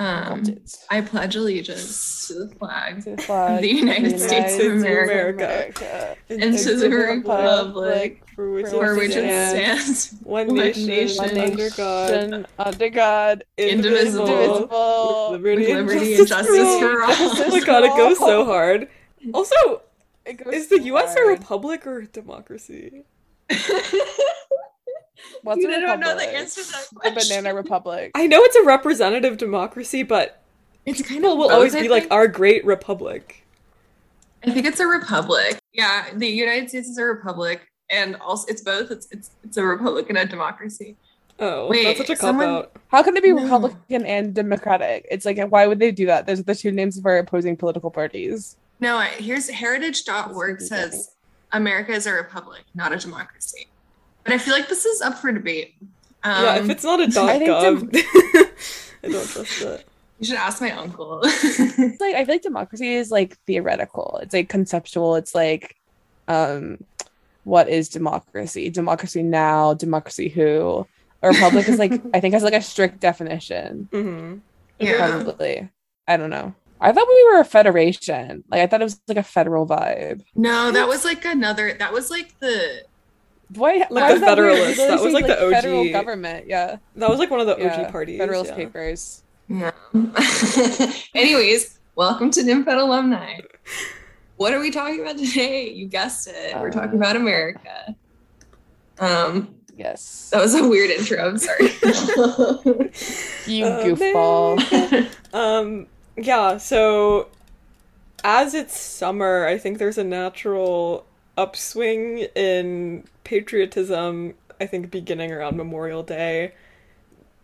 Um, I pledge allegiance to the flag To the flag the United of the States of America, America, and to the republic for which, for for it which it stands stands, one one nation, nation, under God, under God, indivisible, indivisible, with liberty, with and liberty and justice justice for for all. all. Oh my god, it goes so hard. Also, It goes is the so U.S. a republic or a democracy? What's you a don't know the republic? answer to that The banana republic. I know it's a representative democracy, but It's kind people of will always I be like our great republic. I think it's a republic. Yeah, the United States is a republic, and also it's both. It's it's it's a republic and a democracy. Oh, Wait, that's such a cop someone- out. How can it be No. Republican and Democratic? It's like why would they do that? Those are the two names of our opposing political parties. No, I- here's heritage.org says America is a republic, not a democracy. But I feel like this is up for debate. Um, yeah, if it's not a dot I think gov, I don't trust it. you should ask my uncle. It's like I feel like democracy is like theoretical. It's like conceptual. It's like um what is democracy? Democracy now, democracy who? A republic is like I think has like a strict definition. hmm yeah. Probably. I don't know. I thought we were a federation. Like I thought it was like a federal vibe. No, that was like another. That was like the. Why? Like why the is that weird? Federalists, We're that was, literally like, the saying, federal OG. government. Yeah. That was like one of the OG yeah. parties. Federalist yeah. Papers. Yeah. Anyways, welcome to Nymphet alumni. What are we talking about today? You guessed it. We're Uh, talking about America. Um, Yes. that was a weird intro. I'm sorry. You Uh, goofball. Um, yeah, so as it's summer, I think there's a natural upswing in patriotism, I think beginning around Memorial Day.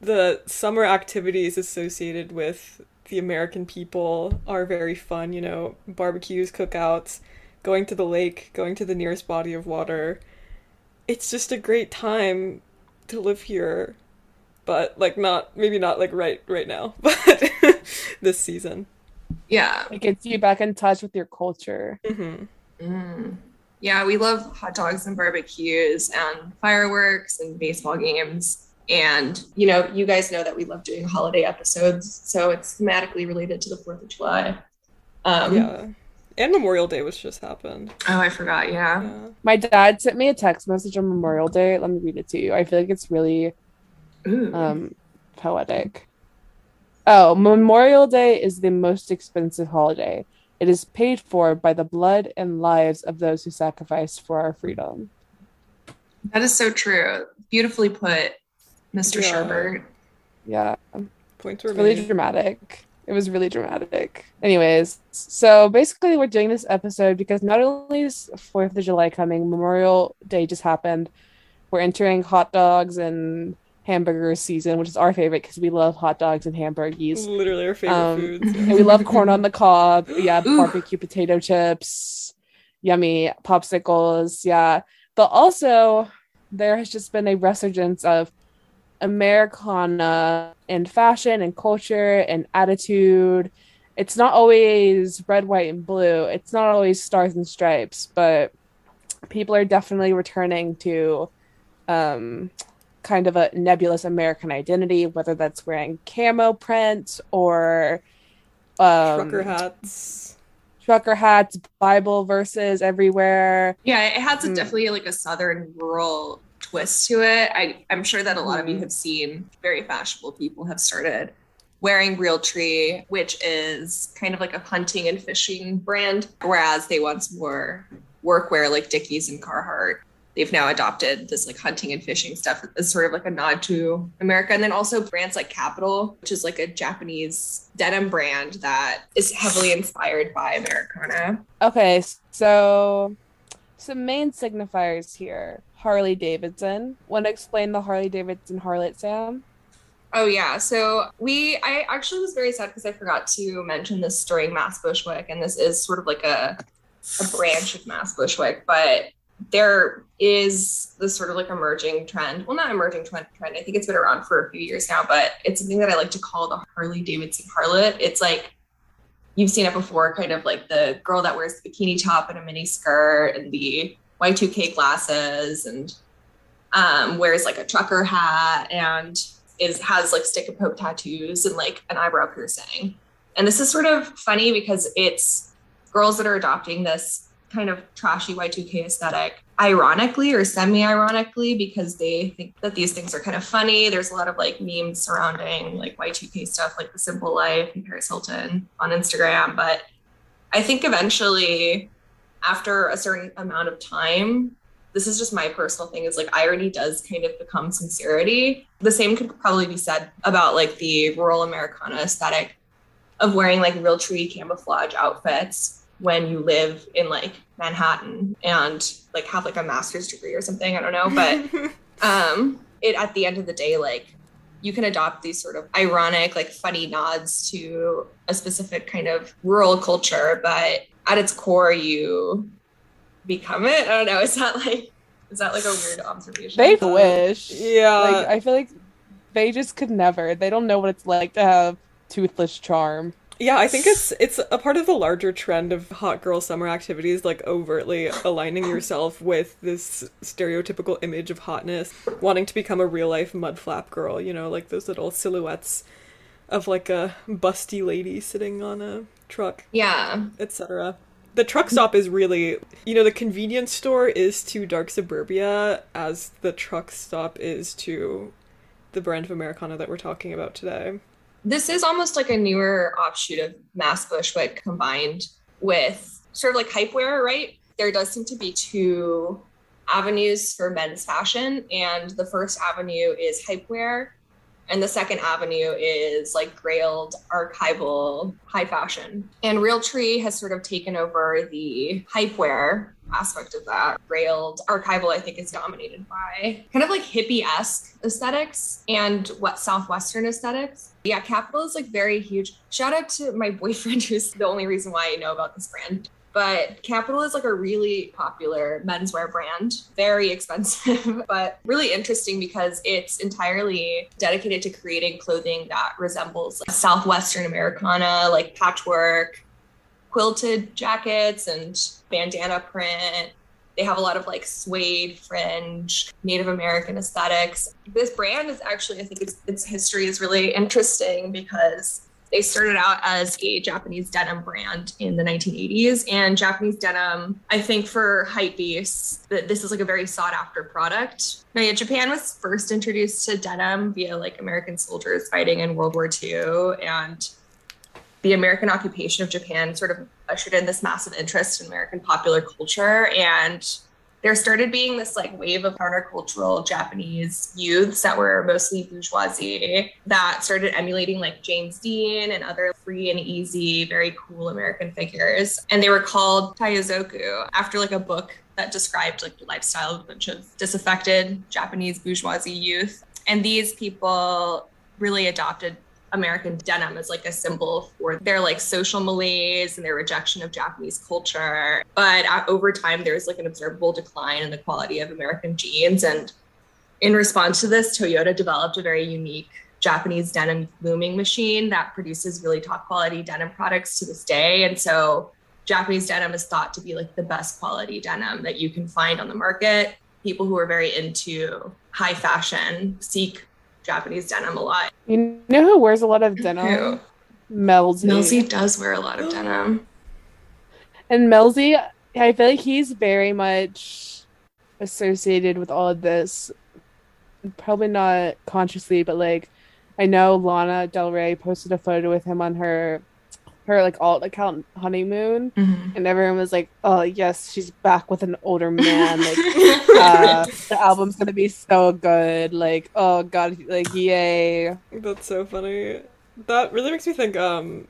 The summer activities associated with the American people are very fun, you know, barbecues, cookouts, going to the lake, going to the nearest body of water. It's just a great time to live here but like not maybe not like right right now but this season yeah. It gets you back in touch with your culture. hmm Mm. Yeah, we love hot dogs and barbecues and fireworks and baseball games. And, you know, you guys know that we love doing holiday episodes. So it's thematically related to the 4th of July. Um, yeah and memorial day was just happened Oh, I forgot. Yeah. yeah My dad sent me a text message on Memorial Day. Let me read it to you. I feel like it's really Ooh. um poetic. Oh, Memorial Day is the most expensive holiday. It is paid for by the blood and lives of those who sacrificed for our freedom. that is so true. Beautifully put, Mr. Yeah. Sherbert. Yeah. points were really made dramatic. It was really dramatic. Anyways, so basically, we're doing this episode because not only is Fourth of July coming, Memorial Day just happened. We're entering hot dogs and hamburger season, which is our favorite because we love hot dogs and hamburgies. literally our favorite Um, foods And we love corn on the cob. Yeah, barbecue potato chips, yummy popsicles. Yeah. But also, there has just been a resurgence of Americana in fashion and culture and attitude. It's not always red, white, and blue. It's not always stars and stripes, but people are definitely returning to um, kind of a nebulous American identity, whether that's wearing camo print or um, trucker hats trucker hats, Bible verses everywhere. Yeah, it has a, Mm. definitely like a southern rural twist to it. I, I'm sure that a lot of you Mhm. have seen very fashionable people have started wearing Realtree, which is kind of like a hunting and fishing brand, whereas they once wore workwear like Dickies and Carhartt. They've now adopted this like hunting and fishing stuff as sort of like a nod to America. And then also brands like Kapital, which is like a Japanese denim brand that is heavily inspired by Americana. Okay, so some main signifiers here. Harley Davidson. Want to explain the Harley Davidson harlot, Sam? Oh yeah. So we I actually was very sad because I forgot to mention this during Mass Bushwick, and this is sort of like a a branch of Mass Bushwick, but there is this sort of like emerging trend. Well, not emerging trend trend. I think it's been around for a few years now, but it's something that I like to call the Harley Davidson harlot. It's like you've seen it before, kind of like the girl that wears the bikini top and a mini skirt and the Y2K glasses and um, wears like a trucker hat and is has like stick and poke tattoos and like an eyebrow piercing. And this is sort of funny because it's girls that are adopting this kind of trashy Y2K aesthetic, ironically or semi ironically, because they think that these things are kind of funny. There's a lot of like memes surrounding like Y2K stuff, like the simple life and Paris Hilton on Instagram. But I think eventually, after a certain amount of time, this is just my personal thing is like irony does kind of become sincerity. The same could probably be said about like the rural Americana aesthetic of wearing like Realtree camouflage outfits when you live in like Manhattan and like have like a master's degree or something. I don't know. But um it at the end of the day, like you can adopt these sort of ironic, like funny nods to a specific kind of rural culture, but at its core you become it. I don't know. Is that like is that like a weird observation? They wish. Yeah. Like I feel like they just could never. They don't know what it's like to have toothless charm. Yeah, I think it's it's a part of the larger trend of hot girl summer activities, like overtly aligning yourself with this stereotypical image of hotness, wanting to become a real life mud flap girl, you know, like those little silhouettes of like a busty lady sitting on a truck, Yeah. etc. The truck stop is really, you know, the convenience store is to dark suburbia as the truck stop is to the brand of Americana that we're talking about today. This is almost like a newer offshoot of Mass Bushwick combined with sort of like hypewear, right? There does seem to be two avenues for men's fashion, and the first avenue is hypewear, and the second avenue is like grailed archival high fashion. And Realtree has sort of taken over the hypewear aspect of that. Grailed archival, I think, is dominated by kind of like hippie-esque aesthetics and what southwestern aesthetics. Yeah, Kapital is like very huge. Shout out to my boyfriend, who's the only reason why I know about this brand. But Kapital is like a really popular menswear brand, very expensive, but really interesting because it's entirely dedicated to creating clothing that resembles like Southwestern Americana, like patchwork, quilted jackets and bandana print. They have a lot of like suede fringe, Native American aesthetics. This brand is actually, I think its its history is really interesting because they started out as a Japanese denim brand in the 1980s. And Japanese denim, I think for hype beasts, that this is like a very sought after product. Now, yeah, Japan was first introduced to denim via like American soldiers fighting in World War II. And the American occupation of Japan sort of ushered in this massive interest in American popular culture. And there started being this like wave of countercultural Japanese youths that were mostly bourgeoisie that started emulating like James Dean and other free and easy, very cool American figures. And they were called Taiyozoku after like a book that described like the lifestyle of a bunch of disaffected Japanese bourgeoisie youth. And these people really adopted American denim as like a symbol for their like social malaise and their rejection of Japanese culture. But uh, over time, there was like an observable decline in the quality of American jeans. And in response to this, Toyota developed a very unique Japanese denim looming machine that produces really top quality denim products to this day. And so Japanese denim is thought to be like the best quality denim that you can find on the market. People who are very into high fashion seek Japanese denim a lot. You know who wears a lot of Who? denim? Melzy. Millsy does wear a lot of denim. And Melzy, I feel like he's very much associated with all of this. Probably not consciously, but like I know Lana Del Rey posted a photo with him on her her like alt account honeymoon and everyone was like, Oh yes, she's back with an older man. Like uh, the album's gonna be so good. Like, oh god, like yay. That's so funny. That really makes me think, um,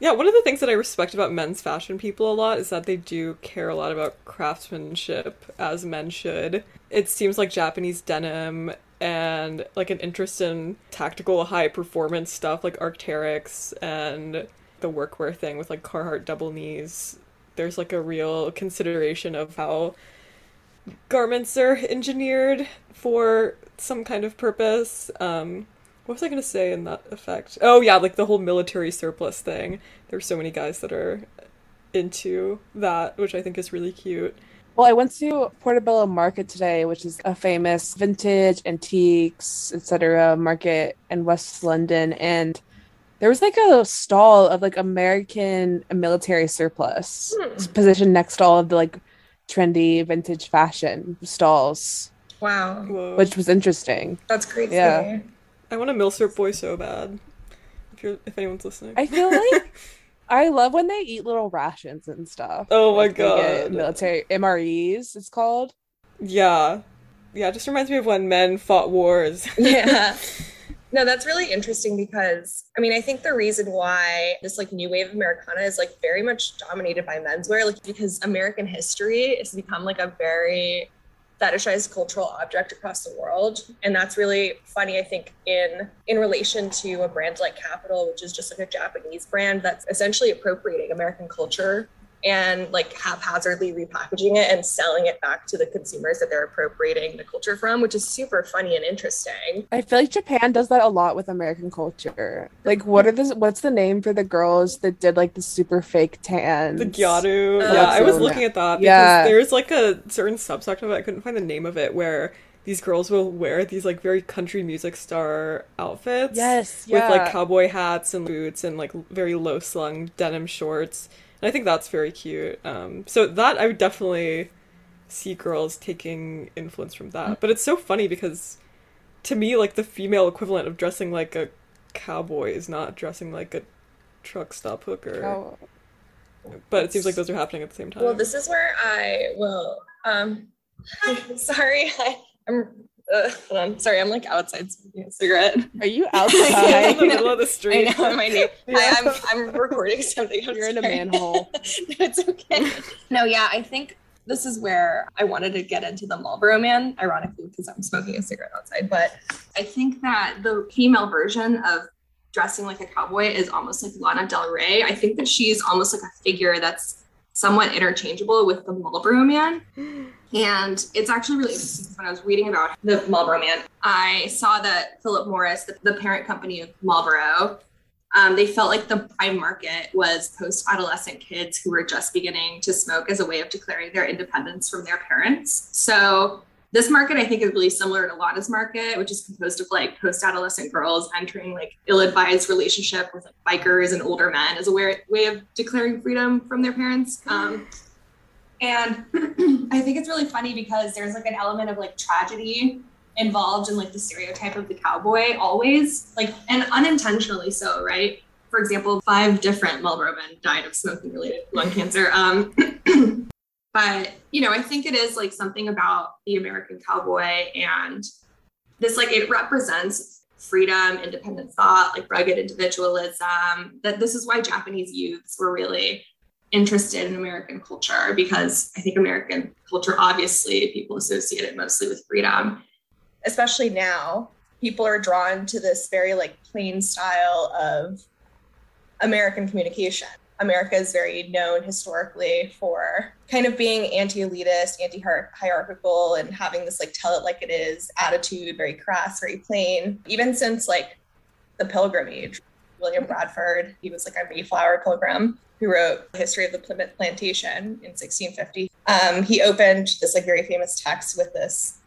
yeah, one of the things that I respect about men's fashion people a lot is that they do care a lot about craftsmanship, as men should. It seems like Japanese denim and like an interest in tactical high performance stuff like Arc'teryx and the workwear thing with like Carhartt double knees. There's like a real consideration of how garments are engineered for some kind of purpose. Um, what was I going to say in that effect? Oh, yeah, like the whole military surplus thing. There's so many guys that are into that, which I think is really cute. Well, I went to Portobello Market today, which is a famous vintage, antiques, etc. market in West London, and there was like a stall of like American military surplus Hmm. positioned next to all of the like trendy vintage fashion stalls, Wow, Whoa. which was interesting. that's crazy. Yeah. I want a Milsurp boy so bad. If you're if anyone's listening. I feel like I love when they eat little rations and stuff. Oh my Like, they get God. military MREs, it's called. Yeah. Yeah, it just reminds me of when men fought wars. yeah. No, that's really interesting because I mean, I think the reason why this like new wave of Americana is like very much dominated by menswear, like because American history has become like a very fetishized cultural object across the world. And that's really funny, I think, in in relation to a brand like Kapital, which is just like a Japanese brand that's essentially appropriating American culture and like haphazardly repackaging it and selling it back to the consumers that they're appropriating the culture from, which is super funny and interesting. I feel like Japan does that a lot with American culture. Like, what are the what's the name for the girls that did like the super fake tan? The Gyaru. Uh, yeah, I was looking at that because Yeah. there's like a certain subsect of it. I couldn't find the name of it where these girls will wear these like very country music star outfits. Yes, With like cowboy hats and boots and like very low slung denim shorts. And I think that's very cute. Um, so that I would definitely see girls taking influence from that. But it's so funny because to me, like the female equivalent of dressing like a cowboy is not dressing like a truck stop hooker. Oh, But it seems like those are happening at the same time. Well, this is where I will. Um, sorry, I, I'm. Uh, hold on. Sorry, I'm like outside smoking a cigarette. are you outside? in the middle of the I street. know my name. Yeah. I, I'm I'm recording something. I'm You're in a manhole. no, it's okay. No, yeah, I think this is where I wanted to get into the Marlboro Man, ironically, because I'm smoking a cigarette outside. But I think that the female version of dressing like a cowboy is almost like Lana Del Rey. I think that she's almost like a figure that's somewhat interchangeable with the Marlboro Man. And it's actually really interesting when I was reading about the Marlboro Man, I saw that Philip Morris, the, the parent company of Marlboro, um, they felt like the prime market was post adolescent kids who were just beginning to smoke as a way of declaring their independence from their parents. So, this market I think is really similar to Lana's market, which is composed of like post adolescent girls entering like ill advised relationship with like, bikers and older men as a way, way of declaring freedom from their parents. Um, and I think it's really funny because there's like an element of like tragedy involved in like the stereotype of the cowboy always like and unintentionally so right? For example five different marlboro men died of smoking related lung cancer um but you know i think it is like something about the american cowboy and this like it represents freedom independent thought like rugged individualism that this is why japanese youths were really interested in american culture because i think american culture obviously people associate it mostly with freedom especially now, people are drawn to this very like plain style of American communication. America is very known historically for kind of being anti-elitist, anti-hierarchical, and having this like tell it like it is attitude, very crass, very plain. Even since like the Pilgrimage, William Bradford, he was like a Mayflower pilgrim who wrote history of the Plymouth plantation in 1650. Um, he opened this like very famous text with this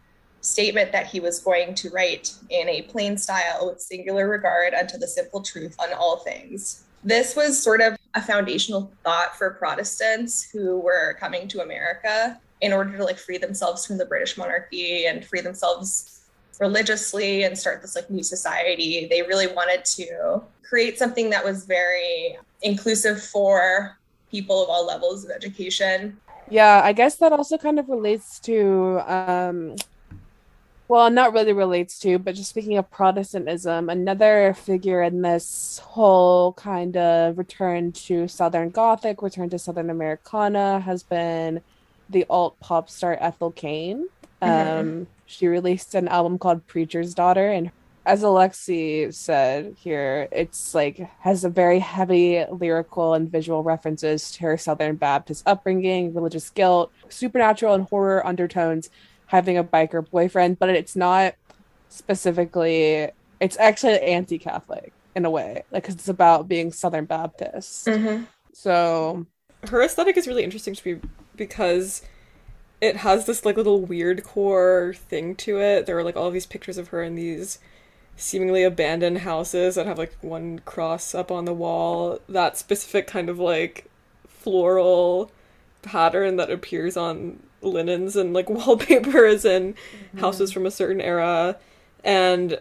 statement that he was going to write in a plain style with singular regard unto the simple truth on all things. This was sort of a foundational thought for Protestants who were coming to America in order to like free themselves from the British monarchy and free themselves religiously and start this like new society. They really wanted to create something that was very inclusive for people of all levels of education. Yeah, I guess that also kind of relates to um well, not really relates to, but just speaking of Protestantism, another figure in this whole kind of return to Southern Gothic, return to Southern Americana has been the alt pop star Ethel Cain. Um, Mhm. she released an album called Preacher's Daughter, and as Alexi said here, it's like has a very heavy lyrical and visual references to her Southern Baptist upbringing, religious guilt, supernatural and horror undertones, having a biker boyfriend, but it's not specifically. It's actually anti-Catholic in a way, like 'cause it's about being Southern Baptist. So her aesthetic is really interesting to me because it has this like little weird core thing to it. There are like all these pictures of her in these seemingly abandoned houses that have like one cross up on the wall. That specific kind of like floral pattern that appears on linens and like wallpapers and mm-hmm. houses from a certain era. And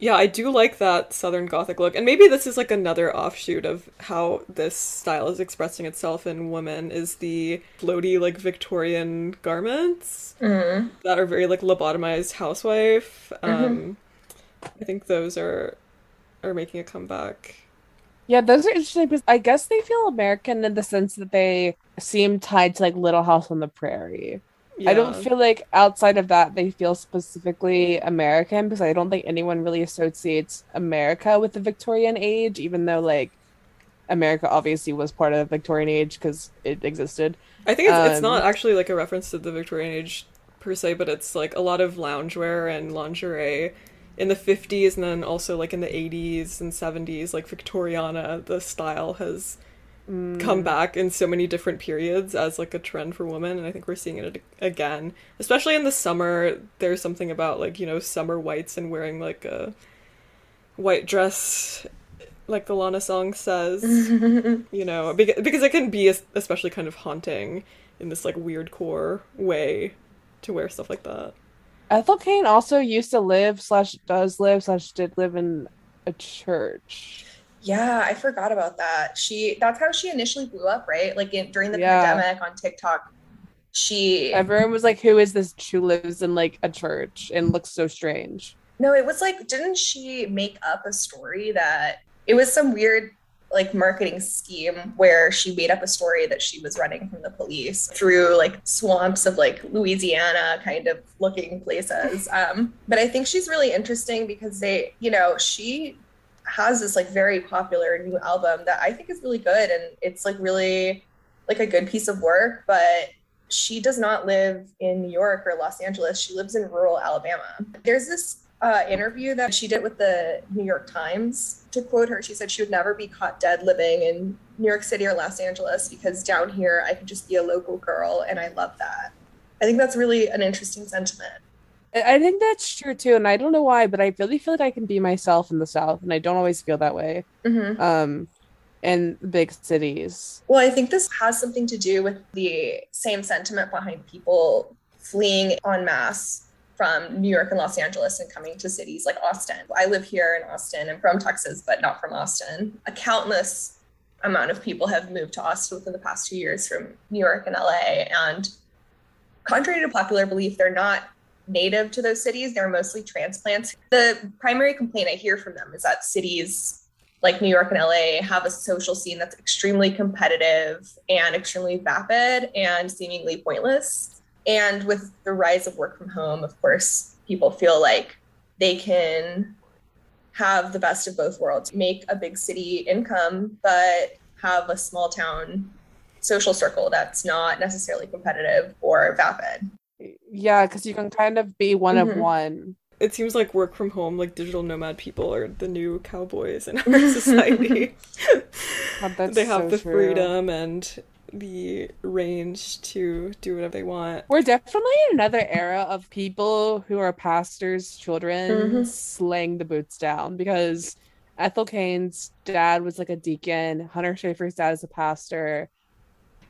yeah, I do like that Southern Gothic look. And maybe this is like another offshoot of how this style is expressing itself in women is the floaty, like Victorian garments mm-hmm. that are very like lobotomized housewife. Mm-hmm. Um, I think those are are making a comeback. Yeah, those are interesting because I guess they feel American in the sense that they seem tied to like Little House on the Prairie. Yeah. I don't feel like outside of that they feel specifically American because I don't think anyone really associates America with the Victorian age, even though like America obviously was part of the Victorian age because it existed. I think it's, um, it's not um, actually like a reference to the Victorian age per se, but it's like a lot of loungewear and lingerie in the 50s and then also like in the 80s and 70s like Victoriana the style has mm. come back in so many different periods as like a trend for women and I think we're seeing it again especially in the summer there's something about like you know summer whites and wearing like a white dress like the Lana song says you know because, because it can be especially kind of haunting in this like weird core way to wear stuff like that Ethel Cain also used to live slash does live slash did live in a church. Yeah, I forgot about that. She that's how she initially blew up, right? Like in, during the yeah. pandemic on TikTok. She everyone was like, "Who is this who lives in like a church and looks so strange?" No, it was like, didn't she make up a story that it was some weird like marketing scheme where she made up a story that she was running from the police through like swamps of like Louisiana kind of looking places. Um, but I think she's really interesting because they, you know, she has this like very popular new album that I think is really good and it's like really like a good piece of work, but she does not live in New York or Los Angeles. She lives in rural Alabama. There's this uh, interview that she did with the New York Times. To quote her, she said she would never be caught dead living in New York City or Los Angeles because down here I could just be a local girl, and I love that. I think that's really an interesting sentiment. I think that's true too, and I don't know why, but I really feel like I can be myself in the South, and I don't always feel that way. Mm-hmm. Um, in big cities. Well, I think this has something to do with the same sentiment behind people fleeing en masse from New York and Los Angeles and coming to cities like Austin. I live here in Austin. I'm from Texas, but not from Austin. A countless amount of people have moved to Austin within the past two years from New York and LA. And contrary to popular belief, they're not native to those cities. They're mostly transplants. The primary complaint I hear from them is that cities like New York and LA have a social scene that's extremely competitive and extremely vapid and seemingly pointless. And with the rise of work from home, of course, people feel like they can have the best of both worlds, make a big city income, but have a small town social circle that's not necessarily competitive or vapid. Yeah, because you can kind of be one mm-hmm. of one. It seems like work from home, like digital nomad people, are the new cowboys in our society. God, they have so the true. freedom and the range to do whatever they want. We're definitely in another era of people who are pastors' children mm-hmm. slaying the boots down because Ethel Cain's dad was like a deacon, Hunter Schafer's dad is a pastor.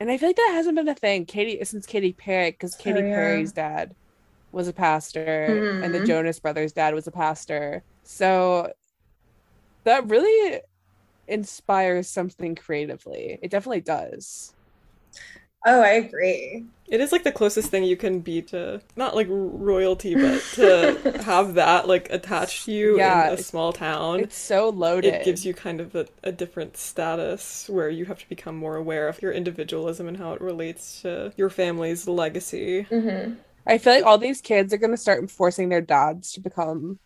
And I feel like that hasn't been a thing. Katie, since Katy Perry, because Katy oh, yeah. Perry's dad was a pastor mm-hmm. and the mm-hmm. Jonas Brothers' dad was a pastor. So that really inspires something creatively. It definitely does. Oh, I agree. It is like the closest thing you can be to not like royalty, but to have that like attached to you yeah, in a small town. It's so loaded. It gives you kind of a, a different status where you have to become more aware of your individualism and how it relates to your family's legacy. Mm-hmm. I feel like all these kids are going to start forcing their dads to become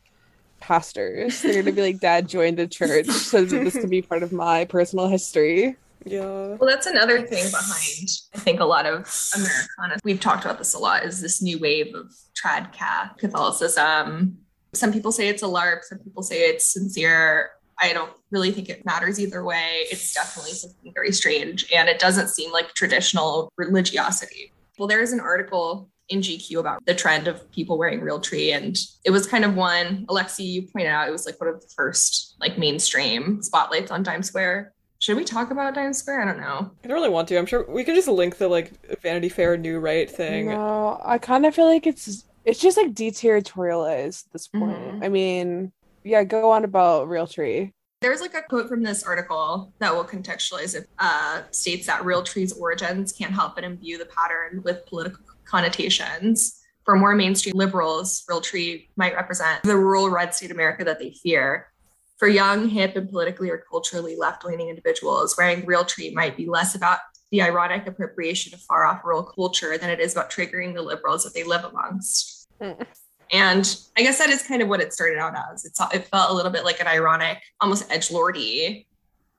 pastors. They're going to be like, Dad joined the church so that this can be part of my personal history. Yeah. Well, that's another thing behind, I think, a lot of Americana. We've talked about this a lot is this new wave of trad Catholicism. Some people say it's a LARP, some people say it's sincere. I don't really think it matters either way. It's definitely something very strange, and it doesn't seem like traditional religiosity. Well, there is an article in GQ about the trend of people wearing Realtree. And it was kind of one, Alexi, you pointed out, it was like one of the first like mainstream spotlights on Dimes Square. Should we talk about Dimes Square? I don't know. I don't really want to. I'm sure we can just link the like Vanity Fair new right thing. No, I kind of feel like it's it's just like deterritorialized at this point. Mhm. I mean, yeah, go on about Realtree. There's like a quote from this article that will contextualize it. Uh, states that Realtree's origins can't help but imbue the pattern with political connotations. For more mainstream liberals, Realtree might represent the rural red state America that they fear. For young, hip, and politically or culturally left-leaning individuals, wearing Realtree might be less about the ironic appropriation of far-off rural culture than it is about triggering the liberals that they live amongst. Mm. And I guess that is kind of what it started out as. It's, it felt a little bit like an ironic, almost edge lordy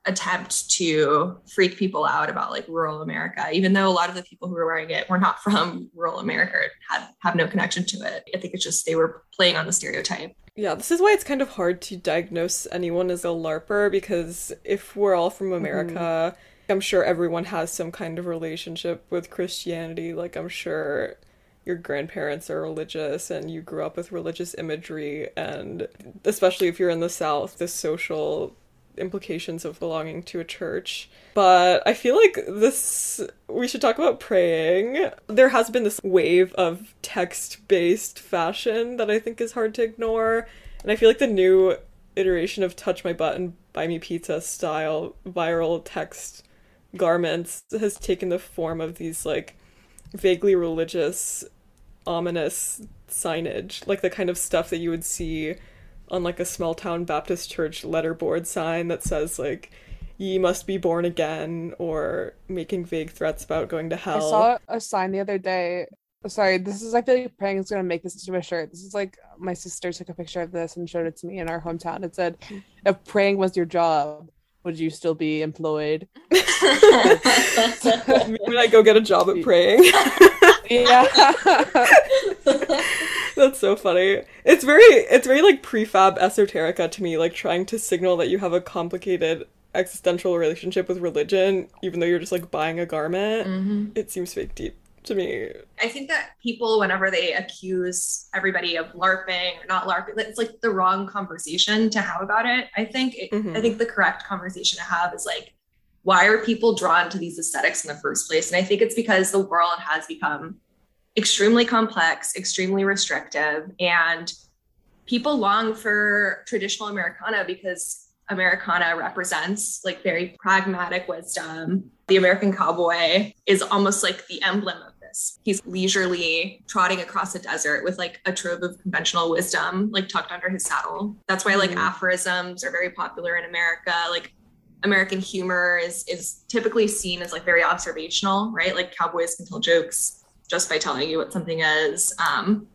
attempt to freak people out about like rural America, even though a lot of the people who were wearing it were not from rural America, or had have no connection to it. I think it's just they were playing on the stereotype. Yeah, this is why it's kind of hard to diagnose anyone as a LARPer because if we're all from America, mm-hmm. I'm sure everyone has some kind of relationship with Christianity. Like, I'm sure your grandparents are religious and you grew up with religious imagery, and especially if you're in the South, the social implications of belonging to a church. But I feel like this, we should talk about praying. There has been this wave of text based fashion that I think is hard to ignore. And I feel like the new iteration of Touch My Butt and Buy Me Pizza style viral text garments has taken the form of these like vaguely religious, ominous signage, like the kind of stuff that you would see on like a small town Baptist church letterboard sign that says like ye must be born again or making vague threats about going to hell. I saw a sign the other day. Sorry, this is I feel like praying is gonna make this into a shirt. This is like my sister took a picture of this and showed it to me in our hometown. It said, "If praying was your job, would you still be employed?" when I go get a job at praying. Yeah. That's so funny. It's very it's very like prefab esoterica to me, like trying to signal that you have a complicated existential relationship with religion, even though you're just like buying a garment. Mhm. It seems fake deep to me. I think that people, whenever they accuse everybody of LARPing or not LARPing, it's like the wrong conversation to have about it. I think it, Mhm. I think the correct conversation to have is like, why are people drawn to these aesthetics in the first place? And I think it's because the world has become extremely complex, extremely restrictive, and people long for traditional Americana because Americana represents like very pragmatic wisdom. The American cowboy is almost like the emblem of this. He's leisurely trotting across a desert with like a trove of conventional wisdom like tucked under his saddle. That's why like Mhm. aphorisms are very popular in America. Like American humor is is typically seen as like very observational, right? Like cowboys can tell jokes just by telling you what something is. Um,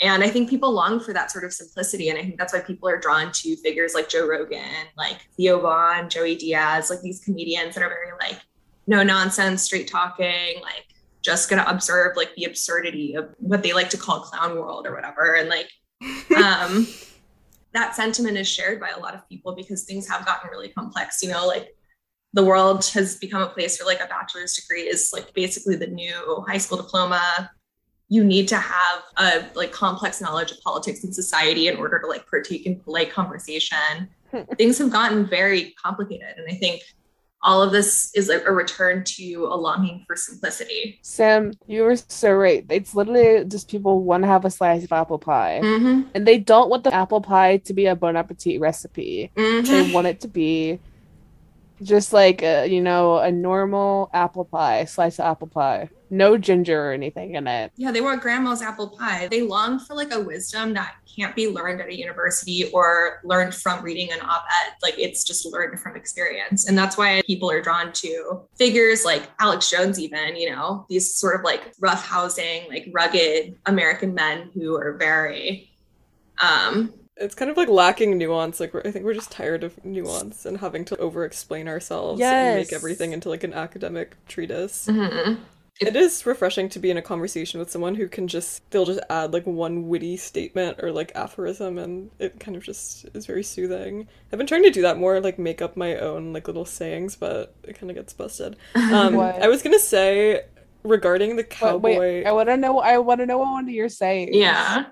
and I think people long for that sort of simplicity. And I think that's why people are drawn to figures like Joe Rogan, like Theo Von, Joey Diaz, like these comedians that are very like no nonsense, straight talking, like just gonna observe like the absurdity of what they like to call clown world or whatever. And like um that sentiment is shared by a lot of people because things have gotten really complex, you know, like the world has become a place where like a bachelor's degree is like basically the new high school diploma you need to have a like complex knowledge of politics and society in order to like partake in polite conversation things have gotten very complicated and i think all of this is a, a return to a longing for simplicity Sam, you were so right. It's literally just people want to have a slice of apple pie. mm-hmm. And they don't want the apple pie to be a Bon Appetit recipe. Mm-hmm. They want it to be just like a, you know, a normal apple pie, slice of apple pie. No ginger or anything in it. Yeah, they want grandma's apple pie. They long for like a wisdom that can't be learned at a university or learned from reading an op ed. Like it's just learned from experience. And that's why people are drawn to figures like Alex Jones, even, you know, these sort of like rough housing, like rugged American men who are very, um, It's kind of like lacking nuance. Like we're, I think we're just tired of nuance and having to over-explain ourselves and make everything into like an academic treatise. mhm. It is refreshing to be in a conversation with someone who can just they'll just add like one witty statement or like aphorism and it kind of just is very soothing. I've been trying to do that more, like make up my own like little sayings, but it kind of gets busted. Um, I was gonna say regarding the But cowboy. wait, I want to know. I want to know what one of your sayings. Yeah.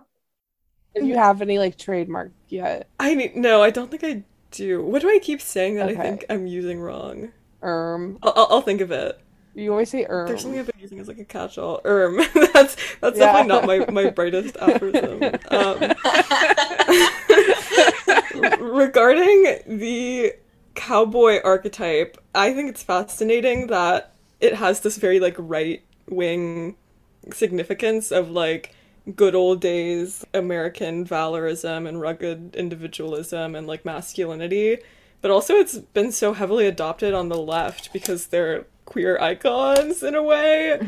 If you have any like trademark yet, I need no, I don't think I do. What do I keep saying that I think I'm using wrong? erm. I'll, I'll, I'll think of it. You always say erm. There's something I've been using as like a catch-all. Erm. that's that's Yeah. definitely not my, my brightest aphorism. Um, regarding the cowboy archetype, I think it's fascinating that it has this very like right wing significance of like good old days American valorism and rugged individualism and like masculinity. But also it's been so heavily adopted on the left because they're queer icons in a way.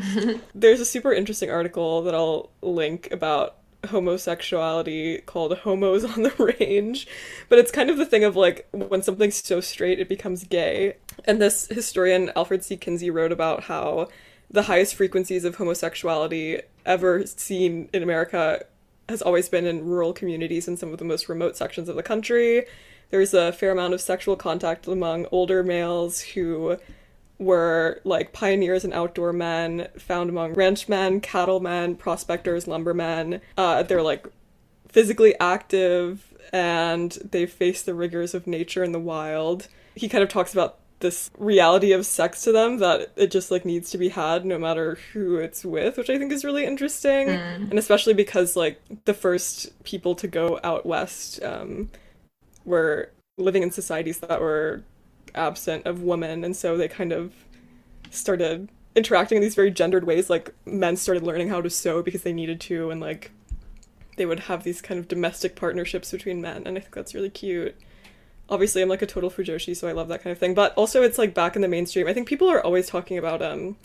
There's a super interesting article that I'll link about homosexuality called Homos on the Range. But it's kind of the thing of like when something's so straight, it becomes gay. And this historian, Alfred C. Kinsey, wrote about how the highest frequencies of homosexuality ever seen in America has always been in rural communities in some of the most remote sections of the country. There's a fair amount of sexual contact among older males who were like pioneers and outdoor men found among ranchmen, cattlemen, prospectors, lumbermen. Uh, they're like physically active and they face the rigors of nature in the wild. He kind of talks about this reality of sex to them that it just like needs to be had no matter who it's with, which I think is really interesting. And especially because like the first people to go out west um, were living in societies that were absent of women. And so they kind of started interacting in these very gendered ways. Like men started learning how to sew because they needed to. And like they would have these kind of domestic partnerships between men. And i think that's really cute obviously i'm like a total fujoshi so i love that kind of thing. But also it's like back in the mainstream. I think people are always talking about um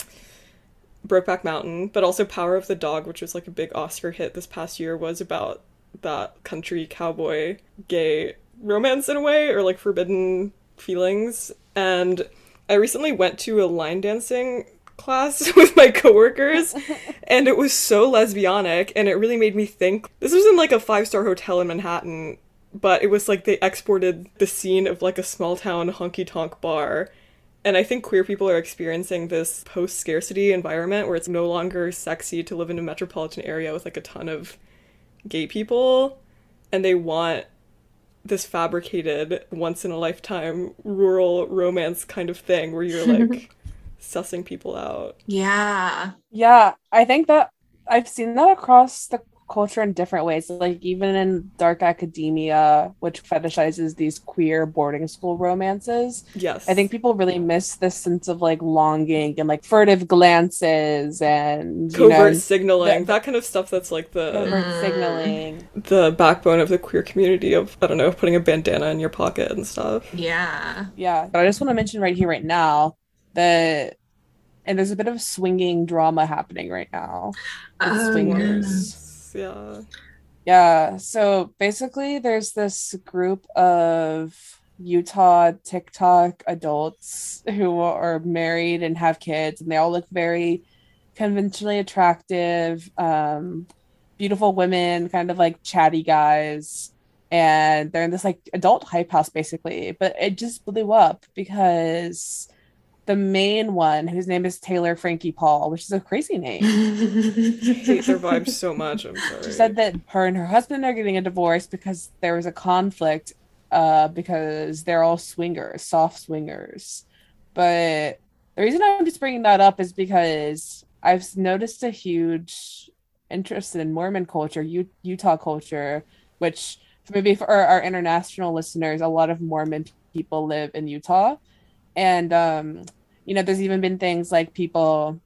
brokeback mountain but also power of the dog which was like a big oscar hit this past year was about that country cowboy gay romance in a way or like forbidden feelings. And i recently went to a line dancing class with my coworkers and it was so lesbianic and it really made me think this was in like a five star hotel in manhattan but it was like they exported the scene of like a small town honky tonk bar and i think queer people are experiencing this post scarcity environment where it's no longer sexy to live in a metropolitan area with like a ton of gay people and they want this fabricated once in a lifetime rural romance kind of thing where you're like sussing people out. Yeah. Yeah, I think that I've seen that across the culture in different ways. Like even in dark academia, which fetishizes these queer boarding school romances. Yes. I think people really miss this sense of like longing and like furtive glances and you covert know, signaling, the- that kind of stuff that's like the covert Mm. signaling. the backbone of the queer community of I don't know, putting a bandana in your pocket and stuff. Yeah. Yeah, but I just want to mention right here, right now, that and there's a bit of swinging drama happening right now. Oh, swingers. Yeah. Yeah, so basically, there's this group of Utah TikTok adults who are married and have kids, and they all look very conventionally attractive, um, beautiful women, kind of like chatty guys. And they're in this like adult hype house basically, but it just blew up because the main one, whose name is Taylor Frankie Paul, which is a crazy name. hate their vibes so much. I'm sorry. She said that her and her husband are getting a divorce because there was a conflict uh because they're all swingers, soft swingers. But the reason I'm just bringing that up is because I've noticed a huge interest in Mormon culture, U- Utah culture, which maybe for our, our international listeners, a lot of Mormon people live in Utah. And um you know, there's even been things like people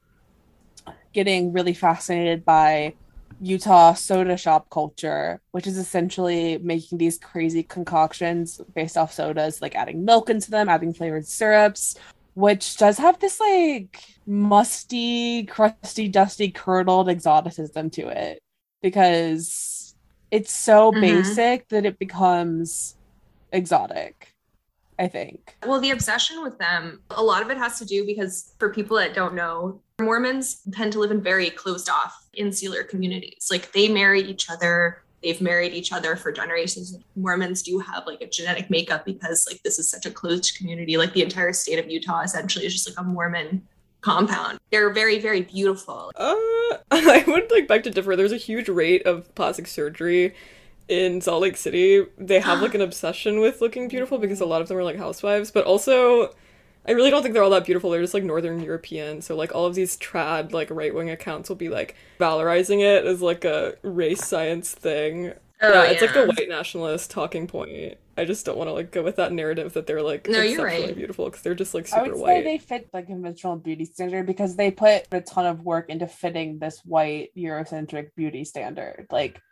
getting really fascinated by Utah soda shop culture, which is essentially making these crazy concoctions based off sodas, like adding milk into them, adding flavored syrups, which does have this like musty, crusty, dusty, curdled exoticism to it because it's so Mhm. basic that it becomes exotic, I think. Well, the obsession with them, a lot of it has to do because for people that don't know, Mormons tend to live in very closed off, insular communities. Like they marry each other, they've married each other for generations. Mormons do have like a genetic makeup because like this is such a closed community. Like the entire state of Utah essentially is just like a Mormon compound. They're very, very beautiful. Uh, I would like beg to differ. There's a huge rate of plastic surgery in Salt Lake City. They have like an obsession with looking beautiful because a mm. lot of them are like housewives, but also I really don't think they're all that beautiful. They're just like Northern European. So like all of these trad like right wing accounts will be like valorizing it as like a race science thing. Oh, yeah, it's like yeah. the white nationalist talking point. I just don't want to like go with that narrative that they're like No, you're exceptionally right. beautiful because they're just like super I super would say they fit the conventional beauty standard because they put a ton of work into fitting this white Eurocentric beauty standard. Like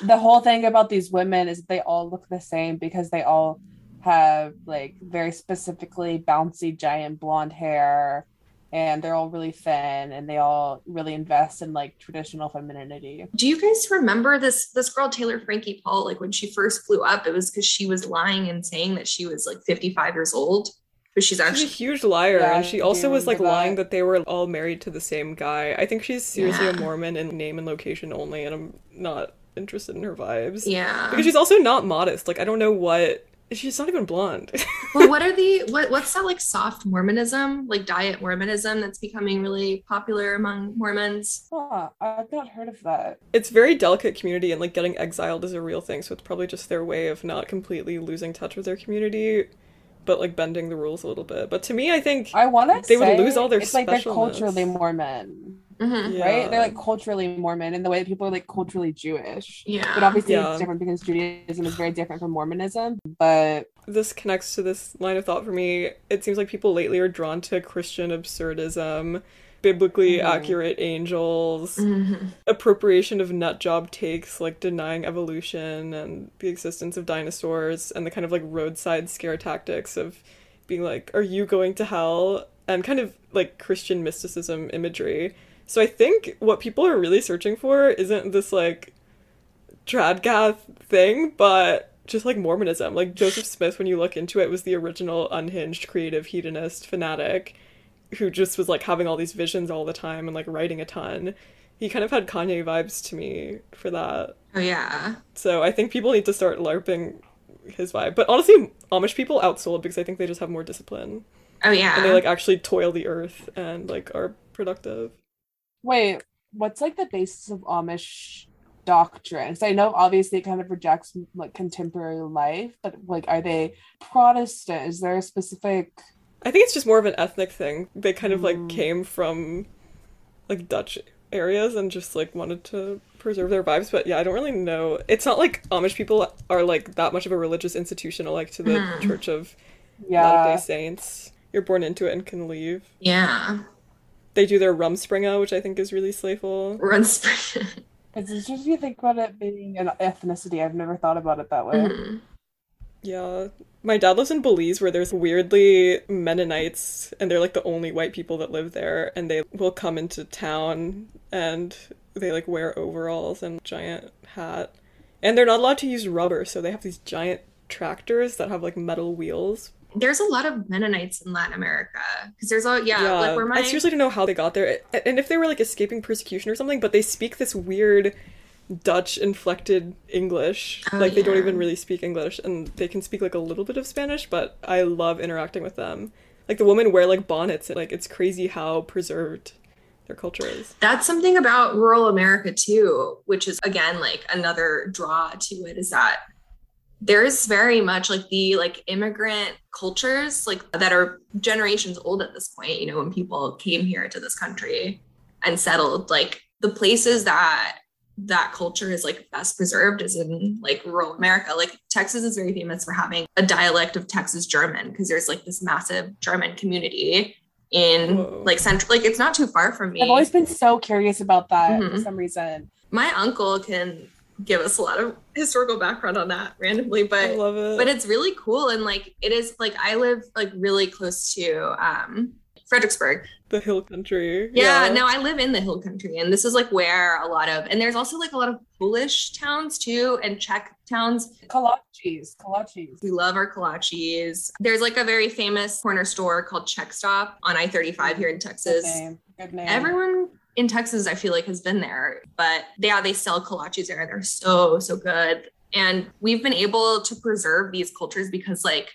the whole thing about these women is they all look the same because they all have like very specifically bouncy giant blonde hair and they're all really thin and they all really invest in like traditional femininity. Do you guys remember this this girl Taylor Frankie Paul? Like when she first flew up, it was because she was lying and saying that she was like 55 years old, but she's She's a huge liar, Yeah, and she also was like that. lying that they were all married to the same guy. I think she's seriously a Mormon in name and location only, and I'm not interested in her vibes. yeah. Because she's also not modest. Like I don't know what she's not even blonde. well, what are the what what's that like soft Mormonism, like diet Mormonism that's becoming really popular among Mormons? Huh, I've not heard of that. it's very delicate community, and like getting exiled is a real thing. So it's probably just their way of not completely losing touch with their community, but like bending the rules a little bit. But to me, I think I want to They say would lose all their it's like they're culturally Mormon. Mhm. Yeah. right? They're like culturally Mormon in the way that people are like culturally Jewish. Yeah. But obviously Yeah. it's different because Judaism is very different from Mormonism. But this connects to this line of thought for me. It seems like people lately are drawn to Christian absurdism, biblically Mhm. accurate angels, Mhm. appropriation of nut job takes like denying evolution and the existence of dinosaurs, and the kind of like roadside scare tactics of being like, "Are you going to hell?" and kind of like Christian mysticism imagery. So I think what people are really searching for isn't this like tradcath thing, but just like Mormonism. Like Joseph Smith, when you look into it, was the original unhinged creative hedonist fanatic who just was like having all these visions all the time and like writing a ton. He kind of had Kanye vibes to me for that. Oh yeah. So I think people need to start LARPing his vibe. But honestly, Amish people outsold because I think they just have more discipline. Oh yeah. And they like actually toil the earth and like are productive. Wait, what's like the basis of Amish doctrine? So I know obviously it kind of rejects like contemporary life, but like are they Protestant? Is there a specific I think it's just more of an ethnic thing. They kind of like Mm. came from like Dutch areas and just like wanted to preserve their vibes. But yeah, I don't really know. It's not like Amish people are like that much of a religious institution, like to the Hmm. Church of Latter yeah Day Saints. You're born into it and can leave. yeah. They do their rumspringa, which I think is really slayful. Runs. It's just if you think about it being an ethnicity, I've never thought about it that way. Mhm. Yeah. My dad lives in Belize where there's weirdly Mennonites and they're like the only white people that live there and they will come into town and they like wear overalls and giant hat. And they're not allowed to use rubber, so they have these giant tractors that have like metal wheels. There's a lot of Mennonites in Latin America because there's a yeah, like where my I seriously don't know how they got there, and if they were like escaping persecution or something. But they speak this weird Dutch inflected English, Oh, like they don't even really speak English, and they can speak like a little bit of Spanish. But I love interacting with them. Like the women wear like bonnets, and like it's crazy how preserved their culture is. That's something about rural America too, which is again like another draw to it is that there's very much like the like immigrant cultures like that are generations old at this point, you know, when people came here to this country and settled, like the places that that culture is like best preserved is in like rural America. Like Texas is very famous for having a dialect of Texas German because there's like this massive German community in Whoa. like central like it's not too far from me I've always been so curious about that for Mhm. some reason. my uncle can give us a lot of historical background on that randomly but I but love it. but it's really cool and like it is like i live like really close to um fredericksburg the hill country. yeah, no i live in the hill country and this is like where a lot of and there's also like a lot of polish towns too and czech towns Kolaches, kolaches. we love our kolaches there's like a very famous corner store called Czech Stop on i-35 here in Good texas name. Good name. everyone in Texas, I feel like, has been there, but yeah, they sell kolaches there. They're so, so good. And we've been able to preserve these cultures because, like,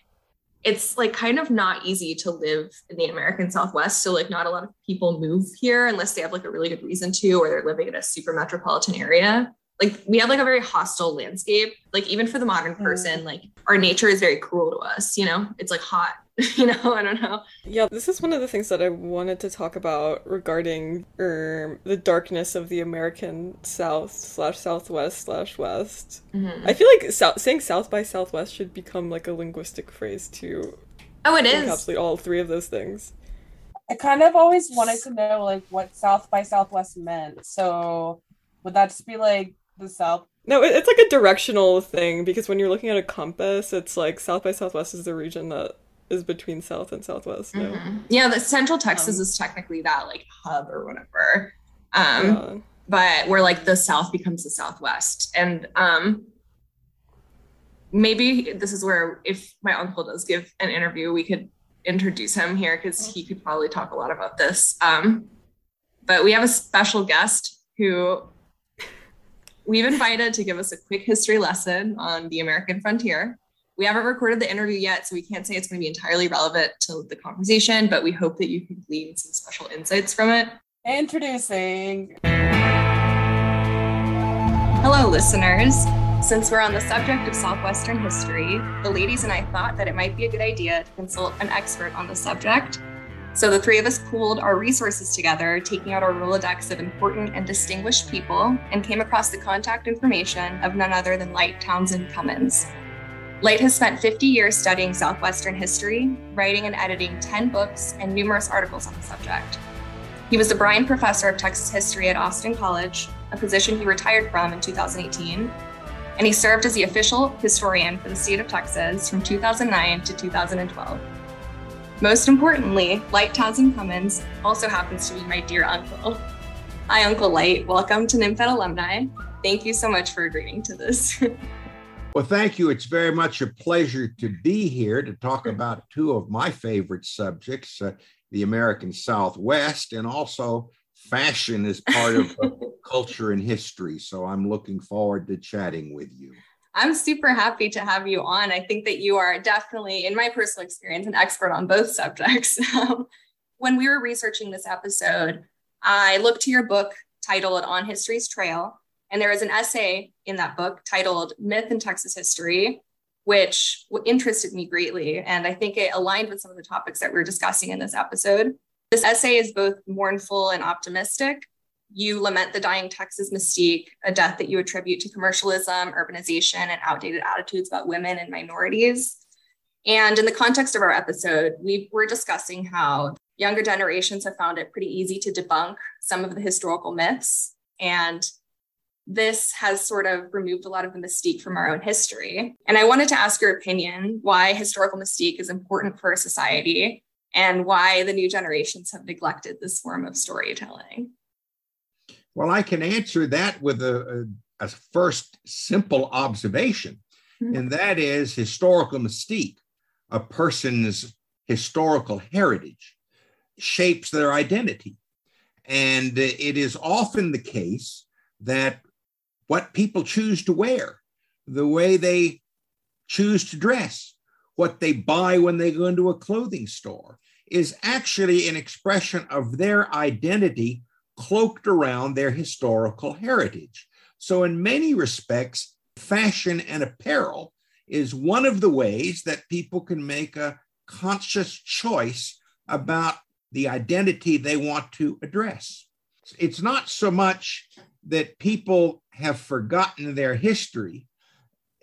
it's like kind of not easy to live in the American Southwest. So like not a lot of people move here unless they have like a really good reason to, or they're living in a super metropolitan area. Like we have like a very hostile landscape. Like even for the modern Mm. person, like our nature is very cruel to us. You know, it's like hot. you know, I don't know. Yeah, this is one of the things that I wanted to talk about regarding um, the darkness of the American South slash Southwest slash West. Mhm. I feel like South, saying South by Southwest should become like a linguistic phrase to Oh, it is. encapsulate all three of those things. I kind of always wanted to know like what South by Southwest meant. So would that just be like the South? No, it's like a directional thing because when you're looking at a compass, it's like South by Southwest is the region that is between South and Southwest. No? Mhm. Yeah, the Central Texas Um, is technically that like hub or whatever. Um, Yeah. but where like the South becomes the Southwest. And um maybe this is where if my uncle does give an interview, we could introduce him here because he could probably talk a lot about this. Um, but we have a special guest who we've invited to give us a quick history lesson on the American frontier. We haven't recorded the interview yet, so we can't say it's going to be entirely relevant to the conversation, but we hope that you can glean some special insights from it. Introducing. Hello, listeners. Since we're on the subject of Southwestern history, the ladies and I thought that it might be a good idea to consult an expert on the subject. So the three of us pooled our resources together, taking out our Rolodex of important and distinguished people, and came across the contact information of none other than Light Townsend Cummins. Light has spent 50 years studying Southwestern history, writing and editing 10 books and numerous articles on the subject. He was the Bryan Professor of Texas History at Austin College, a position he retired from in 2018, and he served as the official historian for the state of Texas from 2009 to 2012. Most importantly, Light Townsend Cummins also happens to be my dear uncle. Hi, Uncle Light. Welcome to Nymphet alumni. Thank you so much for agreeing to this. Well, thank you. It's very much a pleasure to be here to talk about two of my favorite subjects uh, the American Southwest and also fashion as part of culture and history. So I'm looking forward to chatting with you. I'm super happy to have you on. I think that you are definitely, in my personal experience, an expert on both subjects. Um, when we were researching this episode, I looked to your book titled On History's Trail, and there is an essay in that book titled Myth in Texas History, which interested me greatly. And I think it aligned with some of the topics that we are discussing in this episode. This essay is both mournful and optimistic. You lament the dying Texas mystique, a death that you attribute to commercialism, urbanization, and outdated attitudes about women and minorities. And in the context of our episode, we were discussing how younger generations have found it pretty easy to debunk some of the historical myths. And this has sort of removed a lot of the mystique from our own history. And I wanted to ask your opinion why historical mystique is important for a society and why the new generations have neglected this form of storytelling. Well, I can answer that with a, a, a first simple observation, Mhm. and that is historical mystique, a person's historical heritage, shapes their identity. And it is often the case that what people choose to wear, the way they choose to dress, what they buy when they go into a clothing store, is actually an expression of their identity cloaked around their historical heritage. So, in many respects, fashion and apparel is one of the ways that people can make a conscious choice about the identity they want to address. It's not so much that people have forgotten their history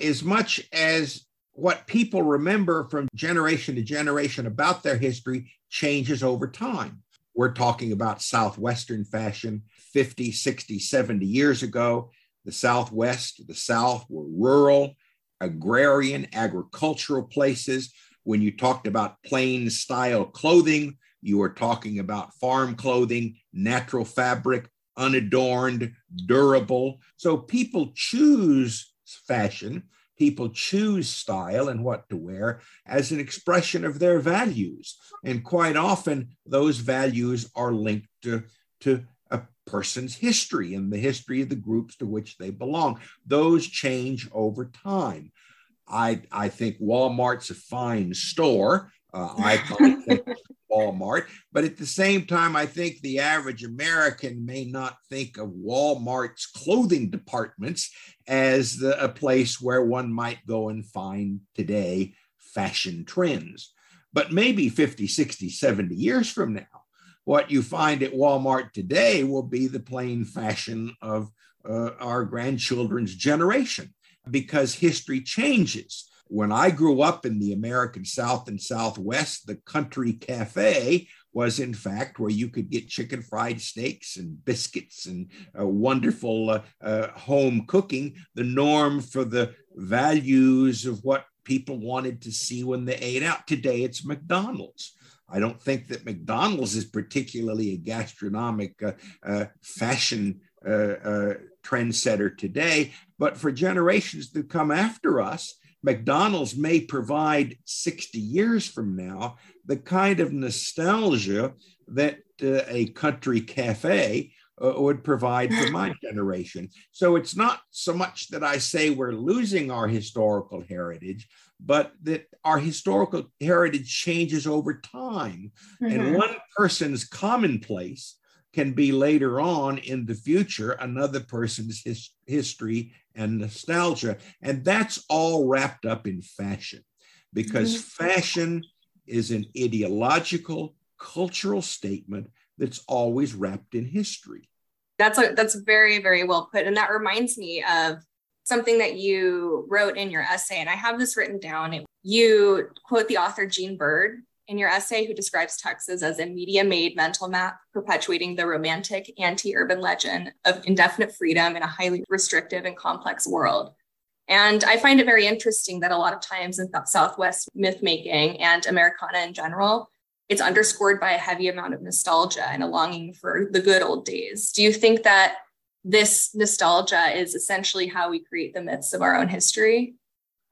as much as what people remember from generation to generation about their history changes over time. We're talking about Southwestern fashion 50, 60, 70 years ago. The Southwest, the South were rural, agrarian, agricultural places. When you talked about plain style clothing, you were talking about farm clothing, natural fabric, unadorned, durable. So people choose fashion, people choose style and what to wear as an expression of their values. And quite often, those values are linked to, to a person's history and the history of the groups to which they belong. Those change over time. I, I think Walmart's a fine store. Uh, think Walmart, but at the same time, I think the average American may not think of Walmart's clothing departments as the, a place where one might go and find today fashion trends. But maybe 50, 60, 70 years from now, what you find at Walmart today will be the plain fashion of uh, our grandchildren's generation because history changes. When I grew up in the American South and Southwest, the country cafe was, in fact, where you could get chicken fried steaks and biscuits and uh, wonderful uh, uh, home cooking, the norm for the values of what people wanted to see when they ate out. Today, it's McDonald's. I don't think that McDonald's is particularly a gastronomic uh, uh, fashion trendsetter today, but for generations to come after us, McDonald's may provide 60 years from now the kind of nostalgia that uh, a country cafe uh, would provide for my generation. So it's not so much that I say we're losing our historical heritage, but that our historical heritage changes over time. Mm-hmm. And one person's commonplace can be later on in the future another person's his, history and nostalgia. And that's all wrapped up in fashion because mm-hmm. fashion is an ideological, cultural statement that's always wrapped in history. That's a, that's very very well put, and that reminds me of something that you wrote in your essay, and I have this written down. You quote the author Jean Bird in your essay, who describes Texas as a media made mental map perpetuating the romantic anti urban legend of indefinite freedom in a highly restrictive and complex world. And I find it very interesting that a lot of times in Southwest myth making and Americana in general, it's underscored by a heavy amount of nostalgia and a longing for the good old days. Do you think that this nostalgia is essentially how we create the myths of our own history?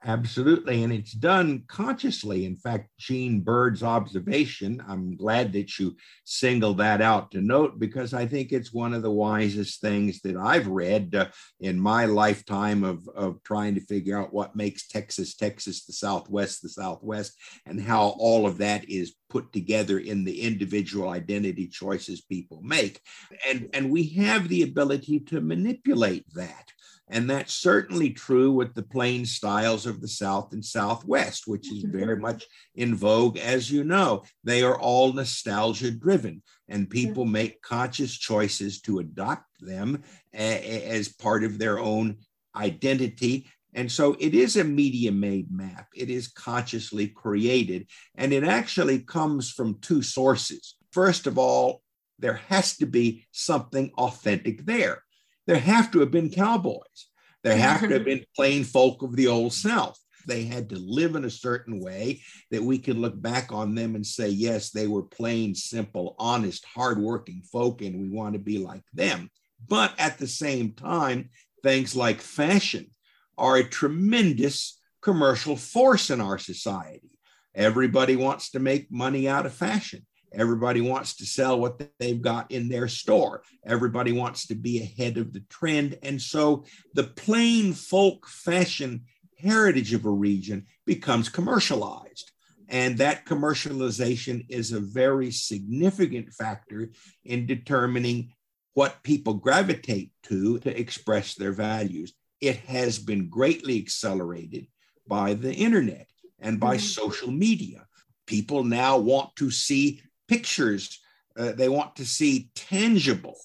Absolutely. And it's done consciously. In fact, Jean Bird's observation, I'm glad that you singled that out to note because I think it's one of the wisest things that I've read uh, in my lifetime of, of trying to figure out what makes Texas, Texas, the Southwest, the Southwest, and how all of that is put together in the individual identity choices people make. And, and we have the ability to manipulate that. And that's certainly true with the plain styles of the South and Southwest, which is mm-hmm. very much in vogue, as you know. They are all nostalgia driven, and people make conscious choices to adopt them a- as part of their own identity. And so it is a media made map. It is consciously created, and it actually comes from two sources. First of all, there has to be something authentic there there have to have been cowboys. There have to have been plain folk of the old South. They had to live in a certain way that we can look back on them and say, yes, they were plain, simple, honest, hardworking folk, and we want to be like them. But at the same time, things like fashion are a tremendous commercial force in our society. Everybody wants to make money out of fashion. Everybody wants to sell what they've got in their store. Everybody wants to be ahead of the trend. And so the plain folk fashion heritage of a region becomes commercialized. And that commercialization is a very significant factor in determining what people gravitate to to express their values. It has been greatly accelerated by the internet and by mm-hmm. social media. People now want to see pictures. Uh, they want to see tangible,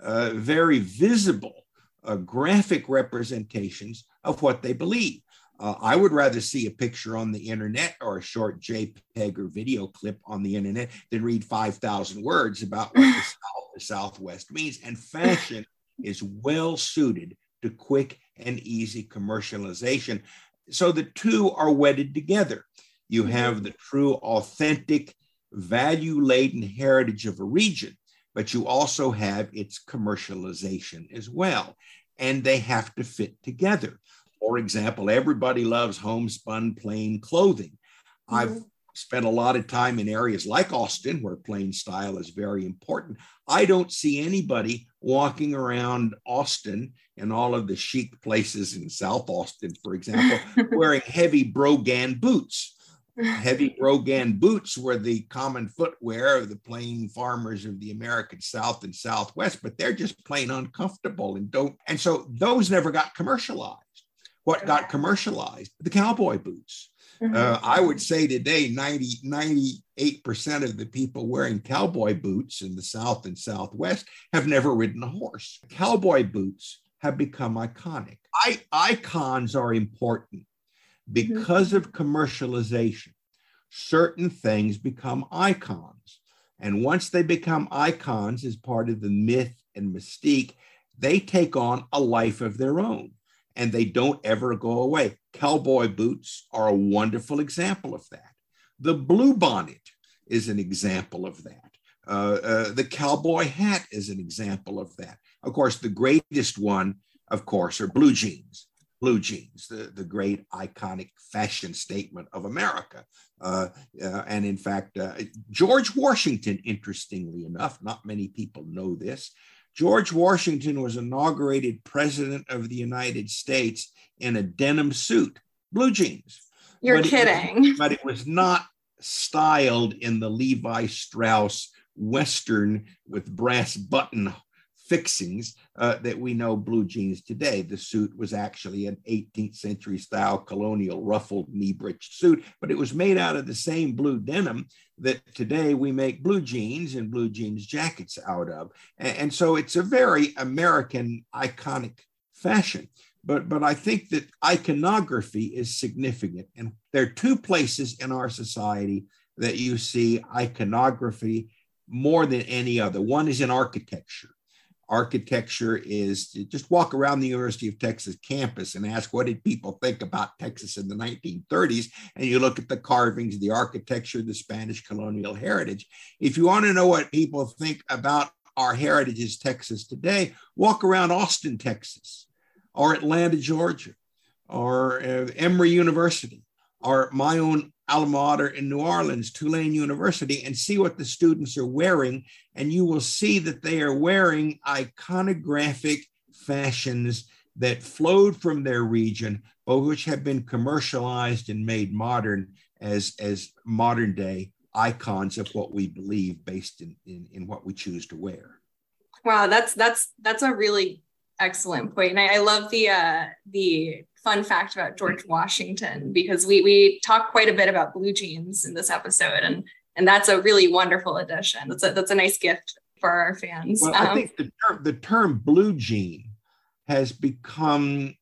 uh, very visible, uh, graphic representations of what they believe. Uh, I would rather see a picture on the internet or a short JPEG or video clip on the internet than read 5,000 words about what the, South, the Southwest means. And fashion is well suited to quick and easy commercialization. So the two are wedded together. You have the true, authentic value laden heritage of a region, but you also have its commercialization as well. And they have to fit together. For example, everybody loves homespun plain clothing. Mm-hmm. I've spent a lot of time in areas like Austin, where plain style is very important. I don't see anybody walking around Austin and all of the chic places in South Austin, for example, wearing heavy Brogan boots. Heavy Brogan boots were the common footwear of the plain farmers of the American South and Southwest, but they're just plain uncomfortable and don't. And so those never got commercialized. What got commercialized? The cowboy boots. Mm-hmm. Uh, I would say today 90, 98% of the people wearing cowboy boots in the South and Southwest have never ridden a horse. Cowboy boots have become iconic. I, icons are important because mm-hmm. of commercialization. Certain things become icons. And once they become icons as part of the myth and mystique, they take on a life of their own and they don't ever go away. Cowboy boots are a wonderful example of that. The blue bonnet is an example of that. Uh, uh, the cowboy hat is an example of that. Of course, the greatest one, of course, are blue jeans. Blue jeans, the, the great iconic fashion statement of America. Uh, uh and in fact, uh, George Washington, interestingly enough, not many people know this, George Washington was inaugurated president of the United States in a denim suit, blue jeans. You're but kidding. It, but it was not styled in the Levi Strauss Western with brass button fixings uh, that we know blue jeans today. The suit was actually an 18th century style colonial ruffled knee breeched suit, but it was made out of the same blue denim that today we make blue jeans and blue jeans jackets out of. And, and so it's a very American iconic fashion. But, but I think that iconography is significant. And there are two places in our society that you see iconography more than any other. One is in architecture architecture is just walk around the University of Texas campus and ask what did people think about Texas in the 1930s and you look at the carvings the architecture the Spanish colonial heritage. If you want to know what people think about our heritage as Texas today walk around Austin Texas or Atlanta Georgia or uh, Emory University or my own alma mater in New Orleans, Tulane University, and see what the students are wearing. And you will see that they are wearing iconographic fashions that flowed from their region, but which have been commercialized and made modern as, as modern day icons of what we believe based in, in, in what we choose to wear. Wow, that's that's that's a really excellent point. And I, I love the uh the fun fact about George Washington because we we talk quite a bit about blue jeans in this episode, and and that's a really wonderful addition. That's a that's a nice gift for our fans. Well, um, I think the term, the term blue jean has become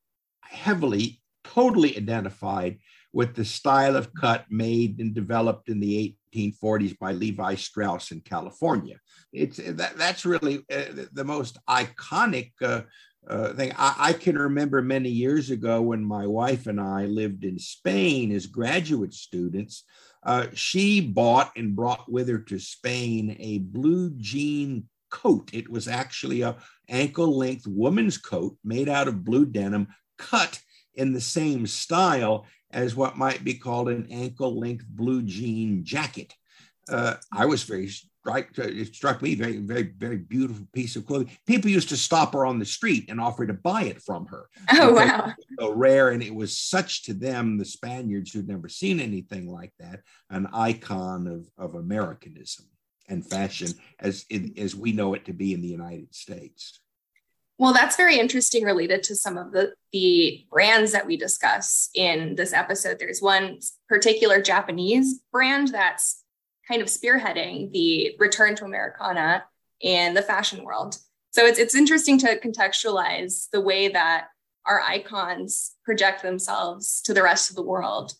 heavily, totally identified with the style of cut made and developed in the 1840s by Levi Strauss in California. It's that, that's really uh, the most iconic uh, uh, thing. I, I, can remember many years ago when my wife and I lived in Spain as graduate students. Uh, she bought and brought with her to Spain a blue jean coat. It was actually a ankle length woman's coat made out of blue denim, cut in the same style as what might be called an ankle length blue jean jacket. Uh, I was very right? It struck me very, very, very beautiful piece of clothing. People used to stop her on the street and offer to buy it from her. Oh wow! So rare, and it was such to them, the Spaniards who'd never seen anything like that, an icon of of Americanism and fashion as as we know it to be in the United States. Well, that's very interesting related to some of the, the brands that we discuss in this episode. There's one particular Japanese brand that's kind of spearheading the return to Americana in the fashion world. So it's, it's interesting to contextualize the way that our icons project themselves to the rest of the world.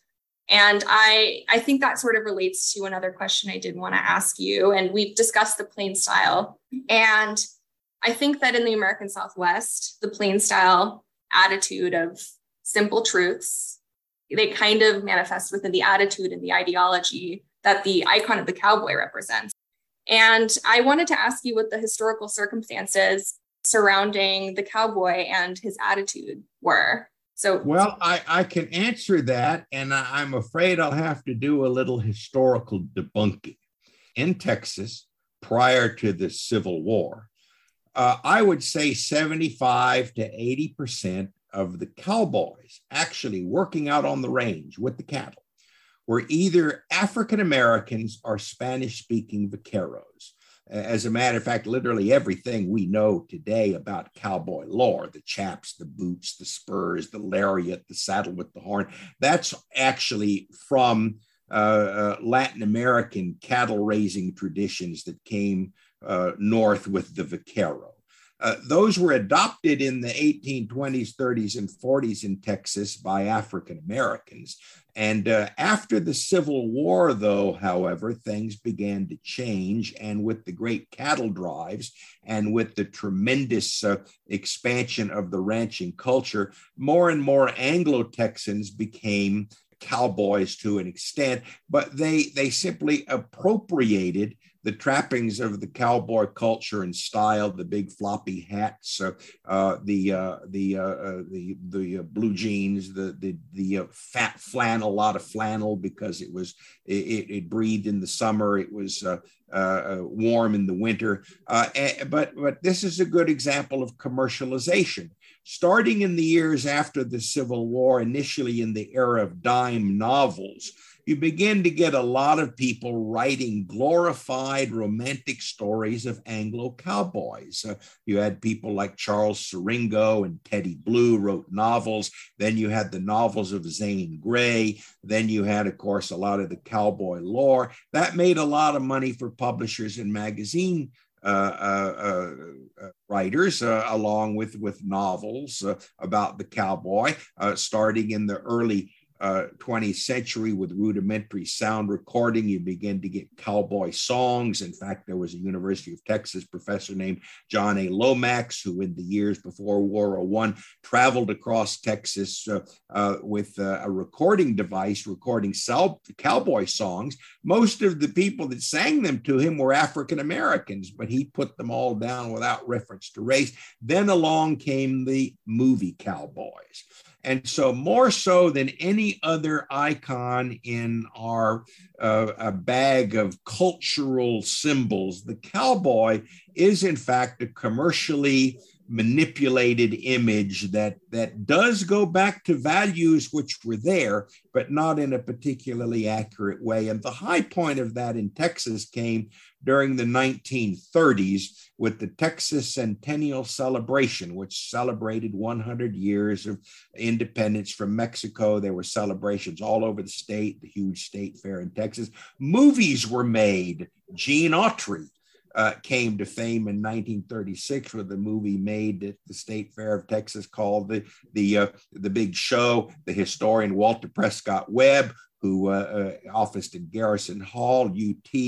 And I, I think that sort of relates to another question I did want to ask you. And we've discussed the plain style. And I think that in the American Southwest, the plain style attitude of simple truths, they kind of manifest within the attitude and the ideology that the icon of the cowboy represents. And I wanted to ask you what the historical circumstances surrounding the cowboy and his attitude were. So, well, I, I can answer that, and I, I'm afraid I'll have to do a little historical debunking. In Texas, prior to the Civil War, uh, I would say 75 to 80% of the cowboys actually working out on the range with the cattle were either African Americans or Spanish speaking vaqueros. As a matter of fact, literally everything we know today about cowboy lore the chaps, the boots, the spurs, the lariat, the saddle with the horn that's actually from uh, uh, Latin American cattle raising traditions that came uh, north with the vaquero. Uh, those were adopted in the 1820s, 30s, and 40s in Texas by African Americans. And uh, after the Civil War, though, however, things began to change. And with the great cattle drives and with the tremendous uh, expansion of the ranching culture, more and more Anglo Texans became cowboys to an extent, but they, they simply appropriated the trappings of the cowboy culture and style, the big floppy hats, uh, uh, the uh, the uh, uh, the the uh, blue jeans, the the the fat flannel, a lot of flannel because it was it, it breathed in the summer, it was warm in the winter. but but this is a good example of commercialization. Starting in the years after the Civil War, initially in the era of dime novels, you begin to get a lot of people writing glorified romantic stories of Anglo cowboys. Uh, you had people like Charles Siringo and Teddy Blue wrote novels. Then you had the novels of Zane Grey. Then you had, of course, a lot of the cowboy lore. That made a lot of money for publishers and magazine uh, uh, uh, writers, uh, along with with novels uh, about the cowboy, uh, starting in the early uh, 20th century with rudimentary sound recording. You begin to get cowboy songs. In fact, there was a University of Texas professor named John A. Lomax who, in the years before World War I, traveled across Texas uh, uh, with uh, a recording device recording cowboy songs. Most of the people that sang them to him were African Americans, but he put them all down without reference to race. Then along came the movie cowboys. And so, more so than any other icon in our uh, bag of cultural symbols, the cowboy is, in fact, a commercially manipulated image that that does go back to values which were there but not in a particularly accurate way. And the high point of that in Texas came during the 1930s with the Texas Centennial Celebration which celebrated 100 years of independence from Mexico. There were celebrations all over the state the huge state fair in Texas. Movies were made. Gene Autry uh, came to fame in 1936 with a movie made at the State Fair of Texas called the the uh, the Big Show. The historian Walter Prescott Webb, who uh, uh, officed in Garrison Hall, UT,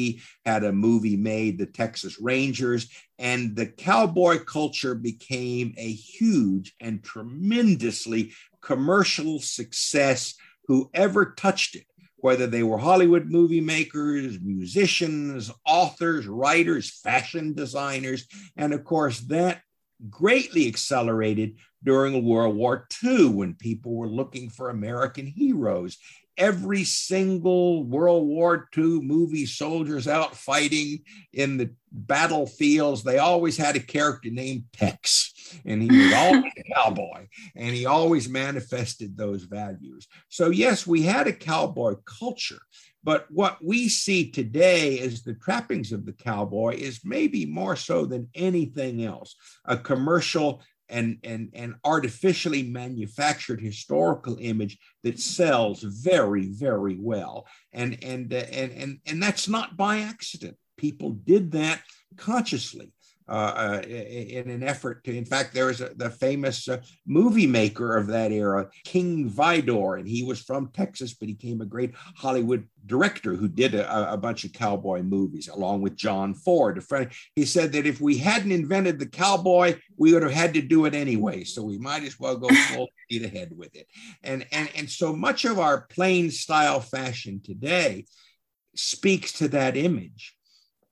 had a movie made, The Texas Rangers, and the cowboy culture became a huge and tremendously commercial success. Whoever touched it whether they were Hollywood movie makers, musicians, authors, writers, fashion designers. And of course, that greatly accelerated during World War II when people were looking for American heroes. Every single World War II movie, soldiers out fighting in the battlefields, they always had a character named Tex and he was always a cowboy and he always manifested those values. So, yes, we had a cowboy culture, but what we see today as the trappings of the cowboy is maybe more so than anything else a commercial and, and, and artificially manufactured historical image that sells very, very well. And, and, uh, and, and, and that's not by accident. People did that consciously uh, uh in an effort to, in fact, there was a, the famous uh, movie maker of that era, King Vidor, and he was from Texas, but he became a great Hollywood director who did a, a, bunch of cowboy movies along with John Ford. A friend, he said that if we hadn't invented the cowboy, we would have had to do it anyway. So we might as well go full speed ahead with it. And, and, and so much of our plain style fashion today speaks to that image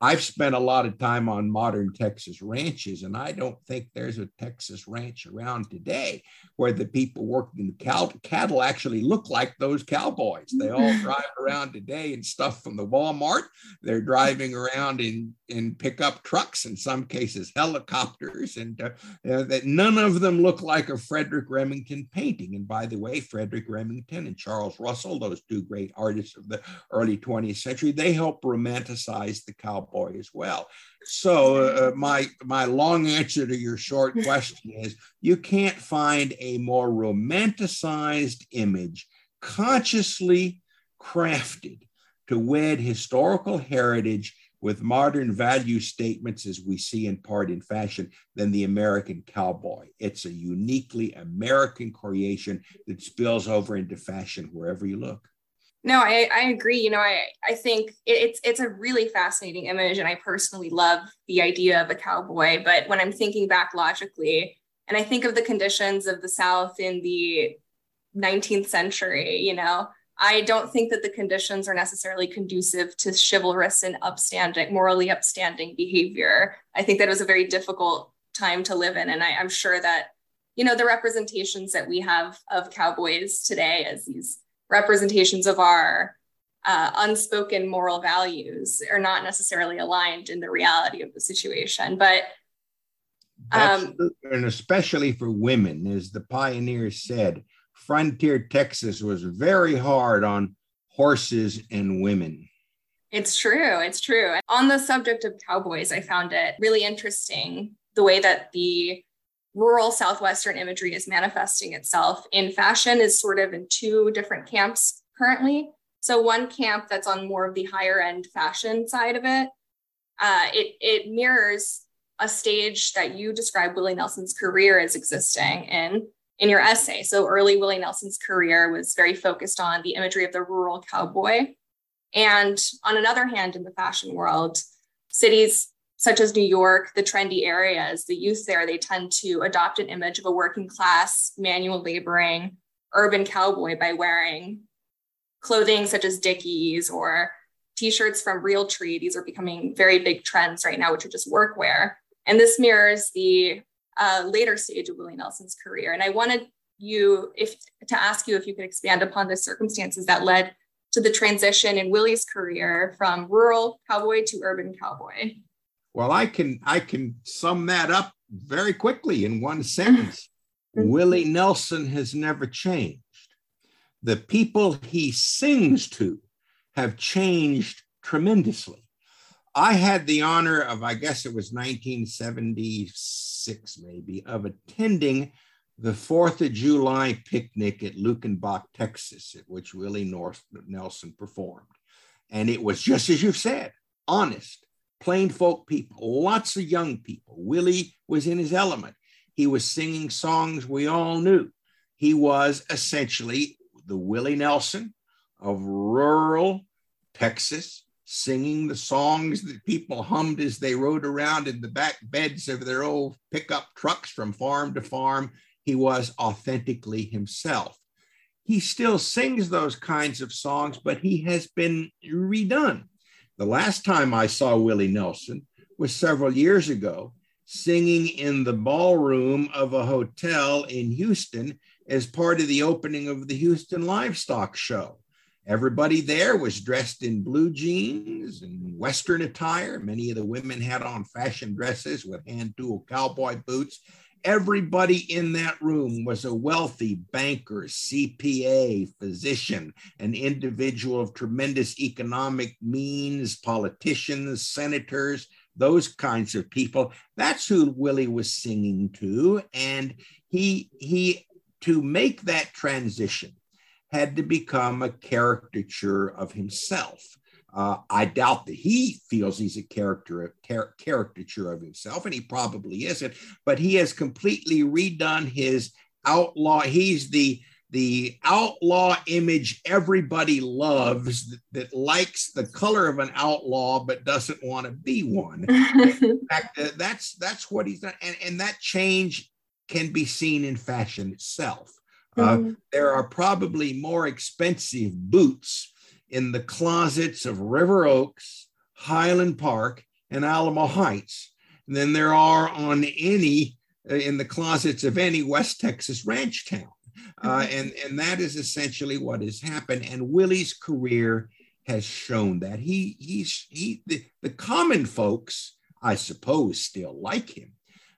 I've spent a lot of time on modern Texas ranches, and I don't think there's a Texas ranch around today where the people working in the cow- cattle actually look like those cowboys. They all drive around today in stuff from the Walmart. They're driving around in, in pickup trucks, in some cases helicopters, and uh, uh, that none of them look like a Frederic Remington painting. And by the way, Frederic Remington and Charles Russell, those two great artists of the early 20th century, they helped romanticize the cowboy boy as well. So uh, my my long answer to your short question is you can't find a more romanticized image consciously crafted to wed historical heritage with modern value statements as we see in part in fashion than the American cowboy. It's a uniquely American creation that spills over into fashion wherever you look. No, I, I agree. You know, I, I think it, it's it's a really fascinating image, and I personally love the idea of a cowboy. But when I'm thinking back logically, and I think of the conditions of the South in the 19th century, you know, I don't think that the conditions are necessarily conducive to chivalrous and upstanding, morally upstanding behavior. I think that it was a very difficult time to live in, and I, I'm sure that you know the representations that we have of cowboys today as these representations of our uh, unspoken moral values are not necessarily aligned in the reality of the situation. But um, and especially for women, as the pioneers said, frontier Texas was very hard on horses and women. It's true. It's true. On the subject of cowboys, I found it really interesting the way that the rural Southwestern imagery is manifesting itself in fashion is sort of in two different camps currently. So one camp that's on more of the higher end fashion side of it, uh, it, it mirrors a stage that you describe Willie Nelson's career as existing in in your essay. So early Willie Nelson's career was very focused on the imagery of the rural cowboy. And on another hand, in the fashion world, cities such as New York, the trendy areas, the youth there, they tend to adopt an image of a working class, manual laboring, urban cowboy by wearing clothing such as Dickies or t-shirts from Realtree. These are becoming very big trends right now, which are just workwear. And this mirrors the uh, later stage of Willie Nelson's career. And I wanted you if to ask you if you could expand upon the circumstances that led to the transition in Willie's career from rural cowboy to urban cowboy. Well, I can I can sum that up very quickly in one sentence. Mm-hmm. Willie Nelson has never changed. The people he sings to have changed tremendously. I had the honor of, I guess it was 1976, maybe, of attending the Fourth of July picnic at Luckenbach, Texas, at which Willie North Nelson performed. And it was just as you've said, honest, plain folk people, lots of young people. Willie was in his element. He was singing songs we all knew. He was essentially the Willie Nelson of rural Texas, singing the songs that people hummed as they rode around in the back beds of their old pickup trucks from farm to farm. He was authentically himself. He still sings those kinds of songs, but he has been redone. The last time I saw Willie Nelson was several years ago, singing in the ballroom of a hotel in Houston as part of the opening of the Houston Livestock Show. Everybody there was dressed in blue jeans and Western attire. Many of the women had on fashion dresses with hand tool cowboy boots everybody in that room was a wealthy banker, CPA, physician, an individual of tremendous economic means, politicians, senators, those kinds of people. That's who Willie was singing to. And he, he, to make that transition, had to become a caricature of himself. Uh, I doubt that he feels he's a character, car- caricature of himself, and he probably isn't. But he has completely redone his outlaw. He's the the outlaw image everybody loves that, that, likes the color of an outlaw but doesn't want to be one. in fact, uh, that's that's what he's done, and and that change can be seen in fashion itself. Uh, mm-hmm. there are probably more expensive boots in the closets of River Oaks, Highland Park, and Alamo Heights than there are on any uh, in the closets of any West Texas ranch town. Uh, mm-hmm. and, and that is essentially what has happened. And Willie's career has shown that he he's he the, the common folks, I suppose, still like him,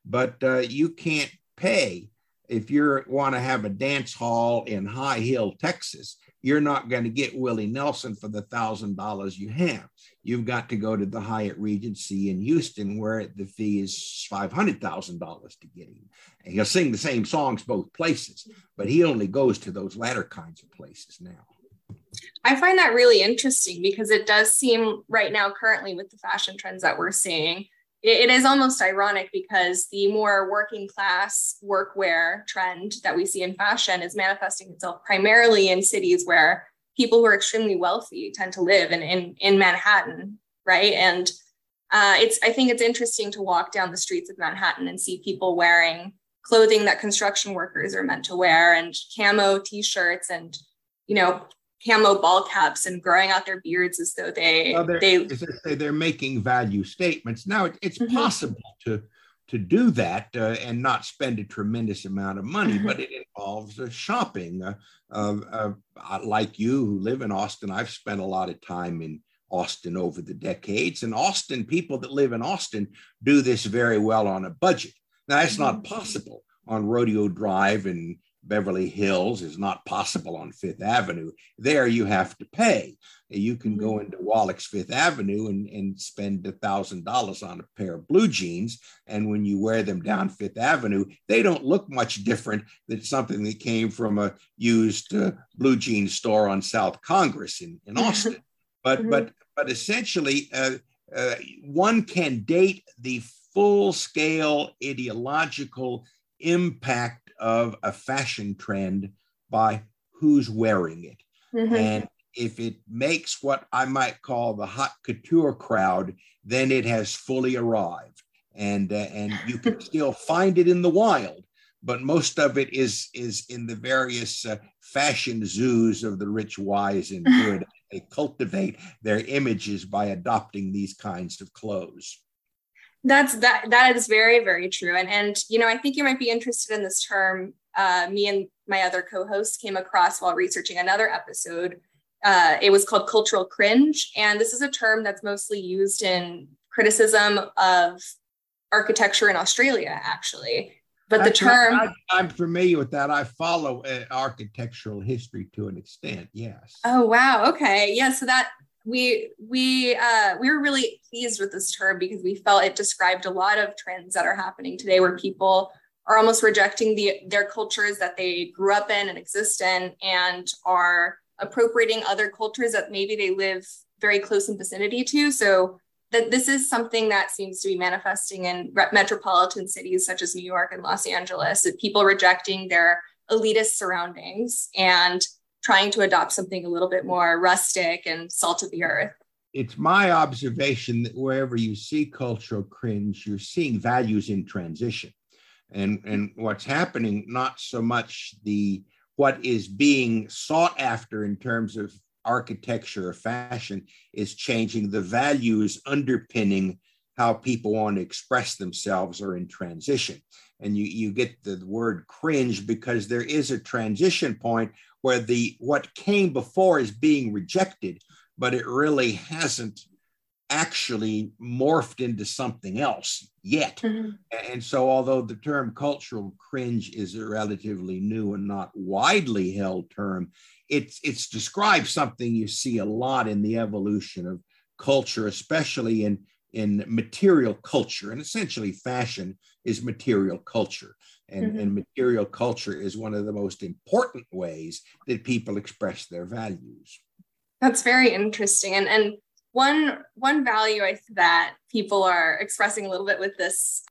but uh, you can't pay if you want to have a dance hall in High Hill, Texas. You're not going to get Willie Nelson for the thousand dollars you have. You've got to go to the Hyatt Regency in Houston, where the fee is five hundred thousand dollars to get him. And he'll sing the same songs both places, but he only goes to those latter kinds of places now. I find that really interesting because it does seem right now, currently, with the fashion trends that we're seeing, it, is almost ironic because the more working class workwear trend that we see in fashion is manifesting itself primarily in cities where people who are extremely wealthy tend to live in, in, in Manhattan, right? And uh, it's I think it's interesting to walk down the streets of Manhattan and see people wearing clothing that construction workers are meant to wear and camo t-shirts and you know camo ball caps and growing out their beards as though they well, they say they're making value statements. Now it, it's mm-hmm. possible to to do that uh, and not spend a tremendous amount of money, mm-hmm. but it involves uh, shopping. Uh, uh, like you who live in Austin, I've spent a lot of time in Austin over the decades, and Austin people that live in Austin do this very well on a budget. Now that's mm-hmm. not possible on Rodeo Drive and Beverly Hills is not possible on Fifth Avenue. There you have to pay. You can go mm-hmm. into Wallack's Fifth Avenue and, and spend a thousand dollars on a pair of blue jeans. And when you wear them down Fifth Avenue, they don't look much different than something that came from a used uh, blue jean store on South Congress in, in Austin. but mm-hmm. but but essentially, uh, uh, one can date the full scale ideological impact of a fashion trend by who's wearing it. Mm-hmm. And if it makes what I might call the haute couture crowd, then it has fully arrived. And, uh, and you can still find it in the wild, but most of it is, is in the various uh, fashion zoos of the rich, wise, and good. they cultivate their images by adopting these kinds of clothes. That's that that is very very true, and and you know I think you might be interested in this term. Uh, me and my other co-hosts came across while researching another episode. Uh, it was called cultural cringe, and this is a term that's mostly used in criticism of architecture in Australia, actually. But the term I, am familiar with that. I follow uh, architectural history to an extent. Yes. Oh wow. Okay. Yeah. So that we we uh, we were really pleased with this term because we felt it described a lot of trends that are happening today, where people are almost rejecting the their cultures that they grew up in and exist in, and are appropriating other cultures that maybe they live very close in vicinity to. So that this is something that seems to be manifesting in metropolitan cities such as New York and Los Angeles. People rejecting their elitist surroundings and trying to adopt something a little bit more rustic and salt of the earth. It's my observation that wherever you see cultural cringe, you're seeing values in transition. And, and what's happening, not so much the what is being sought after in terms of architecture or fashion is changing the values underpinning how people want to express themselves are in transition and you, you get the word cringe because there is a transition point where the what came before is being rejected, but it really hasn't actually morphed into something else yet. Mm-hmm. And so, although the term cultural cringe is a relatively new and not widely held term, it's it's describes something you see a lot in the evolution of culture, especially in in material culture, and essentially fashion is material culture. And, mm-hmm. and material culture is one of the most important ways that people express their values. That's very interesting. And, and one, one value I, that people are expressing a little bit with this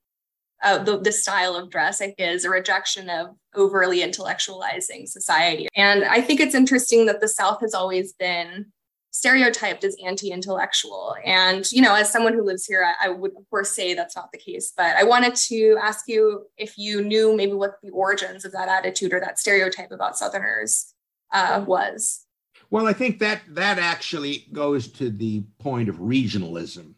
uh, the, the style of dress, I think, is a rejection of overly intellectualizing society. And I think it's interesting that the South has always been stereotyped as anti-intellectual. And you know as someone who lives here I, I, would of course say that's not the case but i wanted to ask you if you knew maybe what the origins of that attitude or that stereotype about southerners uh, was. Well i think that that actually goes to the point of regionalism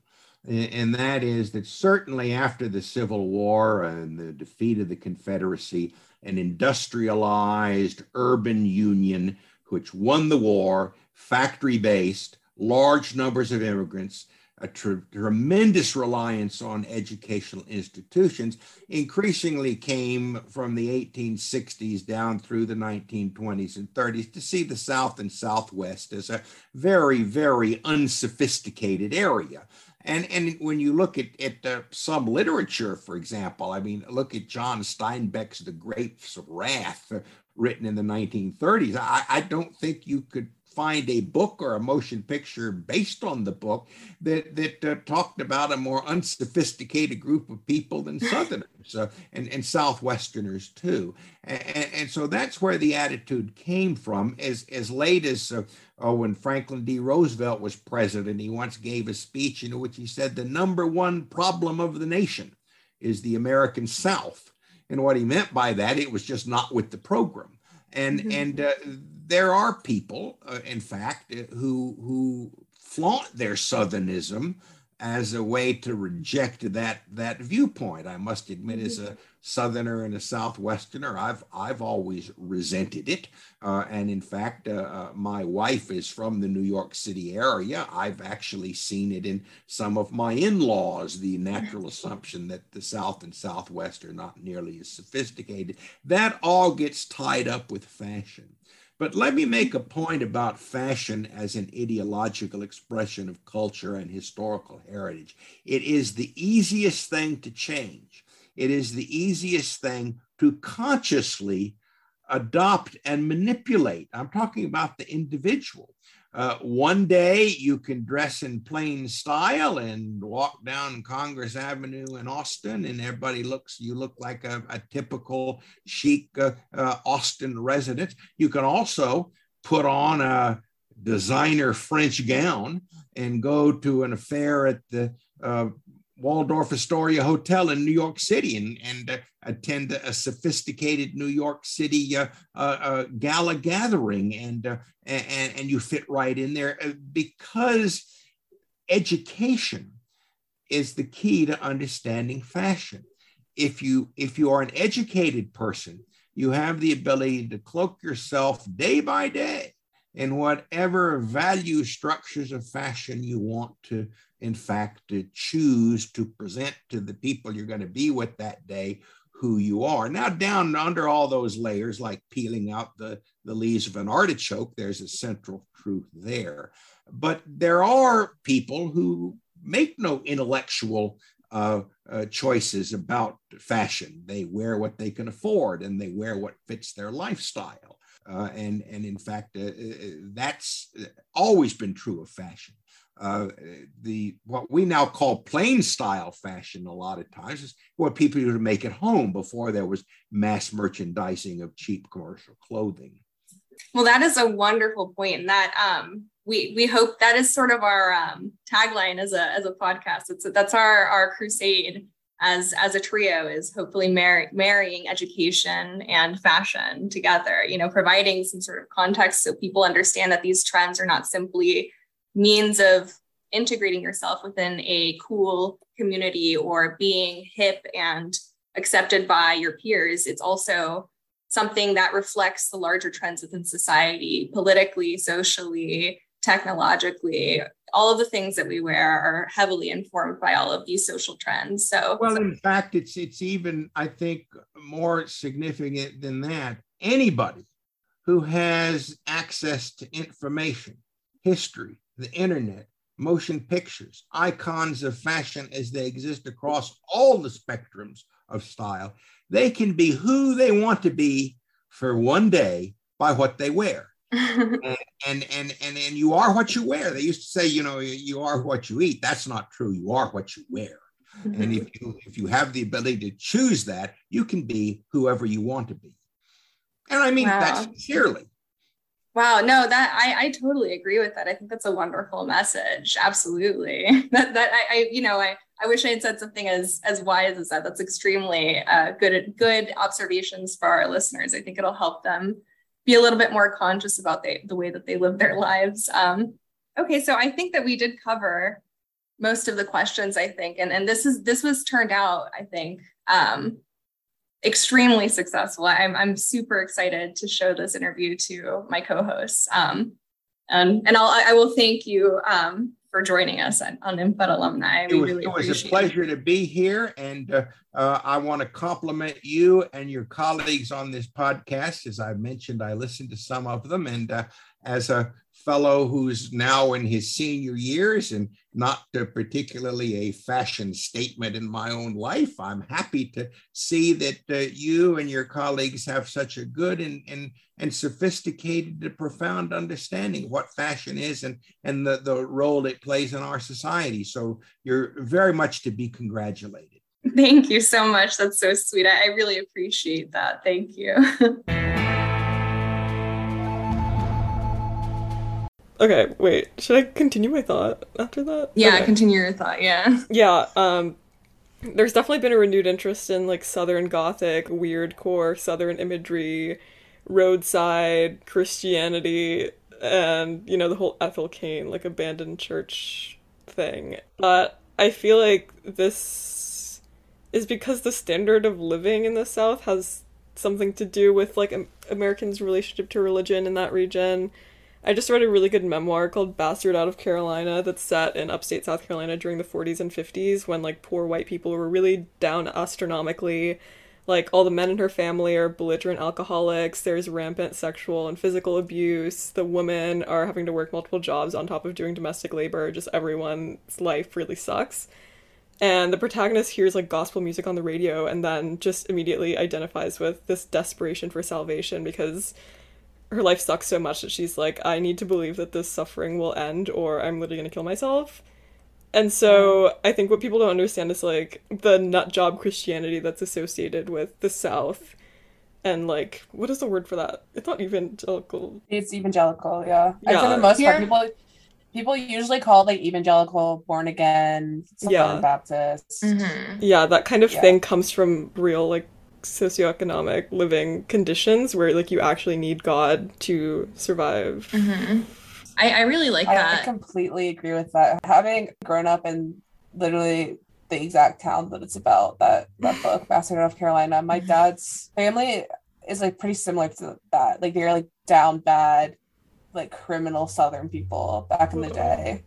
and that is that certainly after the Civil War and the defeat of the Confederacy, an industrialized urban union which won the war, factory based, large numbers of immigrants, a tr- tremendous reliance on educational institutions increasingly came from the 1860s down through the 1920s and 30s to see the South and Southwest as a very, very unsophisticated area. And, and when you look at, at uh, some literature, for example, I mean, look at John Steinbeck's The Grapes of Wrath, uh, written in the 1930s. I, I don't think you could find a book or a motion picture based on the book that that uh, talked about a more unsophisticated group of people than Southerners uh, and and Southwesterners too, and, and, so that's where the attitude came from. As as late as uh, oh, when Franklin D. Roosevelt was president, he once gave a speech in which he said the number one problem of the nation is the American South, and what he meant by that it was just not with the program and mm-hmm. and uh, there are people, uh, in fact, uh, who who flaunt their southernism as a way to reject that that viewpoint. I must admit, as a southerner and a southwesterner, I've I've always resented it. Uh, and in fact, uh, uh, my wife is from the New York City area. I've actually seen it in some of my in-laws. The natural assumption that the South and Southwest are not nearly as sophisticated. That all gets tied up with fashion. But let me make a point about fashion as an ideological expression of culture and historical heritage. It is the easiest thing to change. It is the easiest thing to consciously adopt and manipulate. I'm talking about the individual. Uh, one day you can dress in plain style and walk down Congress Avenue in Austin, and everybody looks, you look like a, a typical chic uh, uh, Austin resident. You can also put on a designer French gown and go to an affair at the uh, Waldorf Astoria Hotel in New York City and, and uh, attend a sophisticated New York City uh, uh, uh gala gathering, and, uh, and, and you fit right in there uh, because education is the key to understanding fashion. If you if you are an educated person, you have the ability to cloak yourself day by day in whatever value structures of fashion you want to in fact, to choose to present to the people you're going to be with that day who you are. Now, down under all those layers, like peeling out the, the leaves of an artichoke, there's a central truth there. But there are people who make no intellectual uh, uh, choices about fashion. They wear what they can afford and they wear what fits their lifestyle. Uh, and, and in fact, uh, uh, that's always been true of fashion uh, the what we now call plain style fashion a lot of times is what people used to make at home before there was mass merchandising of cheap commercial clothing. Well, that is a wonderful point, and that um, we we hope that is sort of our um, tagline as a as a podcast. It's that's our our crusade as as a trio is hopefully mar- marrying education and fashion together. You know, providing some sort of context so people understand that these trends are not simply means of integrating yourself within a cool community or being hip and accepted by your peers. It's also something that reflects the larger trends within society, politically, socially, technologically. All of the things that we wear are heavily informed by all of these social trends. So, well, in fact, it's it's even I think more significant than that. Anybody who has access to information, history, the internet, motion pictures, icons of fashion as they exist across all the spectrums of style, they can be who they want to be for one day by what they wear. and, and, and and and you are what you wear. They used to say, you know, you are what you eat. That's not true. You are what you wear. Mm-hmm. And if you if you have the ability to choose that, you can be whoever you want to be. And I mean wow. that sincerely. Wow, no, that I, I totally agree with that. I think that's a wonderful message. Absolutely. that that I, I you know, I, I wish I had said something as as wise as that. That's extremely uh, good good observations for our listeners. I think it'll help them be a little bit more conscious about the, the way that they live their lives. Um, okay, so I think that we did cover most of the questions, I think. And and this is this was turned out, I think, um, extremely successful. I'm I'm super excited to show this interview to my co-hosts. Um, and and I'll I will thank you um, for joining us on, on IMPUT alumni. It was, really it was a pleasure it. to be here, and uh, uh, I want to compliment you and your colleagues on this podcast. As I mentioned, I listened to some of them, and uh, as a fellow who's now in his senior years and not particularly a fashion statement in my own life. I'm happy to see that uh, you and your colleagues have such a good and, and, and sophisticated and profound understanding of what fashion is and, and the, the role it plays in our society. So you're very much to be congratulated. Thank you so much. That's so sweet. I, I really appreciate that. Thank you. Okay, wait. Should I continue my thought after that? Yeah, okay. continue your thought. Yeah. Yeah. Um, there's definitely been a renewed interest in like Southern Gothic, weird core Southern imagery, roadside Christianity, and you know the whole Ethel Cain like abandoned church thing. But I feel like this is because the standard of living in the South has something to do with like Americans' relationship to religion in that region I just read a really good memoir called Bastard Out of Carolina that's set in upstate South Carolina during the 40s and 50s when like poor white people were really down astronomically. Like all the men in her family are belligerent alcoholics, there's rampant sexual and physical abuse, the women are having to work multiple jobs on top of doing domestic labor, just everyone's life really sucks. And the protagonist hears like gospel music on the radio and then just immediately identifies with this desperation for salvation because her life sucks so much that she's like, I need to believe that this suffering will end or I'm literally gonna kill myself. And so I think what people don't understand is like the nut job Christianity that's associated with the South. And like, what is the word for that? It's not evangelical. It's evangelical, yeah. yeah. for the most part, people people usually call it like evangelical, born again, yeah. Baptist. Mm-hmm. Yeah, that kind of yeah. thing comes from real like socioeconomic living conditions where like you actually need God to survive. Mm-hmm. I, I really like I, that. I completely agree with that. Having grown up in literally the exact town that it's about, that that book, Bastard North Carolina, my mm-hmm. dad's family is like pretty similar to that. Like they're like down bad, like criminal southern people back in the day.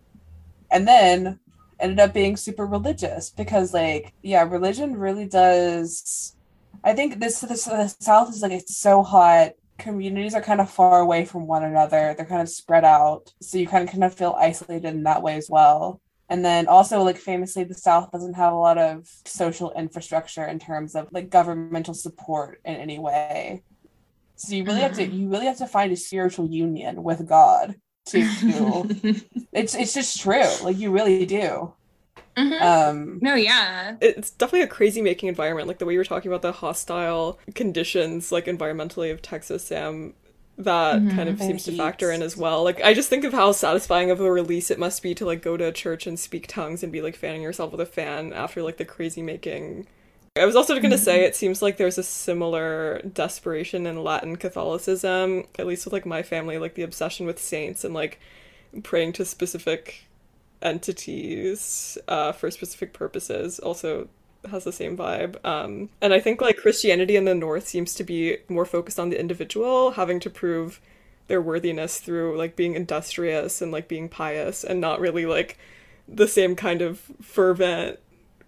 And then ended up being super religious because like yeah, religion really does I think this, this the South is like it's so hot. Communities are kind of far away from one another. They're kind of spread out, so you kind of kind of feel isolated in that way as well. And then also, like famously, the South doesn't have a lot of social infrastructure in terms of like governmental support in any way. So you really have to you really have to find a spiritual union with God to it's it's just true. Like you really do. Mm-hmm. Um, no, yeah. It's definitely a crazy making environment. Like the way you were talking about the hostile conditions, like environmentally of Texas, Sam, that mm-hmm. kind of seems to factor in as well. Like I just think of how satisfying of a release it must be to like go to a church and speak tongues and be like fanning yourself with a fan after like the crazy making. I was also going to mm-hmm. say it seems like there's a similar desperation in Latin Catholicism, at least with like my family, like the obsession with saints and like praying to specific entities uh, for specific purposes also has the same vibe. Um, and I think like Christianity in the North seems to be more focused on the individual having to prove their worthiness through like being industrious and like being pious and not really like the same kind of fervent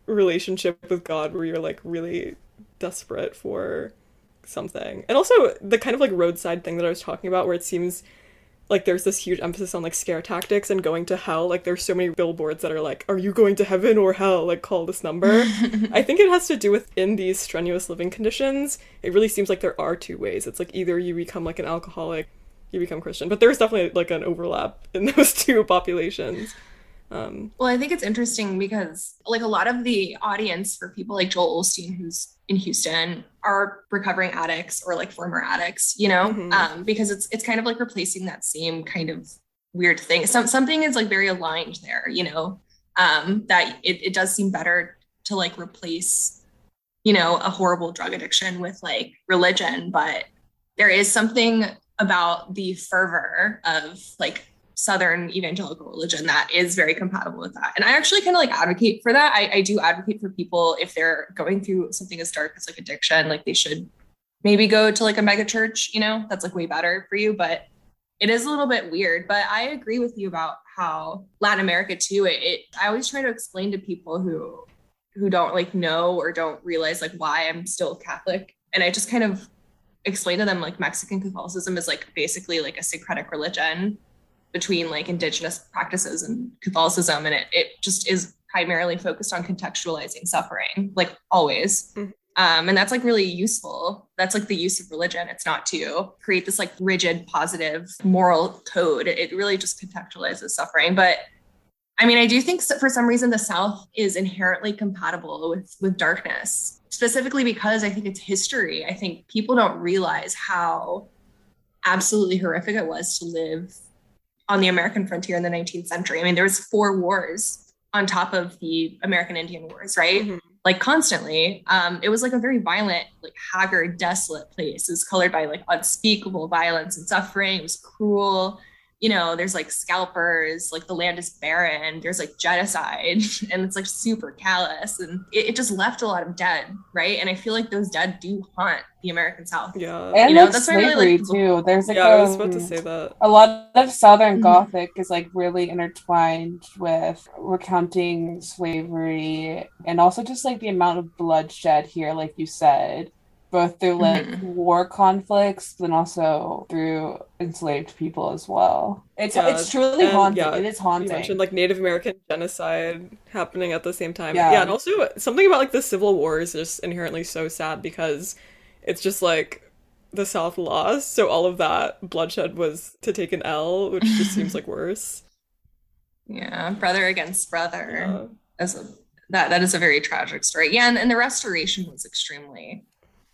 relationship with God where you're like really desperate for something. And also the kind of like roadside thing that I was talking about where it seems like there's this huge emphasis on like scare tactics and going to hell. Like there's so many billboards that are like are you going to heaven or hell? Like call this number. I think it has to do with in these strenuous living conditions it really seems like there are two ways. It's like either you become like an alcoholic you become christian. But there's definitely like an overlap in those two populations um, well, I think it's interesting because like a lot of the audience for people like Joel Osteen, who's in Houston, are recovering addicts or like former addicts, you know, mm-hmm. um, because it's it's kind of like replacing that same kind of weird thing. Some something is like very aligned there, you know, um, that it, it does seem better to like replace, you know, a horrible drug addiction with like religion, but there is something about the fervor of like Southern evangelical religion that is very compatible with that. And I actually kind of like advocate for that. I, I do advocate for people if they're going through something as dark as like addiction, like they should maybe go to like a mega church, you know, that's like way better for you. But it is a little bit weird. But I agree with you about how Latin America too, it, it I always try to explain to people who who don't like know or don't realize like why I'm still Catholic. And I just kind of explain to them like Mexican Catholicism is like basically like a syncretic religion between like indigenous practices and Catholicism. And it, it just is primarily focused on contextualizing suffering, like always. Mm-hmm. Um, and that's like really useful. That's like the use of religion. It's not to create this like rigid, positive moral code. It really just contextualizes suffering. But I mean, I do think for some reason the South is inherently compatible with with darkness, specifically because I think it's history. I think people don't realize how absolutely horrific it was to live on the American frontier in the 19th century. I mean, there was four wars on top of the American Indian Wars, right? Mm-hmm. Like constantly. Um, it was like a very violent, like haggard, desolate place. It was colored by like unspeakable violence and suffering. It was cruel you know, there's like scalpers, like the land is barren, there's like genocide, and it's like super callous. And it, it, just left a lot of dead, right? And I feel like those dead do haunt the American South. Yeah. And you know, like that's slavery really like, too. There's like yeah, a, I was about to say that. A lot of Southern mm-hmm. Gothic is like really intertwined with recounting slavery and also just like the amount of bloodshed here, like you said both through like mm-hmm. war conflicts and also through enslaved people as well. It's yeah, it's truly and, haunting. Yeah, it is haunting. You mentioned like Native American genocide happening at the same time. Yeah. yeah, and also something about like the Civil War is just inherently so sad because it's just like the South lost, so all of that bloodshed was to take an L, which just seems like worse. Yeah, brother against brother. Yeah. As a, that that is a very tragic story. Yeah, and, and the restoration was extremely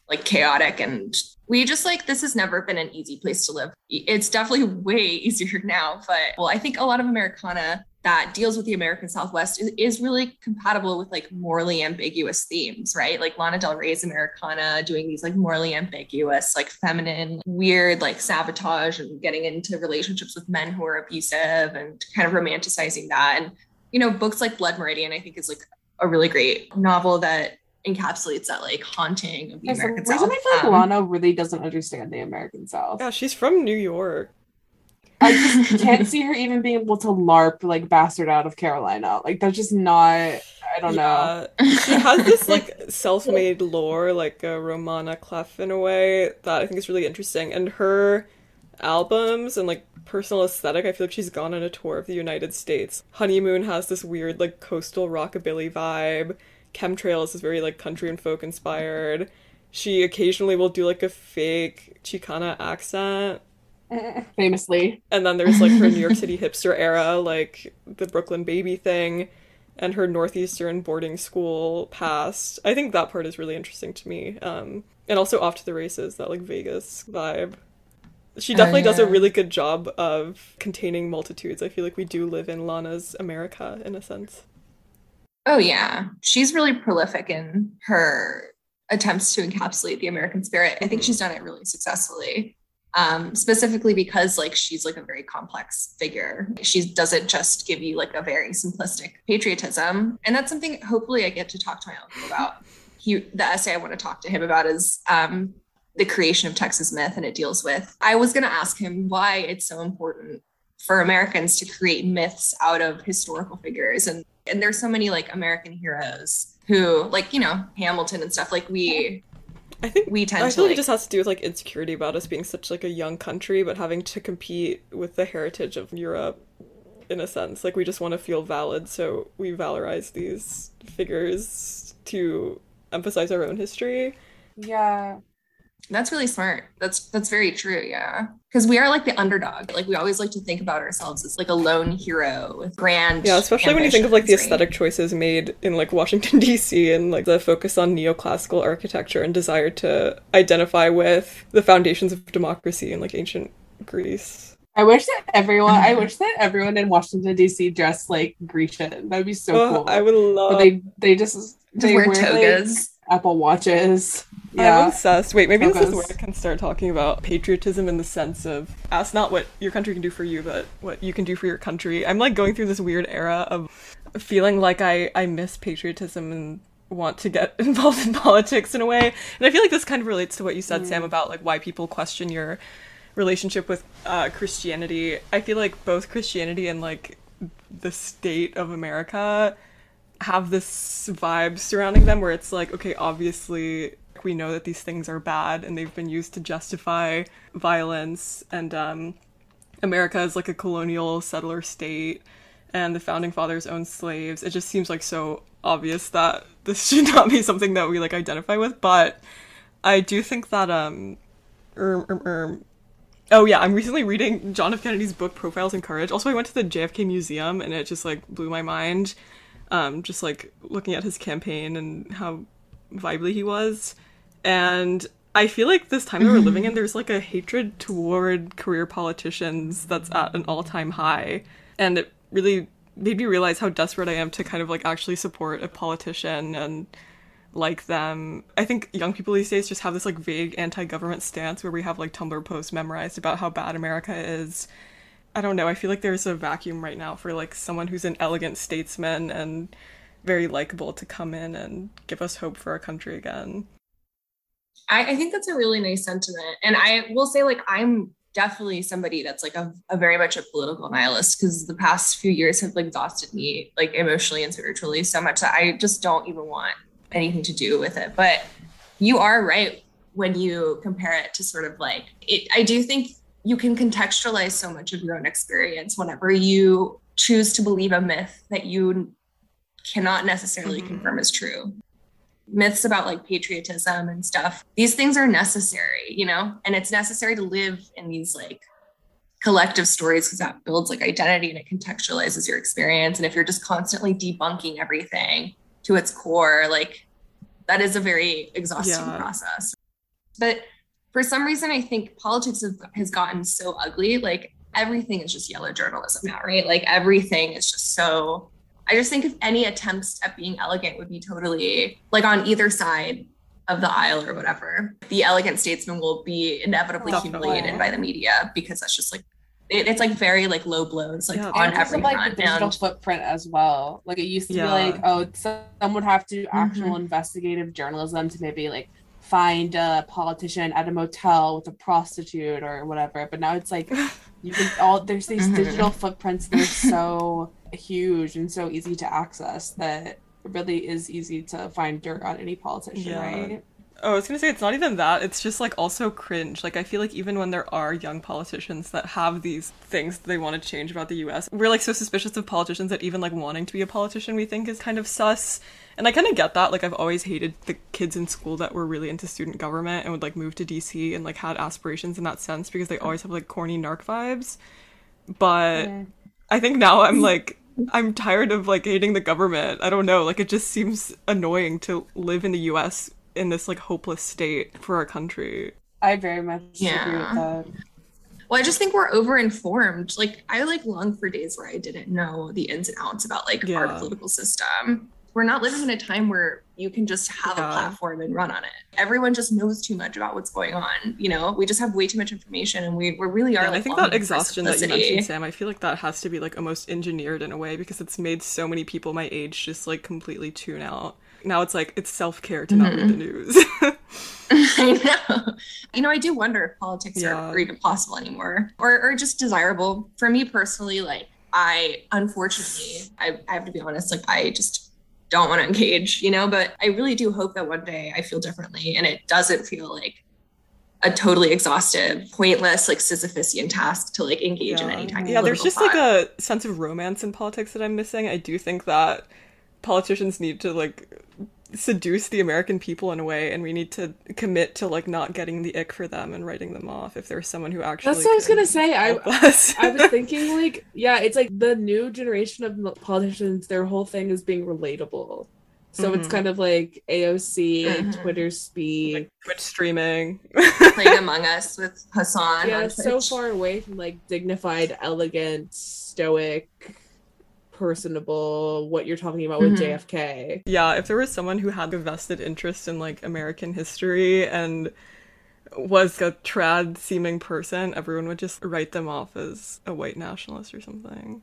like chaotic and we just like this has never been an easy place to live. It's definitely way easier now, but well, I think a lot of Americana that deals with the American Southwest is, is, really compatible with like morally ambiguous themes, right? Like Lana Del Rey's Americana doing these like morally ambiguous, like feminine, weird, like sabotage and getting into relationships with men who are abusive and kind of romanticizing that. And, you know, books like Blood Meridian, I think is like a really great novel that encapsulates that like haunting of the American South. Reason I feel like um, Lana really doesn't understand the American South. Yeah, she's from New York. I just can't see her even being able to LARP like bastard out of Carolina. Like that's just not. I don't yeah. know. she has this like self-made lore, like a roman à clef in a way that I think is really interesting. And her albums and like personal aesthetic, I feel like she's gone on a tour of the United States. Honeymoon has this weird like coastal rockabilly vibe. Chemtrails is very like country and folk inspired. She occasionally will do like a fake Chicana accent. Famously. And then there's like her New York City hipster era, like the Brooklyn baby thing, and her Northeastern boarding school past. I think that part is really interesting to me. Um, and also off to the races, that like Vegas vibe. She oh, definitely oh, yeah. does a really good job of containing multitudes. I feel like we do live in Lana's America in a sense. Oh yeah, she's really prolific in her attempts to encapsulate the American spirit. I think she's done it really successfully. Um, specifically because like she's like a very complex figure. She doesn't just give you like a very simplistic patriotism, and that's something hopefully I get to talk to my uncle about. He, the essay I want to talk to him about is um, the creation of Texas myth, and it deals with. I was going to ask him why it's so important for Americans to create myths out of historical figures and and there's so many like American heroes who like you know Hamilton and stuff like we I think we tend I to feel like, it just has to do with like insecurity about us being such like a young country but having to compete with the heritage of Europe in a sense like we just want to feel valid so we valorize these figures to emphasize our own history. Yeah that's really smart. That's that's very true. Yeah, because we are like the underdog. Like we always like to think about ourselves as like a lone hero with grand. Yeah, especially when you think of like the aesthetic choices made in like Washington D.C. and like the focus on neoclassical architecture and desire to identify with the foundations of democracy in like ancient Greece. I wish that everyone. I wish that everyone in Washington D.C. dressed like Grecian. That'd be so oh, cool. I would love. But they they just they wear, wear togas. Like, Apple watches. Yeah. I'm obsessed. Wait, maybe this is where I can start talking about patriotism in the sense of ask not what your country can do for you, but what you can do for your country. I'm like going through this weird era of feeling like I, I miss patriotism and want to get involved in politics in a way. And I feel like this kind of relates to what you said, Sam, about like why people question your relationship with uh, Christianity. I feel like both Christianity and like the state of America have this vibe surrounding them where it's like, okay, obviously we know that these things are bad and they've been used to justify violence and um, America is like a colonial settler state and the founding fathers owned slaves. It just seems like so obvious that this should not be something that we like identify with, but I do think that um erm, erm, erm, Oh yeah, I'm recently reading John F. Kennedy's book Profiles in Courage. Also, I went to the JFK Museum and it just like blew my mind. Um, just like looking at his campaign and how vibely he was. And I feel like this time that we're living in, mm-hmm. there's like a hatred toward career politicians that's at an all time high. And it really made me realize how desperate I am to kind of like actually support a politician and like them. I think young people these days just have this like vague anti-government stance where we have like Tumblr posts memorized about how bad America is. I don't know. I feel like there's a vacuum right now for like someone who's an elegant statesman and very likable to come in and give us hope for our country again. I, I think that's a really nice sentiment. And I will say, like, I'm definitely somebody that's like a, a very much a political nihilist because the past few years have like exhausted me, like emotionally and spiritually, so much that I just don't even want anything to do with it. But you are right when you compare it to sort of like it. I do think you can contextualize so much of your own experience whenever you choose to believe a myth that you cannot necessarily Mhm. confirm is true myths about like patriotism and stuff. These things are necessary you know? And it's necessary to live in these like collective stories because that builds like identity and it contextualizes your experience. And if you're just constantly debunking everything to its core like that is a very exhausting Yeah. process. But for some reason i think politics have, has gotten so ugly. Like everything is just yellow journalism now right? Like everything is just so I just think if any attempts at being elegant would be totally like on either side of the aisle or whatever, the elegant statesman will be inevitably Definitely. humiliated by the media because that's just like it, it's like very like low blows like Yeah. on and also, every like front. the digital And footprint as well. Like it used to Yeah. be like, oh, some would have to do actual investigative journalism to maybe like find a politician at a motel with a prostitute or whatever. But now it's like you can all there's these Mhm. digital footprints that are so huge and so easy to access that it really is easy to find dirt on any politician, Yeah. right? Oh, I was gonna say it's not even that. It's just like also cringe. Like I feel like even when there are young politicians that have these things that they want to change about the U.S., we're like so suspicious of politicians that even like wanting to be a politician we think is kind of sus. And I kind of get that. Like I've always hated the kids in school that were really into student government and would like move to D.C. and like had aspirations in that sense because they always have like corny narc vibes. But I think now I'm like I'm tired of like hating the government. I don't know, like it just seems annoying to live in the US in this like hopeless state for our country. I very much agree with that. well, I just think we're over informed. Like I like long for days where I didn't know the ins and outs about like our political system. We're not living in a time where you can just have Yeah. a platform and run on it. Everyone just knows too much about what's going on. You know, we just have way too much information, and we we really are. Yeah, and I think that exhaustion that you mentioned, Sam, I feel like that has to be like almost engineered in a way because it's made so many people my age just like completely tune out. Now it's like it's self care to not read the mm-hmm. news. I know. You know, I do wonder if politics Yeah. are, are even possible anymore or, or just desirable. For me personally, like, I unfortunately, I, I have to be honest, like, I just don't want to engage, you know, but I really do hope that one day I feel differently and it doesn't feel like a totally exhaustive, pointless, like Sisyphusian task to like engage in any kind of yeah, there's just like a sense of romance in politics that I'm missing. I do think that politicians need to like seduce the American people in a way, and we need to commit to like not getting the ick for them and writing them off if there's someone who actually. That's what I was gonna say. I. I was thinking like, yeah, it's like the new generation of politicians. Their whole thing is being relatable. So it's Mhm. kind of like AOC, Mhm. Twitter speed, like Twitch streaming. playing Among Us with Hasan. yeah, on so far away from like dignified, elegant, stoic personable what you're talking about with Mhm. JFK. Yeah, if there was someone who had a vested interest in like American history and was a trad seeming person, everyone would just write them off as a white nationalist or something.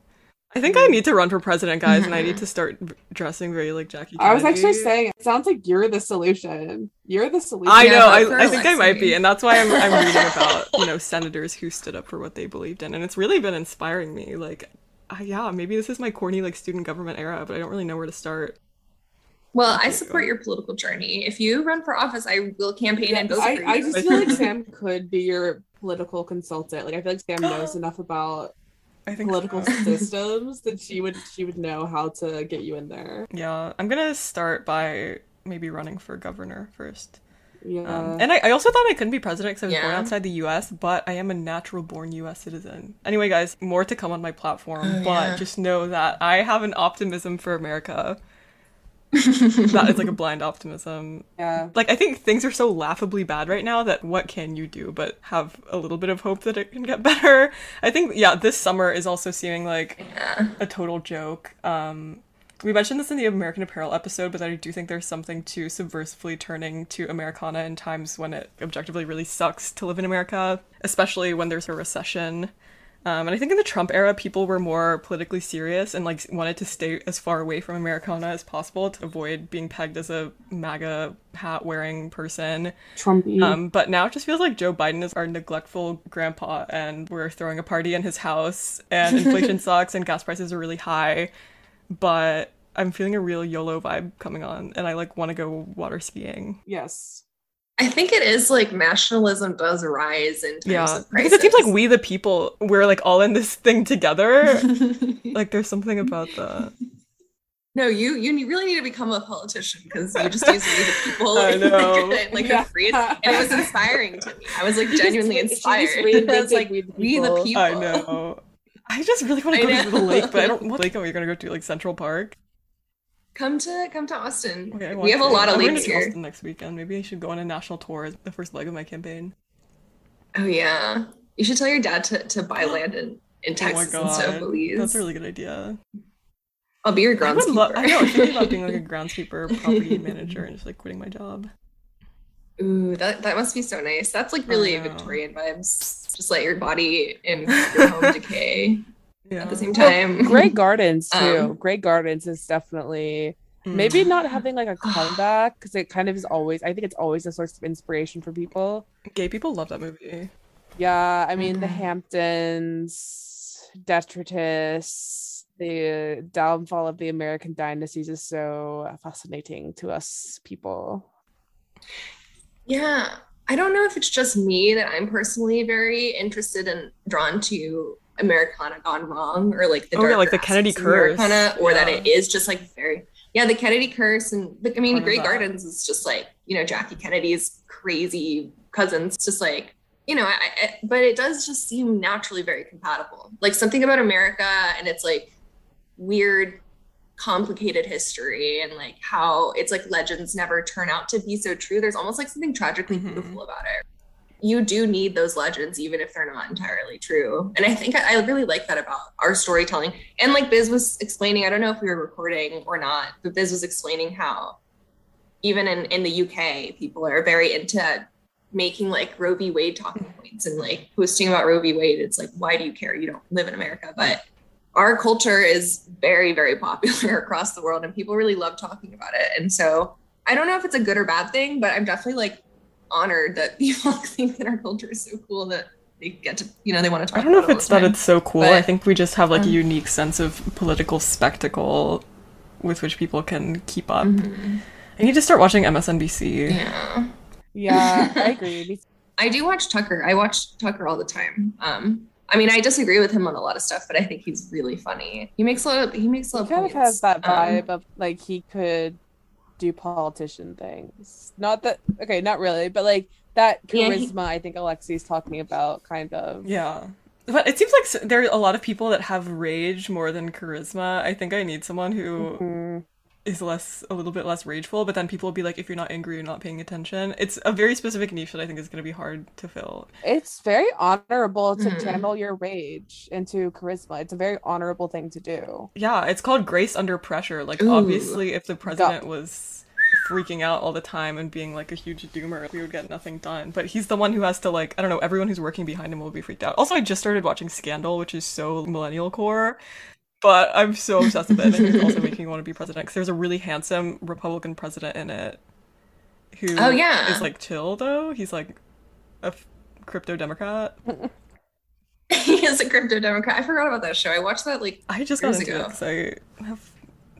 I think I need to run for president, guys, and I need to start dressing very like Jackie. I was actually saying it sounds like you're the solution. You're the solution. I know. vote I, I think I might be, and that's why I'm, I'm reading about you know senators who stood up for what they believed in, and it's really been inspiring me. Like, uh, yeah, maybe this is my corny like student government era, but I don't really know where to start. Well, I support your political journey. If you run for office, I will campaign and vote I, for you. I just feel like Sam could be your political consultant. Like I feel like Sam knows enough about I think political so. systems that she would she would know how to get you in there. Yeah, I'm gonna start by maybe running for governor first. Yeah. Um, and I, I also thought I couldn't be president because I was born outside the U.S., but I am a natural born U.S. citizen. Anyway, guys, more to come on my platform, Oh, but yeah. just know that I have an optimism for America. that is like a blind optimism. yeah. Like I think things are so laughably bad right now that what can you do but have a little bit of hope that it can get better? I think yeah, this summer is also seeming like yeah. a total joke. Um, we mentioned this in the American Apparel episode, but I do think there's something to subversively turning to Americana in times when it objectively really sucks to live in America, especially when there's a recession. Um, and I think in the Trump era, people were more politically serious and like wanted to stay as far away from Americana as possible to avoid being pegged as a MAGA hat wearing person. Trumpy. Um, but now it just feels like Joe Biden is our neglectful grandpa, and we're throwing a party in his house, and inflation sucks, and gas prices are really high. But I'm feeling a real YOLO vibe coming on, and I like want to go water skiing. yes. I think it is like nationalism does rise in times Yeah, of because it seems like we the people we're like all in this thing together. like there's something about that. no, you you really need to become a politician because you just use we the people I like, know. a- like Yeah. a phrase, and it was inspiring to me. I was like genuinely re- she just inspired. I reinvented was like we the we the people. people. I know. I just really want to go to the lake, but I don't. What lake are you gonna go to? Like Central Park? Come to come to Austin. Okay, we have a lot of I'm going lakes to here. Charleston next weekend. Maybe I should go on a national tour as the first leg of my campaign. Oh yeah, you should tell your dad to, to buy land in, in Texas oh my and stuff, please. that's a really good idea. I'll be your I groundskeeper. I know. I was thinking about being like a groundskeeper, property manager, and just like quitting my job. Ooh, that that must be so nice. That's like really. Victorian vibes. Just let your body and your home decay Yeah. at the same Well, time. Grey Gardens too. Um, Grey Gardens is definitely Mm. maybe not having like a comeback because it kind of is always. I think it's always a source of inspiration for people. Gay people love that movie. Yeah, I mean the Mhm. Hamptons, detritus, the downfall of the American dynasties is so fascinating to us people. Yeah. I don't know if it's just me that I'm personally very interested and drawn to Americana gone wrong or like the Oh, yeah, like the Kennedy curse. Americana, or that it is just like very yeah the Kennedy curse and I mean Grey. Gardens is just like you know Jackie Kennedy's crazy cousins just like you know I, I, but it does just seem naturally very compatible like something about America and it's like weird complicated history and like how it's like legends never turn out to be so true. There's almost like something tragically Mhm. beautiful about it. You do need those legends even if they're not entirely true. And i think I, I really like that about our storytelling. And like biz was explaining i don't know if we were recording or not but biz was explaining how even in in the uk people are very into making like roe v. Wade talking points and like posting about roe v. Wade. It's like why do you care? You don't live in america. But our culture is very very popular across the world and people really love talking about it and so i don't know if it's a good or bad thing but i'm definitely like honored that people think that our culture is so cool that they get to you know they want to talk I don't know if it it's that time. it's so cool. But, I think we just have like a um, unique sense of political spectacle with which people can keep up. Mhm. I need to start watching MSNBC. yeah Yeah, I agree. I do watch tucker i watch tucker all the time um i mean i disagree with him on a lot of stuff but i think he's really funny he makes a lot of he makes a lot He of kind of has that Um, vibe of like he could do politician things. Not that okay, not really, but like that Yeah, he- charisma. I think Alexi's talking about, kind of. Yeah. But it seems like s- there are a lot of people that have rage more than charisma. I think I need someone who Mhm. Is less a little bit less rageful, but then people will be like, if you're not angry, you're not paying attention. It's a very specific niche that I think is going to be hard to fill. It's very honorable to Mhm. channel your rage into charisma. It's a very honorable thing to do. Yeah, it's called grace under pressure. Like Ooh. obviously, if the president was freaking out all the time and being like a huge doomer, we would get nothing done. But he's the one who has to like I don't know. Everyone who's working behind him will be freaked out. Also, I just started watching Scandal, which is so millennial core. But I'm so obsessed with it. and I think it's also making me want to be president because there's a really handsome Republican president in it who Oh, yeah. is like chill though. He's like a f- crypto Democrat. he is a crypto democrat. I forgot about that show. I watched that like I just got into it because I have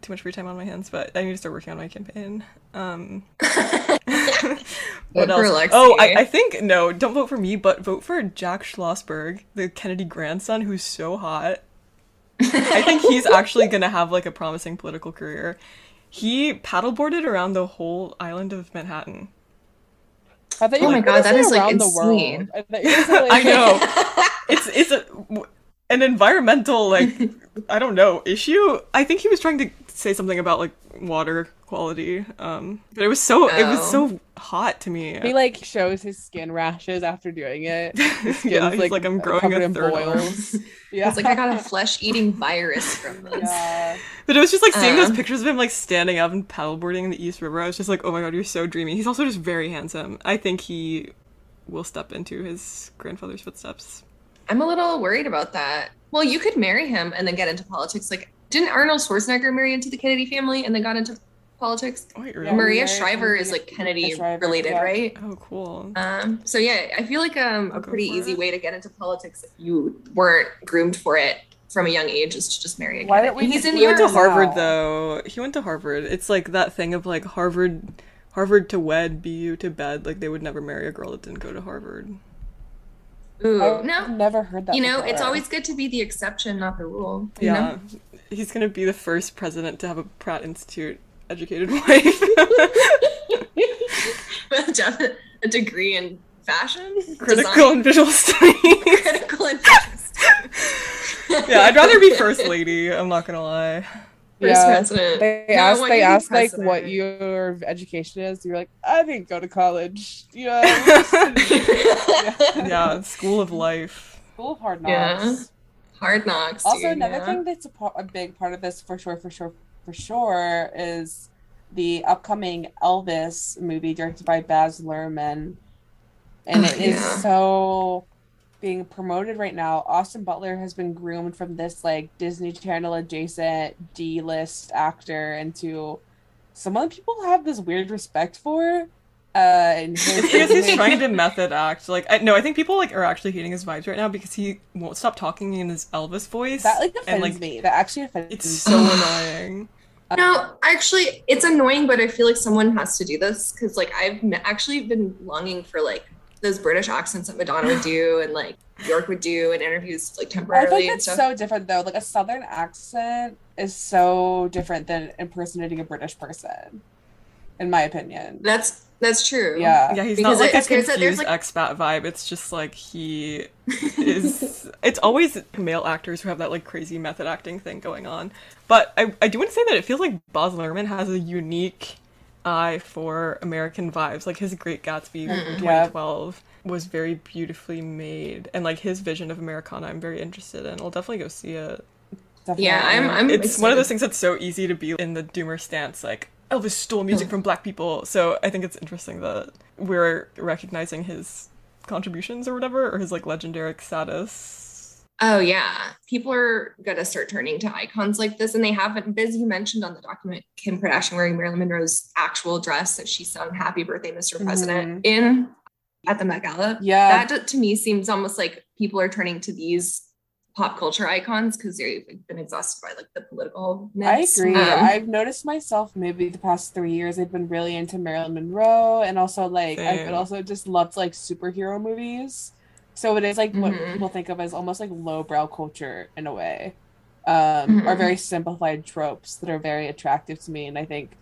too much free time on my hands, but I need to start working on my campaign. Um, what else? Oh, I, I think no, don't vote for me, but vote for Jack Schlossberg, the Kennedy grandson, who's so hot. I think he's actually gonna have like a promising political career. He paddleboarded around the whole island of Manhattan. I thought you Oh my God, that is say like, around the insane. world. I, thought you were gonna say, like- I know. It's it's a w- an environmental like I don't know issue. I think he was trying to say something about like water quality. Um, but it was so it was Oh. so hot to me. He like shows his skin rashes after doing it. His skin's yeah, he's like, I'm growing covered a in third arm. boils. Yeah, It's like I got a flesh-eating virus from this. yeah. But it was just like seeing those Uh. pictures of him like standing up and paddleboarding in the East River. I was just like, oh my god, you're so dreamy. He's also just very handsome. I think he will step into his grandfather's footsteps. I'm a little worried about that. Well, you could marry him and then get into politics. Like, didn't Arnold Schwarzenegger marry into the Kennedy family and then got into politics? Wait, really? Maria married Shriver is like Kennedy Shriver, related, yeah. right? Oh, cool. Um, so yeah, I feel like um, a I'll go pretty easy it. way to get into politics if you weren't groomed for it from a young age is to just marry a Why Kennedy. don't we He's in He went to your Wow. Harvard though. He went to Harvard. It's like that thing of like Harvard, Harvard to wed, BU to bed. Like they would never marry a girl that didn't go to Harvard. Ooh, I've no. never heard that. You know, it's always good to be the exception, not the rule. you Yeah, know? He's gonna be the first president to have a Pratt Institute educated wife. Jeff, a degree in fashion, Critical design, and visual studies. critical interest. yeah, I'd rather be first lady. I'm not gonna lie. First Yeah. president. They No, I asked. They you to asked like what your education is. You're like, I didn't go to college. Yeah, Yeah, school of life. school of hard knocks. Yeah. Hard knocks. Also, dude, another yeah. thing that's a, par- a big part of this, for sure, for sure, for sure, is the upcoming Elvis movie directed by Baz Luhrmann, and Oh, it is yeah. so being promoted right now. Austin Butler has been groomed from this like Disney Channel adjacent D list actor into someone people have this weird respect for. Uh, and It's because he's trying to method act. Like, I, no, I think people like are actually hating his vibes right now because he won't stop talking in his Elvis voice. that like and offends like me. That actually offends it's me. so annoying. No, actually, it's annoying, but I feel like someone has to do this because, like, I've n- actually been longing for like those British accents that Madonna would do and like York would do in interviews, like I feel temporarily like and that's stuff. so different though. Like a southern accent is so different than impersonating a British person, in my opinion. that's that's true. Yeah. Yeah, he's Because not like it- a there's a- confused there's, like- expat vibe. It's just like he is. it's always male actors who have that like crazy method acting thing going on. But I, I do want to say that it feels like Baz Luhrmann has a unique eye for American vibes. Like his Great Gatsby from Yeah. 2012 was very beautifully made, and like his vision of Americana, I'm very interested in. I'll definitely go see it. Definitely. Yeah, I'm. I'm It's one of those things that's so easy to be in the doomer stance, like Elvis stole music from black people. So I think it's interesting that we're recognizing his contributions or whatever, or his like legendary status. Oh yeah, people are gonna start turning to icons like this, and they haven't. Biz, you mentioned on the document Kim Kardashian wearing Marilyn Monroe's actual dress that she sung "Happy Birthday, Mr. President" mm-hmm. in at the Met Gala. Yeah. that to me seems almost like people are turning to these pop culture icons because they've been exhausted by like the political. I agree. Um, I've noticed myself maybe the past three years I've been really into Marilyn Monroe and also like I've also just loved like superhero movies. So it is like what Mhm. people think of as almost like lowbrow culture in a way. Um or Mhm. very simplified tropes that are very attractive to me. And I think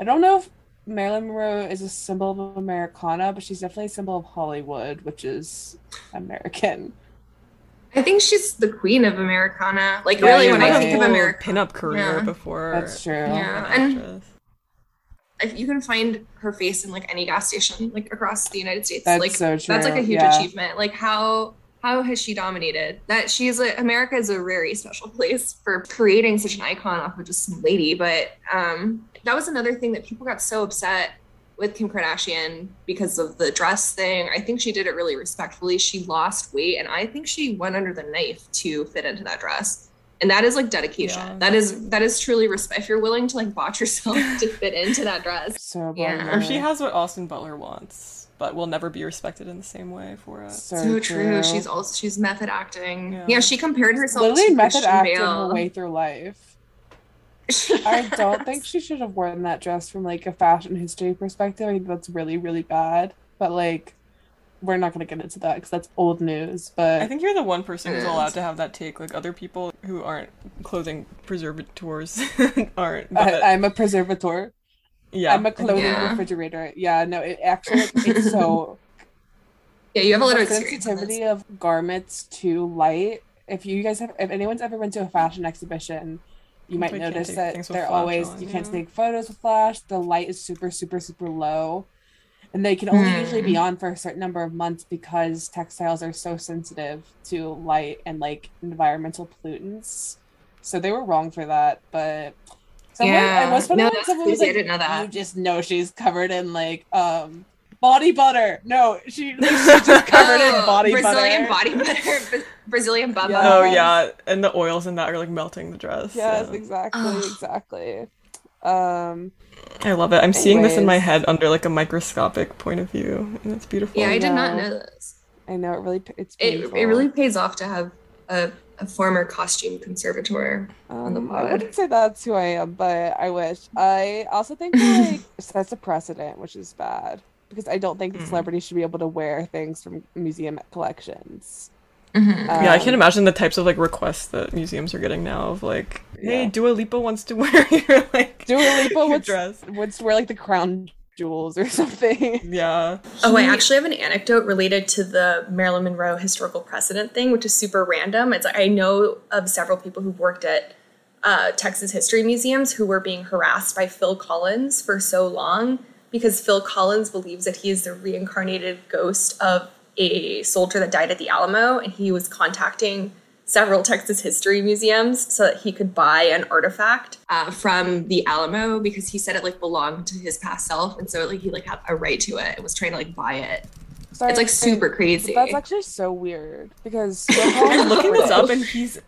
I don't know if Marilyn Monroe is a symbol of Americana, but she's definitely a symbol of Hollywood, which is American. I think she's the queen of Americana. Like Yeah, really, when I think of Whole America, pinup career Yeah. before. That's true. Yeah. an and- if you can find her face in like any gas station, like across the United States, That's like so true. that's like a huge yeah. achievement. Like how how has she dominated? That she's a America is a very special place for creating such an icon off of just some lady. But um, that was another thing that people got so upset with Kim Kardashian because of the dress thing. I think she did it really respectfully. She lost weight, and I think she went under the knife to fit into that dress. And that is like dedication. Yeah. That is that is truly respect. If you're willing to like botch yourself to fit into that dress, So Yeah. Or she has what Austin Butler wants, but will never be respected in the same way for it. so, so true. She's also she's method acting. Yeah. Yeah, she compared herself literally to method Christian acted Bale. her way through life. I don't think she should have worn that dress from like a fashion history perspective. I think that's really, really bad. But like, we're not gonna get into that because that's old news. But I think you're the one person who's allowed to have that take. Like other people who aren't clothing preservators aren't. I, But I'm a preservator. yeah, I'm a clothing Yeah. refrigerator. Yeah, no, it actually it's so Yeah, you have a lot of experience. sensitivity of garments to light. If you guys have, if anyone's ever been to a fashion exhibition, you might Like, notice that they're always on, you can't take photos with flash. The light is super, super, super low, and they can only usually be Hmm. on for a certain number of months because textiles are so sensitive to light and like environmental pollutants. So they were wrong for that, but. Someone, Yeah. what's funny No, when someone was. Like. You just know she's covered in like um body butter. No, she like, she's just covered in Oh, body Brazilian butter. body butter, Brazilian bubba. Yeah. Oh yeah, and the oils in that are like melting the dress. Yes, yeah. exactly, exactly. Um, I love it. I'm seeing this in my head under like a microscopic point of view, and it's beautiful. Yeah, I did not know. know this. I know it really it's It, it really pays off to have a, a former costume conservator. on the Um, I pod. wouldn't say that's who I am, but I wish. I also think that, like sets a precedent, which is bad because I don't think that Mm. celebrities should be able to wear things from museum collections. Mhm. yeah, I Um, can imagine the types of like requests that museums are getting now of like, hey, Yeah. Dua Lipa wants to wear your like Dua Lipa your would dress. would wear like the crown jewels or something. Yeah. Oh, I actually have an anecdote related to the Marilyn Monroe historical precedent thing, which is super random. It's I know of several people who've worked at uh, Texas history museums who were being harassed by Phil Collins for so long because Phil Collins believes that he is the reincarnated ghost of a soldier that died at the Alamo, and he was contacting several Texas history museums so that he could buy an artifact uh, from the Alamo because he said it like belonged to his past self, and so like he like had a right to it and was trying to like buy it. Sorry, It's like super crazy. That's actually so weird because I'm looking this up, and he's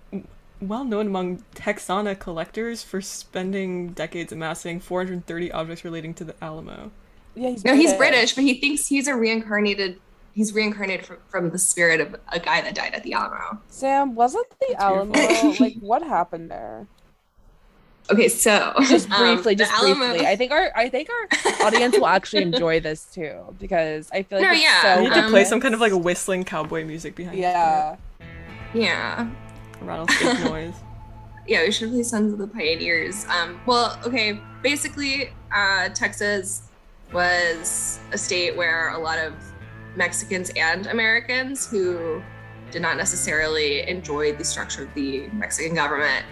well known among Texana collectors for spending decades amassing 430 objects relating to the Alamo. yeah, he's no, he's British, but he thinks he's a reincarnated. He's reincarnated from, from the spirit of a guy that died at the Alamo. Sam, wasn't the That's Alamo beautiful. like what happened there? Okay, so Just um, briefly, the just Alamo- briefly. I think our I think our audience will actually enjoy this too because I feel like No, it's yeah, so We need to Um, play some kind of like whistling cowboy music behind yeah. yeah, it. rattlesnake noise. yeah, we should play Sons of the Pioneers. Um, well, okay, basically, uh, Texas was a state where a lot of Mexicans and Americans who did not necessarily enjoy the structure of the Mexican government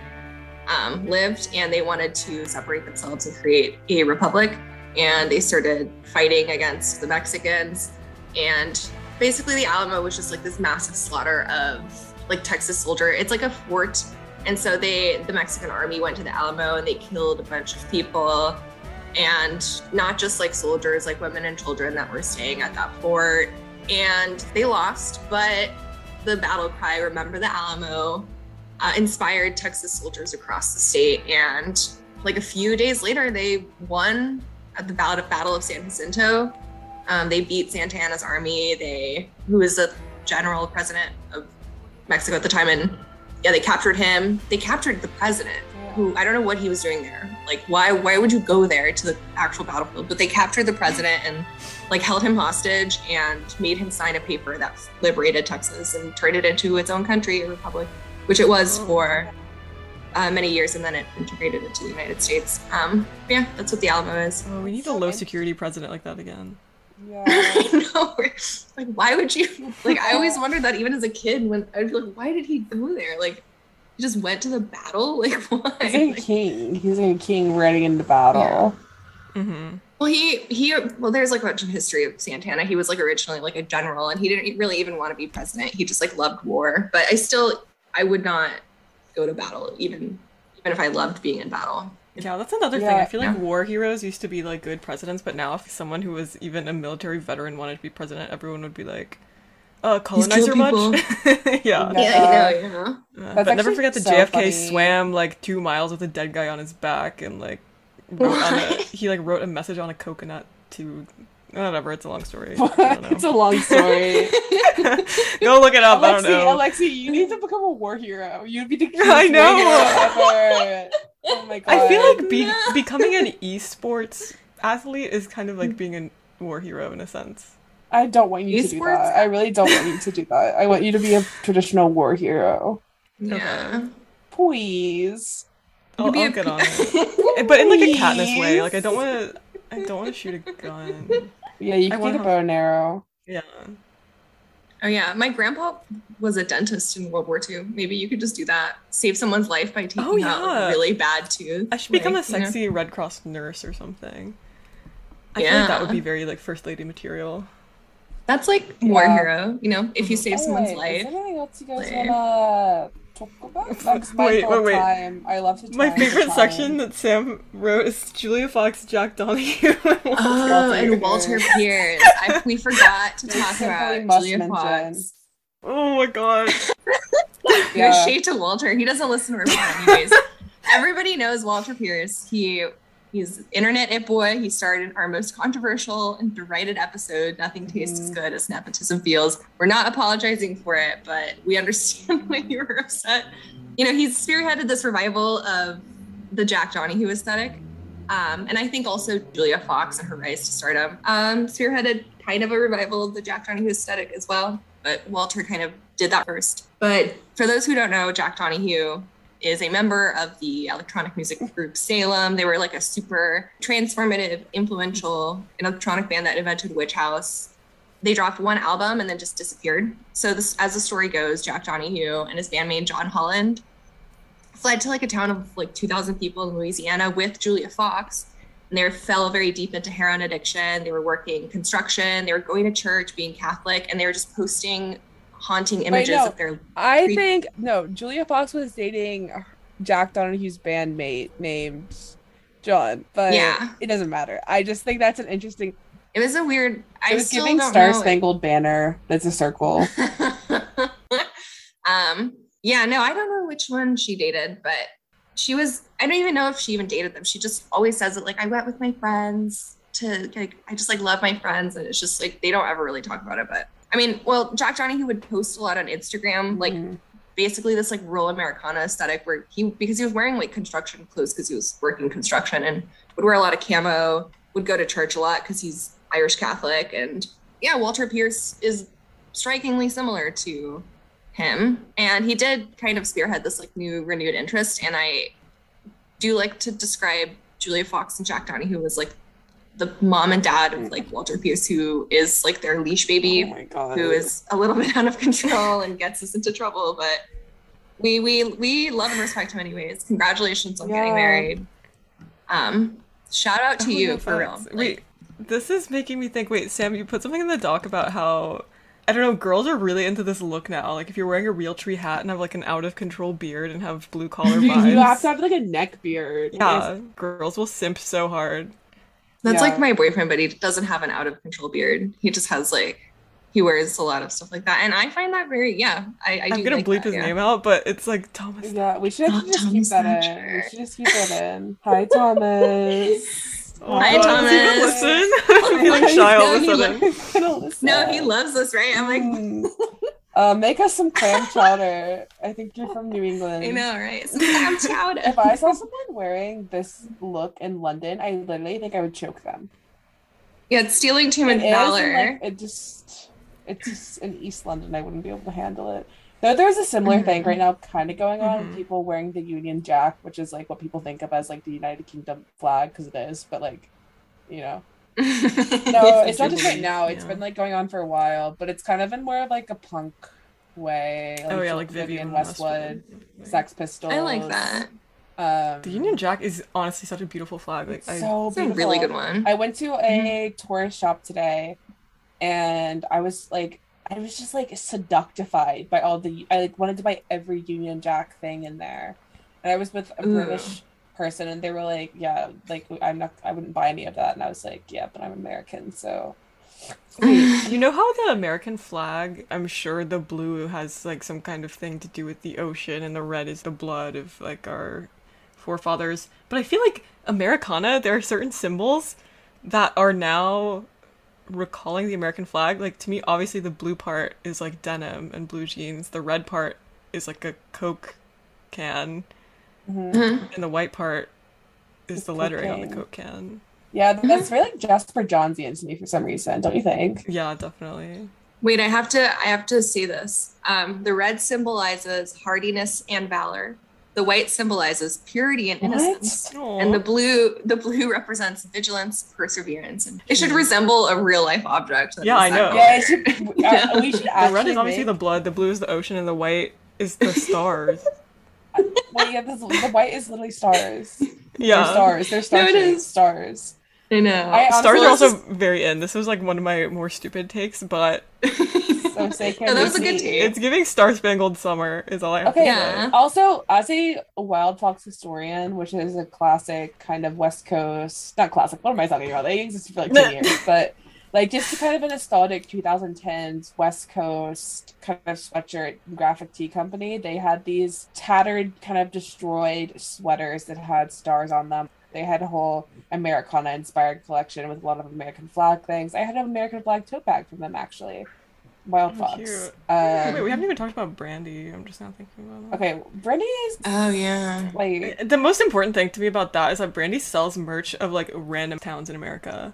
um, lived, and they wanted to separate themselves and create a republic. And they started fighting against the Mexicans, and basically, the Alamo was just like this massive slaughter of like Texas soldier. It's like a fort and so they, the Mexican army went to the Alamo and they killed a bunch of people, and not just like soldiers, like women and children that were staying at that fort. And they lost, but the battle cry, "Remember the Alamo," uh, inspired Texas soldiers across the state. And like a few days later, they won at the Battle of San Jacinto. Um, they beat Santa Anna's army. They, who was the general president of Mexico at the time, and yeah, they captured him. They captured the president, who I don't know what he was doing there. Like, why why would you go there to the actual battlefield? But they captured the president and like held him hostage and made him sign a paper that liberated Texas and turned it into its own country, a republic, which it was Oh. for uh, many years, and then it integrated into the United States. Um, yeah, that's what the Alamo is. Oh, we need a low security president like that again. Yeah. I know. Like, why would you? Like, I always wondered that even as a kid. When I was like, why did he go there? Like, he just went to the battle. Like, why? He's a Like, king. He's a king riding into battle. Mm-hmm. well, he he. Well, there's like a bunch of history of Santa Anna. He was like originally like a general, and he didn't really even want to be president. He just like loved war. But I still, I would not go to battle, even even if I loved being in battle. Yeah, that's another thing. I feel like Yeah. war heroes used to be like good presidents, but now if someone who was even a military veteran wanted to be president, everyone would be like, "Uh, colonizer much?" yeah. Yeah. Yeah, I know. You know. Uh, but never forget that so JFK funny. swam like two miles with a dead guy on his back and like wrote on a, he like wrote a message on a coconut to whatever. It's a long story. It's a long story. Go look it up. I don't Alexi, know. Alexi, you need to become a war hero. You'd be the cutest I know. ever. Oh my god. I feel like be- No. becoming an esports athlete is kind of like being a war hero in a sense. I don't want you to do Esports? that. I really don't want you to do that. I want you to be a traditional war hero. Yeah. Please. You I'll, be I'll get on it, but in like a Katniss way. Like I don't want to. I don't want to shoot a gun. Yeah, you I can want get a bow and arrow. Yeah. Oh yeah, my grandpa was a dentist in World War II. Maybe you could just do that. Save someone's life by taking Oh, out like, a really bad tooth. I should become like, a you know. sexy Red Cross nurse or something. I feel like that would be very like first lady material. That's like war hero, you know. If you save someone's Alright, Is life. there anything else you guys Like- wanna talk about? That's my Wait, wait, wait. time. I love to. My favorite time. section that Sam wrote is Julia Fox, Jack Donoghue. and Walter Oh, Pearce. and Walter Pearce. I, we forgot to talk about Julia mention. Fox. Oh my god. Yeah. No shade to Walter. He doesn't listen to our pod anyways. Everybody knows Walter Pearce. He he's internet it boy. He starred in our most controversial and derided episode, Nothing Tastes as Mhm. Good as Nepotism Feels. We're not apologizing for it, but we understand why you were upset. You know, he's spearheaded this revival of the Jack Donoghue aesthetic. Um, and I think also Julia Fox and her rise to stardom um, spearheaded kind of a revival of the Jack Donoghue aesthetic as well. But Walter kind of did that first. But for those who don't know, Jack Donoghue is a member of the electronic music group Salem. They were like a super transformative, influential electronic band that invented Witch House. They dropped one album and then just disappeared. So this, as the story goes, Jack Donoghue and his bandmate John Holland fled to like a town of like 2,000 people in Louisiana with Julia Fox. And they fell very deep into heroin addiction. They were working construction. They were going to church, being Catholic, and they were just posting haunting images no. of their. I Pre- think no. Julia Fox was dating Jack Donoghue's bandmate named John, but Yeah. it doesn't matter. I just think that's an interesting. It was a weird. I was giving Star Spangled Banner. That's a circle. um. Yeah. No, I don't know which one she dated, but she was. I don't even know if she even dated them. She just always says it like I went with my friends to like. I just like love my friends, and it's just like they don't ever really talk about it. But I mean, well, Jack he would post a lot on Instagram, like Mhm. basically this like rural Americana aesthetic where he because he was wearing like construction clothes because he was working construction and would wear a lot of camo, would go to church a lot because he's Irish Catholic and yeah, Walter Pearce is strikingly similar to him and he did kind of spearhead this like new renewed interest and I do like to describe Julia Fox and Jack Donoghue as like the mom and dad of like Walter Pearce who is like their leash baby Oh who is a little bit out of control and gets us into trouble but we we we love and respect him anyways congratulations on getting married um shout out to Oh, you for real. Like, Wait, this is making me think. Wait, Sam, you put something in the doc about how I don't know. Girls are really into this look now. Like if you're wearing a Realtree hat and have like an out of control beard and have blue collar vibes. you have to have like a neck beard. yeah, girls will simp so hard. That's Yeah. like my boyfriend but he doesn't have an out of control beard he just has like he wears a lot of stuff like that and i find that very yeah I, I I'm gonna like bleep that, his yeah. name out, but it's like Thomas. Yeah, we should Oh, just keep Thomas that in. We should just keep that in. Hi, Thomas. Oh, Hi, God, Thomas. Does he even listen? I'm feeling shy all of a No, he sudden. He's no he loves this right i'm like Mm. Uh, make us some clam chowder. I think you're from New England. i know right Some clam chowder. If I saw someone wearing this look in London, I literally think I would choke them. yeah it's stealing too much valor like, it just, it's just in East London. I wouldn't be able to handle it. Though there's a similar thing Mhm. right now, kind of going on. Mhm. People wearing the Union Jack, which is like what people think of as like the United Kingdom flag, because it is. But like, you know, No, It's it's not just right now. It's yeah. been like going on for a while, but it's kind of in more of like a punk way. oh yeah, like Vivienne Westwood. Sex Pistols. I like that. Um, The Union Jack is honestly such a beautiful flag. Like I, so It's a really good one. I went to a tourist shop today, and I was like, I was just like seductified by all the. I like wanted to buy every Union Jack thing in there, and I was with a Ooh. British person, and they were like, "Yeah, like I'm not. I wouldn't buy any of that," and I was like, "Yeah, but I'm American, so." Wait, you know how the American flag, I'm sure the blue has like some kind of thing to do with the ocean and the red is the blood of like our forefathers. But I feel like Americana, there are certain symbols that are now recalling the American flag. Like to me, obviously the blue part is like denim and blue jeans. The red part is like a Coke can, Mhm. Mhm. and the white part is It's the lettering on the cocaine. Coke can. Yeah, that's really like Jasper Johnsian to me for some reason, don't you think? Yeah, definitely. Wait, I have to I have to see this. Um, the red symbolizes hardiness and valor. The white symbolizes purity and innocence. Aw. And the blue the blue represents vigilance, perseverance, and it should resemble a real life object. that. Yeah, I know. Yeah, it should, uh, we should the red is obviously make- the blood, the blue is the ocean, and the white is the stars. Well, yeah, this, the white is literally stars. They're yeah. stars. They're stars. No, it shaped is. stars. I know. I Stars are also was very in. This was like one of my more stupid takes, but So say no, oh, that was a good take. it's giving Star Spangled Summer is all I have Okay. to Yeah. say. Also, as a Wildfox historian, which is a classic kind of West Coast, not classic, what am I talking about? They existed for like 10 years, but like just kind of a nostalgic 2010s West Coast kind of sweatshirt graphic tee company. They had these tattered, kind of destroyed sweaters that had stars on them. They had a whole Americana inspired collection with a lot of American flag things. I had an American flag tote bag from them actually. Wild Oh, Fox. Um, Wait, we haven't even talked about Brandy. I'm just now thinking about that. Okay, Brandy is oh yeah. like The most important thing to me about that is that Brandy sells merch of like random towns in America.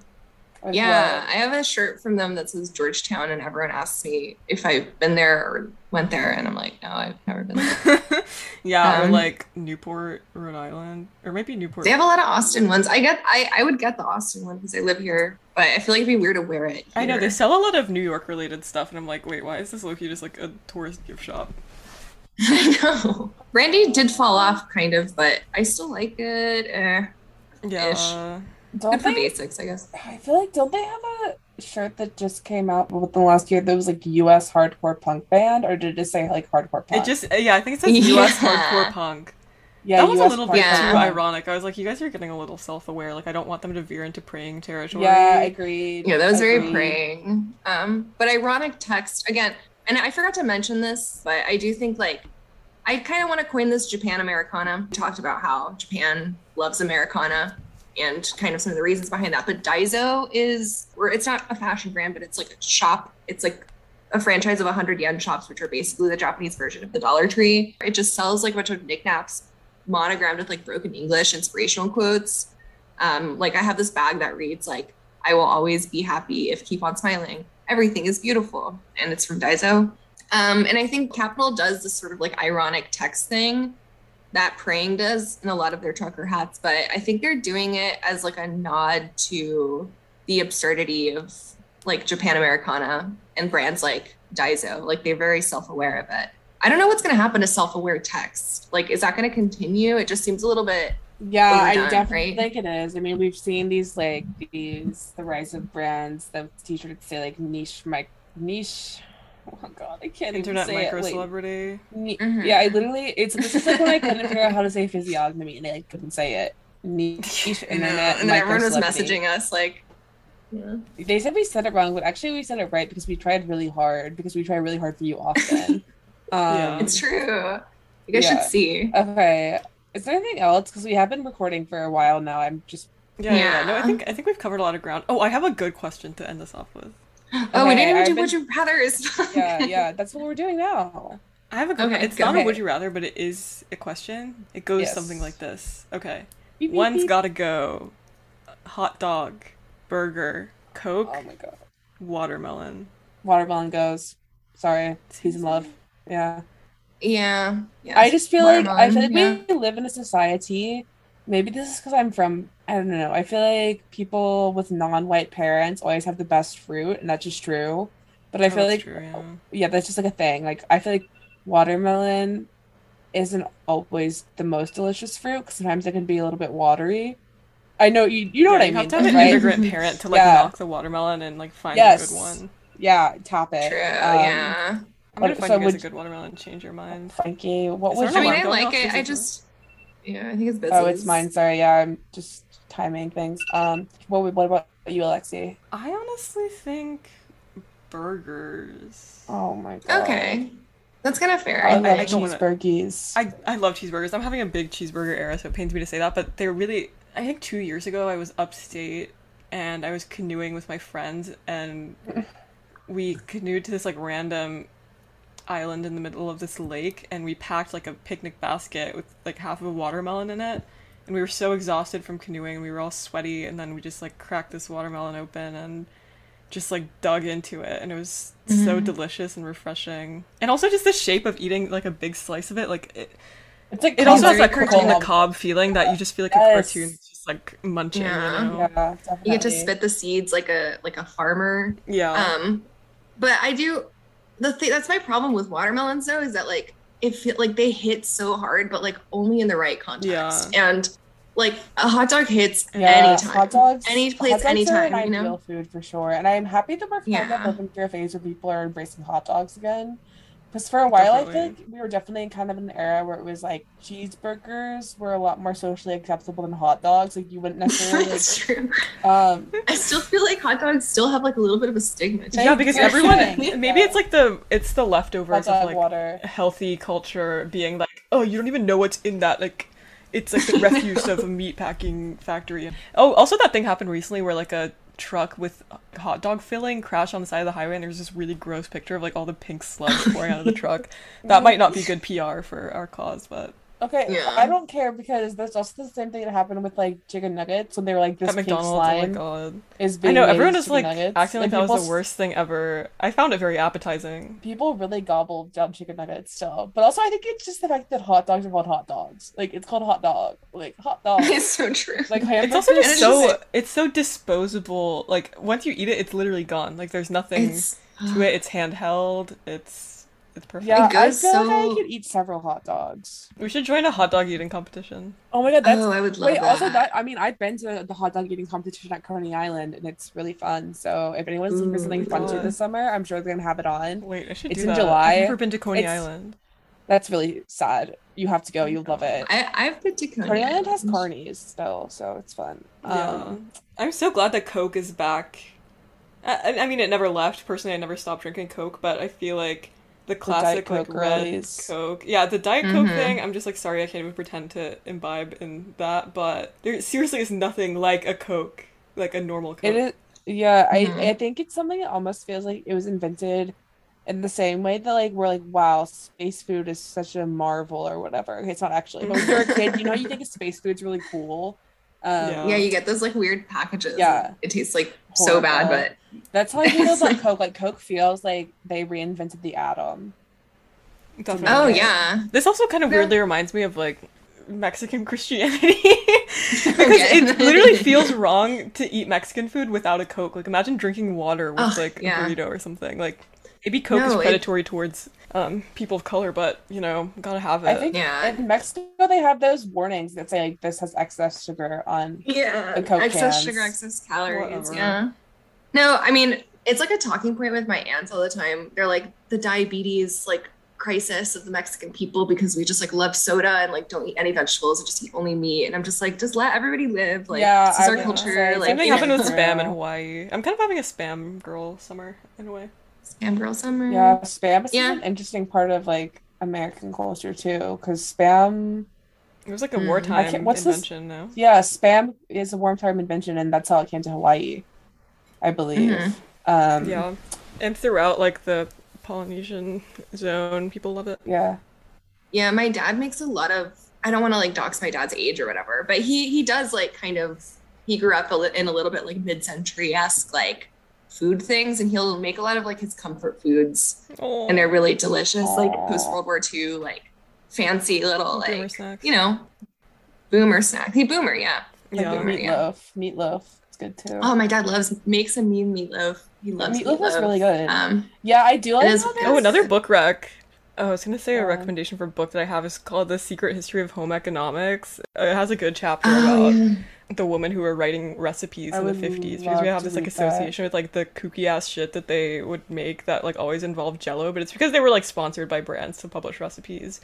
Yeah, what? I have a shirt from them that says Georgetown, and everyone asks me if I've been there or went there, and I'm like, no, I've never been there. yeah, or Um, like Newport, Rhode Island, or maybe Newport. They have a lot of Austin ones. I get, I, I would get the Austin one because I live here, but I feel like it'd be weird to wear it. I know they sell a lot of New York related stuff, and I'm like, wait, why is this lowkey just like a tourist gift shop? I know. Brandy did fall off, kind of, but I still like it. Eh, Yeah, Don't good for they? basics, I guess. I feel like don't they have a shirt that just came out within the last year that was like U.S. hardcore punk band, or did it just say like hardcore punk? it just yeah, I think it says U.S. Hardcore punk. yeah, that was a little bit Yeah. too ironic. I was like, you guys are getting a little self-aware. Like, I don't want them to veer into praying territory. Yeah, agreed. Yeah, that was very Agreed. praying. Um, but ironic text again, and I forgot to mention this, but I do think like I kind of want to coin this Japan Americana. We talked about how Japan loves Americana and kind of some of the reasons behind that. But Daiso is, or it's not a fashion brand, but it's like a shop. It's like a franchise of 100 yen shops, which are basically the Japanese version of the Dollar Tree. It just sells like a bunch of knickknacks monogrammed with like broken English inspirational quotes. Um, like I have this bag that reads like, I will always be happy if keep on smiling. Everything is beautiful. And it's from Daiso. Um, and I think Kapital does this sort of like ironic text thing that Praying does in a lot of their trucker hats, but I think they're doing it as like a nod to the absurdity of like Japan Americana and brands like Daiso. Like they're very self-aware of it. I don't know what's gonna happen to self-aware text. Like, is that gonna continue? It just seems a little bit Yeah, I definitely right? think it is. I mean, we've seen these like these the rise of brands. The t-shirts say like niche, my niche. Oh my god, I can't Internet even say micro it. Wait. celebrity. Ni- Mhm. Yeah, I literally it's this is like when I couldn't figure out how to say physiognomy and I couldn't say it. Niche I know. internet and everyone was messaging us like yeah. They said we said it wrong, but actually we said it right because we tried really hard because we try really hard for you often. Yeah. um, It's true. You guys Yeah. should see. okay. Is there anything else? Because we have been recording for a while now. I'm just Yeah, yeah, yeah. No, I think I think we've covered a lot of ground. Oh, I have a good question to end this off with. Oh, we Okay, didn't even I've do been- Would You Rather's. yeah, yeah. That's what we're doing now. I have a good. Okay, it's go not a would you rather, but it is a question. It goes Yes. something like this. Okay, Beep, beep, one's beep. gotta go. Hot dog, burger, Coke, Oh my god. watermelon. Watermelon goes. Sorry, he's in love. Yeah. yeah. yeah. I just feel like I feel like Watermelon, we live in a society maybe this is because I'm from I don't know. I feel like people with non-white parents always have the best fruit, and that's just true. But I Oh, feel like true, yeah. yeah, that's just like a thing. Like I feel like watermelon isn't always the most delicious fruit because sometimes it can be a little bit watery. I know you you know Yeah, what I you mean, have to have an immigrant parent to like Yeah. knock the watermelon and like find a Yes. good one. Yeah, top it. True. Um, yeah. I'm gonna What- find so you guys would- a good watermelon and change your mind. Frankie, what Is would there you? I mean, I like off? it. Is I it- just, yeah, I think it's busy. Oh, it's mine. Sorry. Yeah, I'm just timing things. Um, what what about you, Alexi? I honestly think burgers. Oh my god. Okay, that's kind of fair. I, I love I think. don't wanna- I I love cheeseburgers. I'm having a big cheeseburger era, so it pains me to say that, but they're really. I think two years ago I was upstate and I was canoeing with my friends, and we canoed to this like random island in the middle of this lake, and we packed like a picnic basket with like half of a watermelon in it. And we were so exhausted from canoeing, we were all sweaty, and then we just like cracked this watermelon open and just like dug into it, and it was so delicious and refreshing. And also just the shape of eating like a big slice of it, like it, it's like it also has very that Courtney the cob feeling that you just feel like a cartoon, just like munching. Yeah. You know? Yeah, definitely. You get to spit the seeds like a like a farmer. Yeah. Um, but I do the thing that's my problem with watermelons though is that like it feel like they hit so hard, but like only in the right context. Yeah. And like a hot dog hits Yeah, anytime. hot dogs. Any hot place, dogs are anytime, an you know? food for sure, and I'm happy that we're kind Yeah. of a phase where people are embracing hot dogs again. Because for a while, I think we were definitely kind of in an era where it was like cheeseburgers were a lot more socially acceptable than hot dogs. Like you wouldn't necessarily. That's true. um, I still feel like hot dogs still have like a little bit of a stigma. to They yeah, because everyone maybe it's like the it's the leftovers of dog like water. healthy culture being like, oh, you don't even know what's in that like. It's like the refuse of a meat packing factory. Oh, also that thing happened recently where like a truck with hot dog filling crash on the side of the highway, and there's this really gross picture of like all the pink sludge pouring out of the truck. That might not be good PR for our cause, but Okay, Yeah. I don't care because that's also the same thing that happened with like chicken nuggets when they were like this at pink McDonald's, oh slime my god. is I being know made everyone is like nuggets. acting like and that was the worst thing ever. I found it very appetizing. people really gobble down chicken nuggets still. But also I think it's just the fact that hot dogs are called hot dogs. Like it's called hot dog. Like hot dog. it's so true. like It's also just it's so just- it's so disposable. Like once you eat it, it's literally gone. Like there's nothing it's to it. It's handheld. It's it's perfect. Yeah, It I feel goes like I so- could eat several hot dogs. We should join a hot dog eating competition. Oh my god, that's oh, I would love wait. that. Also, that I mean, I've been to the hot dog eating competition at Coney Island, and it's really fun. So if anyone's looking for Ooh, something fun to do God. this summer, I'm sure they're gonna have it on. Wait, I should It's do in that. July. I've never been to Coney It's- Island. That's really sad. You have to go. You'll love it. I I've been to Coney Coney Island has Island. carnies still, so it's fun. Yeah. Um, I'm so glad that Coke is back. I, I mean, it never left. Personally, I never stopped drinking Coke, but I feel like the classic like Coke red girlies. Coke, yeah, the Diet Coke Mhm. thing. I'm just like sorry, I can't even pretend to imbibe in that. But there seriously is nothing like a Coke, like a normal Coke. It is, yeah. Mhm. I I think it's something that almost feels like it was invented in the same way that like we're like, wow, space food is such a marvel or whatever. Okay, it's not actually. But when you're a kid, you know, you think space food's really cool. Um, Yeah. Yeah, you get those like weird packages. Yeah. It tastes like so bad, but That's how I feel It's about like- Coke. Like Coke feels like they reinvented the atom. Definitely. oh yeah. This also kind of Yeah. weirdly reminds me of like Mexican Christianity because Again. it literally feels wrong to eat Mexican food without a Coke. Like imagine drinking water with Ugh, like yeah. a burrito or something. Like maybe Coke No, is it- predatory towards um, people of color, but you know, gotta have it. I think Yeah. in Mexico they have those warnings that say like this has excess sugar on. Yeah. The Coke excess cans. sugar, excess calories. Whatever. Yeah. No, I mean, it's like a talking point with my aunts all the time. They're like the diabetes like crisis of the Mexican people because we just like love soda and like don't eat any vegetables and just eat only meat. And I'm just like, just let everybody live. Like Yeah, this is I our culture. say- like Same thing happened know, with spam in Hawaii. I'm kind of having a spam girl summer in a way. Spam girl summer. Yeah, spam is Yeah. an interesting part of like American culture too, because spam. It was like a Hmm. Wartime can't- what's this- invention now. Yeah, spam is a wartime invention, and that's how it came to Hawaii, I believe. Mhm. Um, Yeah, and throughout like the Polynesian zone, people love it. yeah. Yeah, my dad makes a lot of. I don't want to like dox my dad's age or whatever, but he he does like kind of. He grew up a li- in a little bit like mid-century esque like food things, and he'll make a lot of like his comfort foods, Oh, and they're really delicious, like post World War II, like fancy little boomer like snacks. you know. boomer snack. Hey, boomer, yeah. Like Yeah. boomer. meatloaf. Meatloaf. It's good too. Oh, my dad loves makes a mean meatloaf. He loves meatloaf is really good. Um, yeah, I do like Oh, Oh, another book rec. Oh, I was gonna say a recommendation for a book that I have is called The Secret History of Home Economics. Uh, It has a good chapter oh, about yeah. The women who were writing recipes I in the 50s because we have this like read that. association with like the kooky ass shit that they would make that like always involved jello but it's because they were like sponsored by brands to publish recipes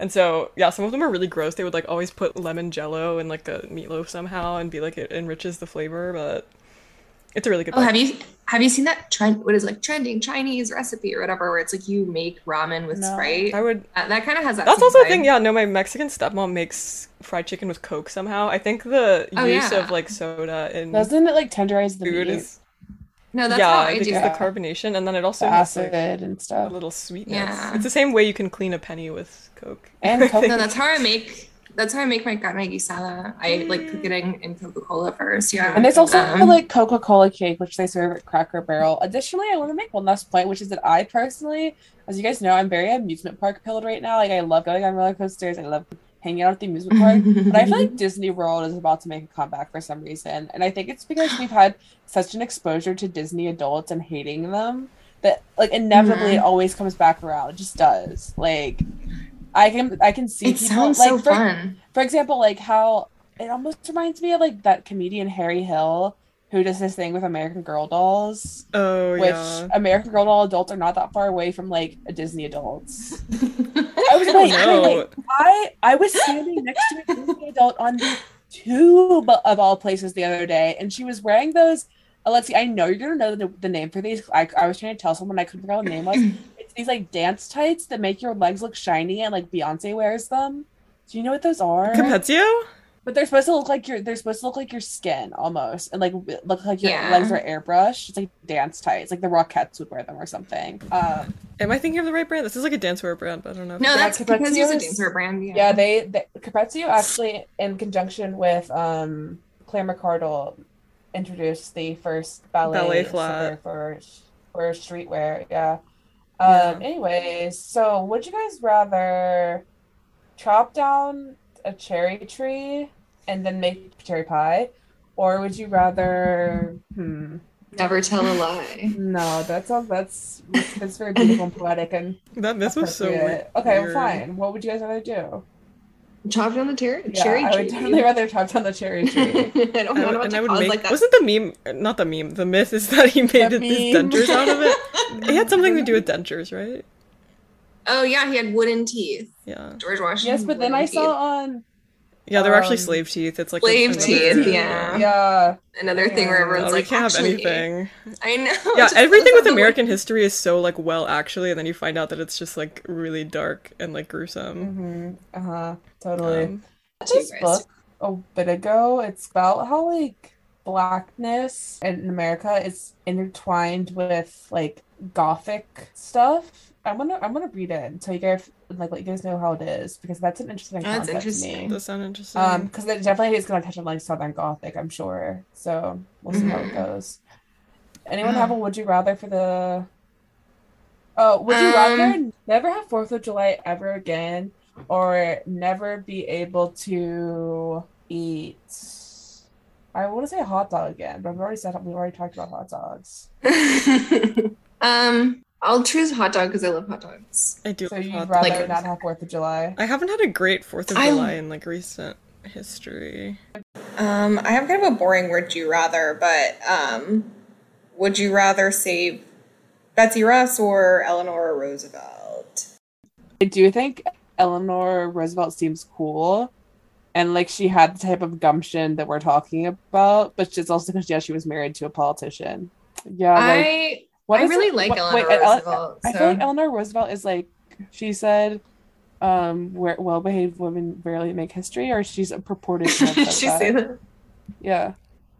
and so yeah some of them are really gross they would like always put lemon jello in like a meatloaf somehow and be like it enriches the flavor but it's a really good Oh, book. have you have you seen that trend? What is like trending Chinese recipe or whatever, where it's like you make ramen with No. Sprite? i would Uh, that kind of has that. That's same also a thing. Yeah, no, my Mexican stepmom makes fried chicken with Coke somehow. I think the Oh, use yeah. of like soda in Doesn't it like tenderize the food meat, is No, that's yeah, how I I do. it's Yeah. the carbonation, and then it also the has acid like, and a little sweetness. Yeah. It's the same way you can clean a penny with Coke. And Coke. No, that's how I make. That's how I make my carne guisada. I like cook it in, in Coca Cola first. Yeah, And there's also Um, like Coca Cola cake, which they serve at Cracker Barrel. Additionally, I want to make one last point, which is that I personally, as you guys know, I'm very amusement park pilled right now. Like I love going on roller coasters. I love hanging out at the amusement park. but I feel like Disney World is about to make a comeback for some reason, and I think it's because we've had such an exposure to Disney adults and hating them that like inevitably Mhm. it always comes back around. It just does. Like I can I can see it people sounds like so for, fun. for example, like how it almost reminds me of like that comedian Harry Hill who does this thing with American Girl dolls, Oh which yeah. American Girl doll adults are not that far away from like a Disney adults. I I was don't like, know. like, I I was standing next to a Disney adult on the tube of all places the other day, and she was wearing those. Alexi, I know you're gonna know the, the name for these. I, I was trying to tell someone I couldn't figure out what the name was. It's these like dance tights that make your legs look shiny, and like Beyonce wears them. Do you know what those are? Capezio? But they're supposed to look like your they're supposed to look like your skin almost, and like w- look like your Yeah. legs are airbrushed. It's like dance tights, like the Rockettes would wear them or something. Um, Am I thinking of the right brand? This is like a dancewear brand, but I don't know. No, that's Capezio's- because he's a dancer brand. Yeah. yeah, they, they Capezio actually, in conjunction with um, Claire McCardell, introduced the first ballet, Ballet flat. for for streetwear. Yeah. Yeah. Um. Anyways, so would you guys rather chop down a cherry tree and then make cherry pie, or would you rather? Hmm. Never tell a lie. No, that's sounds that's that's very beautiful and poetic and that this was so weird. Okay, well, weird. fine. What would you guys rather do? Chop on the ter- Yeah, cherry I tree. would definitely rather chop down the cherry tree. I don't I know what and to I would cause make. like that. Wasn't the meme? Not the meme. The myth is that he made The it, his meme. dentures out of it. It had something to do with dentures, right? oh yeah, he had wooden teeth. Yeah. George Washington. yes, but then I teeth. saw on Yeah, they're actually Um, slave teeth. It's like slave another- teeth, yeah. yeah. another thing where Yeah. everyone's Oh, we like, can't have anything. I know. Yeah, everything with out the American history is so like well actually, and then you find out that it's just like really dark and like gruesome. Mm-hmm. Uh huh. Totally. Um, this Cheers. book a bit ago. It's about how like blackness in America is intertwined with like gothic stuff. I'm gonna I'm gonna read it and tell you guys like let you guys know how it is because that's an interesting Oh, that's to interesting. sound interesting. Um, because it definitely is gonna touch on like Southern Gothic, I'm sure. So we'll see how it Mhm. goes. Anyone have a would you rather for the? Oh, would you Um, rather never have Fourth of July ever again, or never be able to eat? I want to say a hot dog again, but I've already said we already talked about hot dogs. um, I'll choose hot dog because I love hot dogs. I do. So love you'd hot rather like- not have Fourth of July? I haven't had a great Fourth of I- July in like recent history. Um, I have kind of a boring would you rather, but um, would you rather save Betsy Ross or Eleanor Roosevelt? I do think Eleanor Roosevelt seems cool. And like she had the type of gumption that we're talking about, but it's also because yeah, she was married to a politician. Yeah, like I what I is really it- like what- Eleanor wait, Ele- Roosevelt. I so- feel like Eleanor Roosevelt is like she said, um, where well-behaved women rarely make history, or she's a purported. to said she that. say that? Yeah.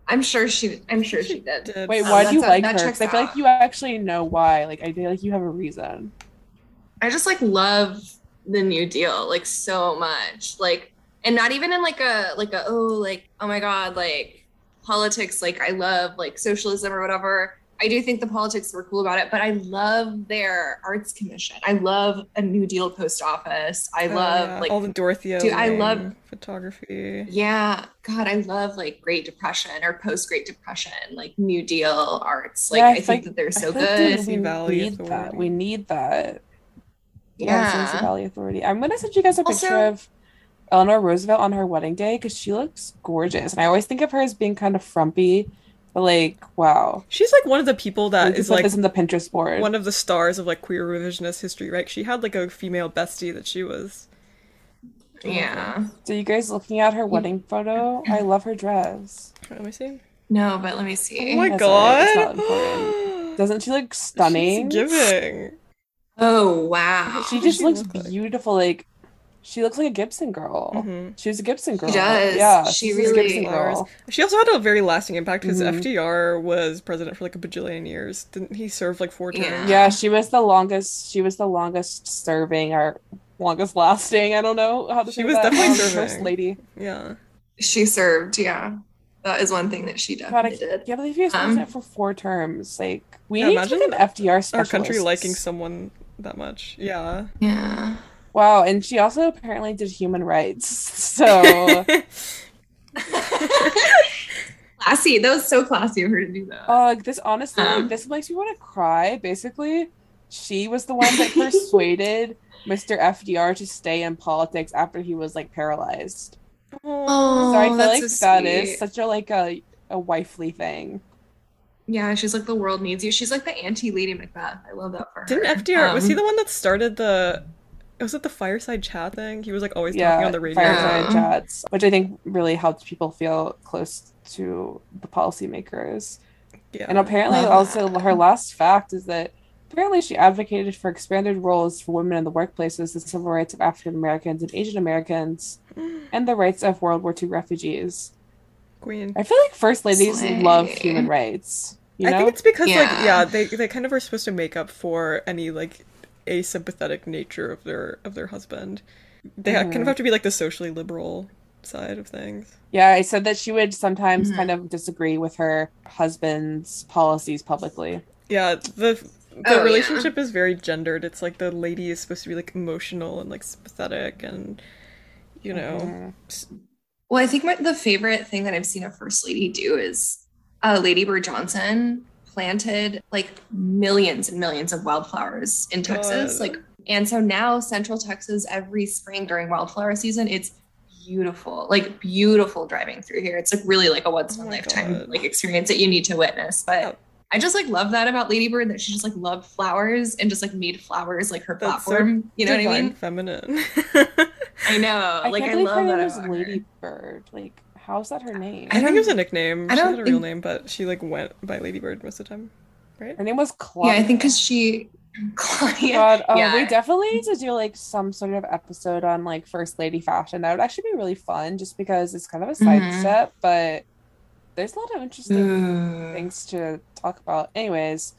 I'm sure she. I'm sure she did. Did- Wait, Um, why do you that's- like that her? I feel like you actually know why. Like I feel like you have a reason. I just like love the New Deal like so much. Like, and not even in like a like a oh like oh my god like politics. Like I love like socialism or whatever. I do think the politics were cool about it, but I love their arts commission. I love a New Deal post office. I Oh, love yeah. like all the Dorothea. Dude, I love- photography. yeah, God, I love like Great Depression or post Great Depression, like New Deal arts. Like Yeah, I I think like- that they're so feel like good. we Tennessee Valley need that. Authority. We need that. Yeah, Tennessee Yeah. Valley Authority. I'm gonna send you guys a picture Also- of Eleanor Roosevelt on her wedding day because she looks gorgeous, and I always think of her as being kind of frumpy, but like, wow. She's like one of the people We that can is put like this in the Pinterest board. one of the stars of like queer revisionist history, right? She had like a female bestie that she was. Yeah. So you guys looking at her wedding photo? I love her dress. Let me see. No, but let me see. Oh my That's god! alright, it's not important. Doesn't she look stunning? She's giving. Oh wow. She just she looks look like? beautiful. Like she looks like a Gibson girl. Mhm. She was a Gibson girl. She does. Yeah, She she's really- a Gibson girl. She also had a very lasting impact because Mhm. FDR was president for like a bajillion years. Didn't he serve like four terms? Yeah. Yeah, she was the longest. She was the longest serving or longest lasting. I don't know how to She was that. definitely serving. First lady. Yeah. She served, yeah. That is one thing that she God, I did. can't believe he was Um, president for four terms. Like we Yeah, need imagine to an FDR Our country liking someone that much. Yeah. Yeah. Wow, and she also apparently did human rights. So classy. That was so classy of her to do that. Uh, like this honestly, Um. this makes me want to cry. Basically, she was the one that persuaded Mr. FDR to stay in politics after he was like paralyzed. Oh, so I feel that's like so that is sweet. such a like a a wifely thing. Yeah, she's like the world needs you. She's like the anti Lady Macbeth. I love that for her. Didn't FDR was he Um, the one that started the was it the fireside chat thing? He was like always yeah, talking on the radio. fireside Yeah. chats, which I think really helped people feel close to the policymakers. Yeah. And apparently, Love also her last fact is that apparently she advocated for expanded roles for women in the workplaces, the civil rights of African Americans and Asian Americans, and the rights of World War II refugees. Queen. I feel like first ladies Slay. love human rights. You I think it's because like Yeah. yeah, they they kind of are supposed to make up for any like asympathetic nature of their of their husband. They ha- kind of have to be like the socially liberal side of things. yeah. I said that she would sometimes Mhm. kind of disagree with her husband's policies publicly. Yeah, the the Oh, yeah. relationship is very gendered. It's like the lady is supposed to be like emotional and like sympathetic and you know. Mhm. Well, I think my, the favorite thing that I've seen a first lady do is uh, Lady Bird Johnson planted like millions and millions of wildflowers in Texas. God. Like, and so now Central Texas every spring during wildflower season, it's beautiful, like beautiful driving through here. It's like really like a oh once in Oh a lifetime God. like experience that you need to witness. But. I just like love that about Lady Bird that she just like loved flowers and just like made flowers like her That's so platform. you know what I mean? feminine. I know. I like I love that about her. Lady Bird. Like, how's that her name? I think it was a nickname. I she don't had a real think- name, but she like went by Ladybird most of the time, right? Her name was Claudia. Yeah, I think because she, Claudia. God, oh, yeah. we definitely need to do like some sort of episode on like first lady fashion. That would actually be really fun, just because it's kind of a sidestep, mm-hmm. but there's a lot of interesting Ooh. things to talk about. Anyways,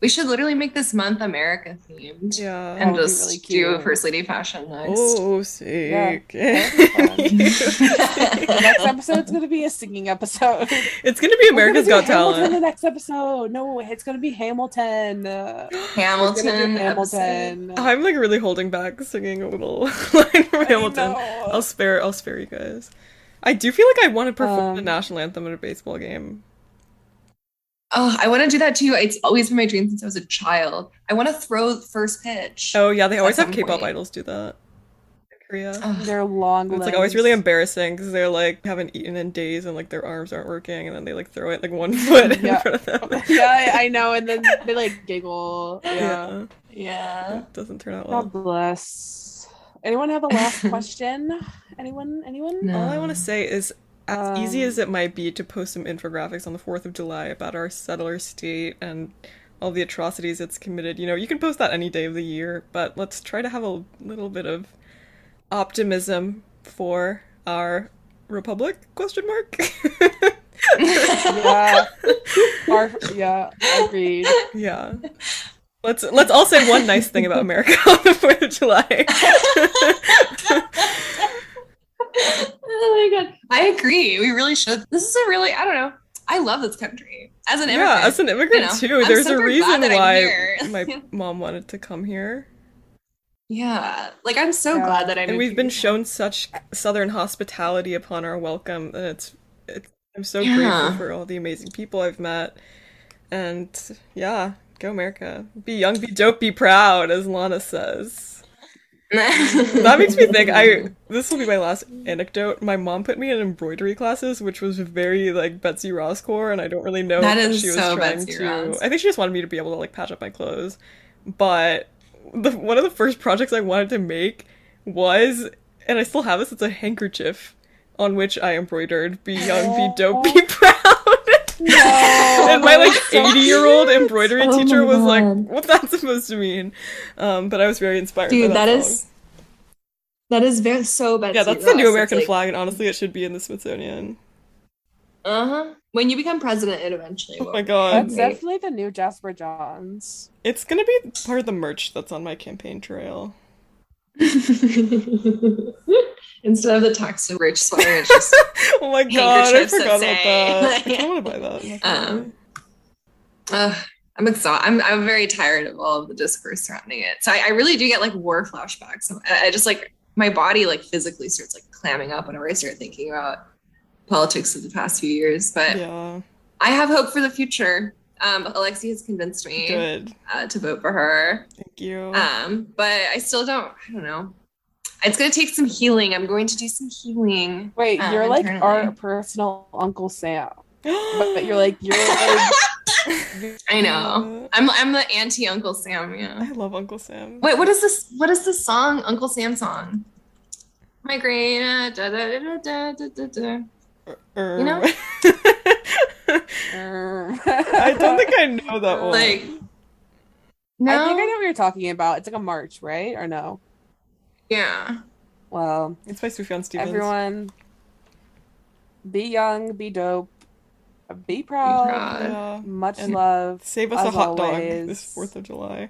We should literally make this month America themed. Yeah. And just really do cute. First Lady Fashion next. Oh, sick. that the next episode's gonna be a singing episode. it's gonna be We're America's gonna Got Hamilton Talent. The next episode, no, it's gonna be Hamilton. Hamilton. do episode. Hamilton. I'm like really holding back singing a little line from I Hamilton. know. I'll spare. I'll spare you guys. I do feel like I want to perform the Um, national anthem at a baseball game. Oh, I want to do that too. It's always been my dream since I was a child. I want to throw first pitch. Oh yeah, they always have K-pop point. idols do that. Korea. Ugh. They're long. It's like always really embarrassing because they're like haven't eaten in days and like their arms aren't working and then they like throw it like one foot in Yeah. front of them. yeah, I I know, and then they like giggle. Yeah. Yeah. yeah. It doesn't turn out well. God bless. Anyone have a last question? Anyone? Anyone? No. All I want to say is, as easy Um, as it might be to post some infographics on the 4th of July about our settler state and all the atrocities it's committed, you know, you can post that any day of the year, but let's try to have a little bit of optimism for our republic? Question mark. Yeah. Our, yeah. Agreed. yeah. Let's let's all say one nice thing about America on the 4th of July. oh my god. I agree. We really should. This is a really, I don't know. I love this country as an yeah, immigrant. as an immigrant know, too. I'm There's a reason glad that I'm why my mom wanted to come here. yeah, like I'm so Yeah. glad that I and we've been shown such southern hospitality upon our welcome and it's, it's i'm so Yeah. grateful for all the amazing people i've met and yeah go america be young be dope be proud as lana says that makes me think i this will be my last anecdote my mom put me in embroidery classes which was very like betsy ross core and i don't really know That is she was so trying Betsy to Ross. i think she just wanted me to be able to like patch up my clothes but the one of the first projects I wanted to make was, and I still have this. It's a handkerchief on which I embroidered "Be young, be dope, be proud." And my like eighty-year-old embroidery Oh teacher my was like, God. "What's that supposed to mean?" Um, but I was very inspired. Dude, by that that is that is very so bad. yeah, that's the new American like, flag, and honestly, it should be in the Smithsonian. Uh-huh. When you become president, it eventually Oh will. my god, That's Right. definitely the new Jasper Johns. it's gonna be part of the merch that's on my campaign trail. Instead of the toxic rich sweater, it's just oh my god, I Handkerchiefs that forgot about say- that. I want to buy that. I'm Um, Ugh, I'm exhausted. I'm I'm very tired of all of the discourse surrounding it. So I, I really do get like war flashbacks. I, I just like my body like physically starts like clamming up whenever I start thinking about politics of the past few years. But yeah, I have hope for the future. Um, Alexi has convinced me uh, to vote for her. Thank you. Um, but I still don't. I don't know. It's gonna take some healing. I'm going to do some healing. Wait, um, you're like internally. our personal Uncle Sam. But you're like you're like I know. I'm I'm the anti Uncle Sam. Yeah. I love Uncle Sam. Wait, what is this? What is this song? Uncle Sam song? My great. uh, da, da, da, da, da, da, da. Er, You know? I don't think I know that one. Like, I think. I know what you're talking about. It's like a march, right? Or no? Yeah. Well, it's by Sufjan Stevens. everyone, be young, be dope, uh, be proud. Be proud. Yeah. Much And love. Save us a as hot dog this Fourth of July.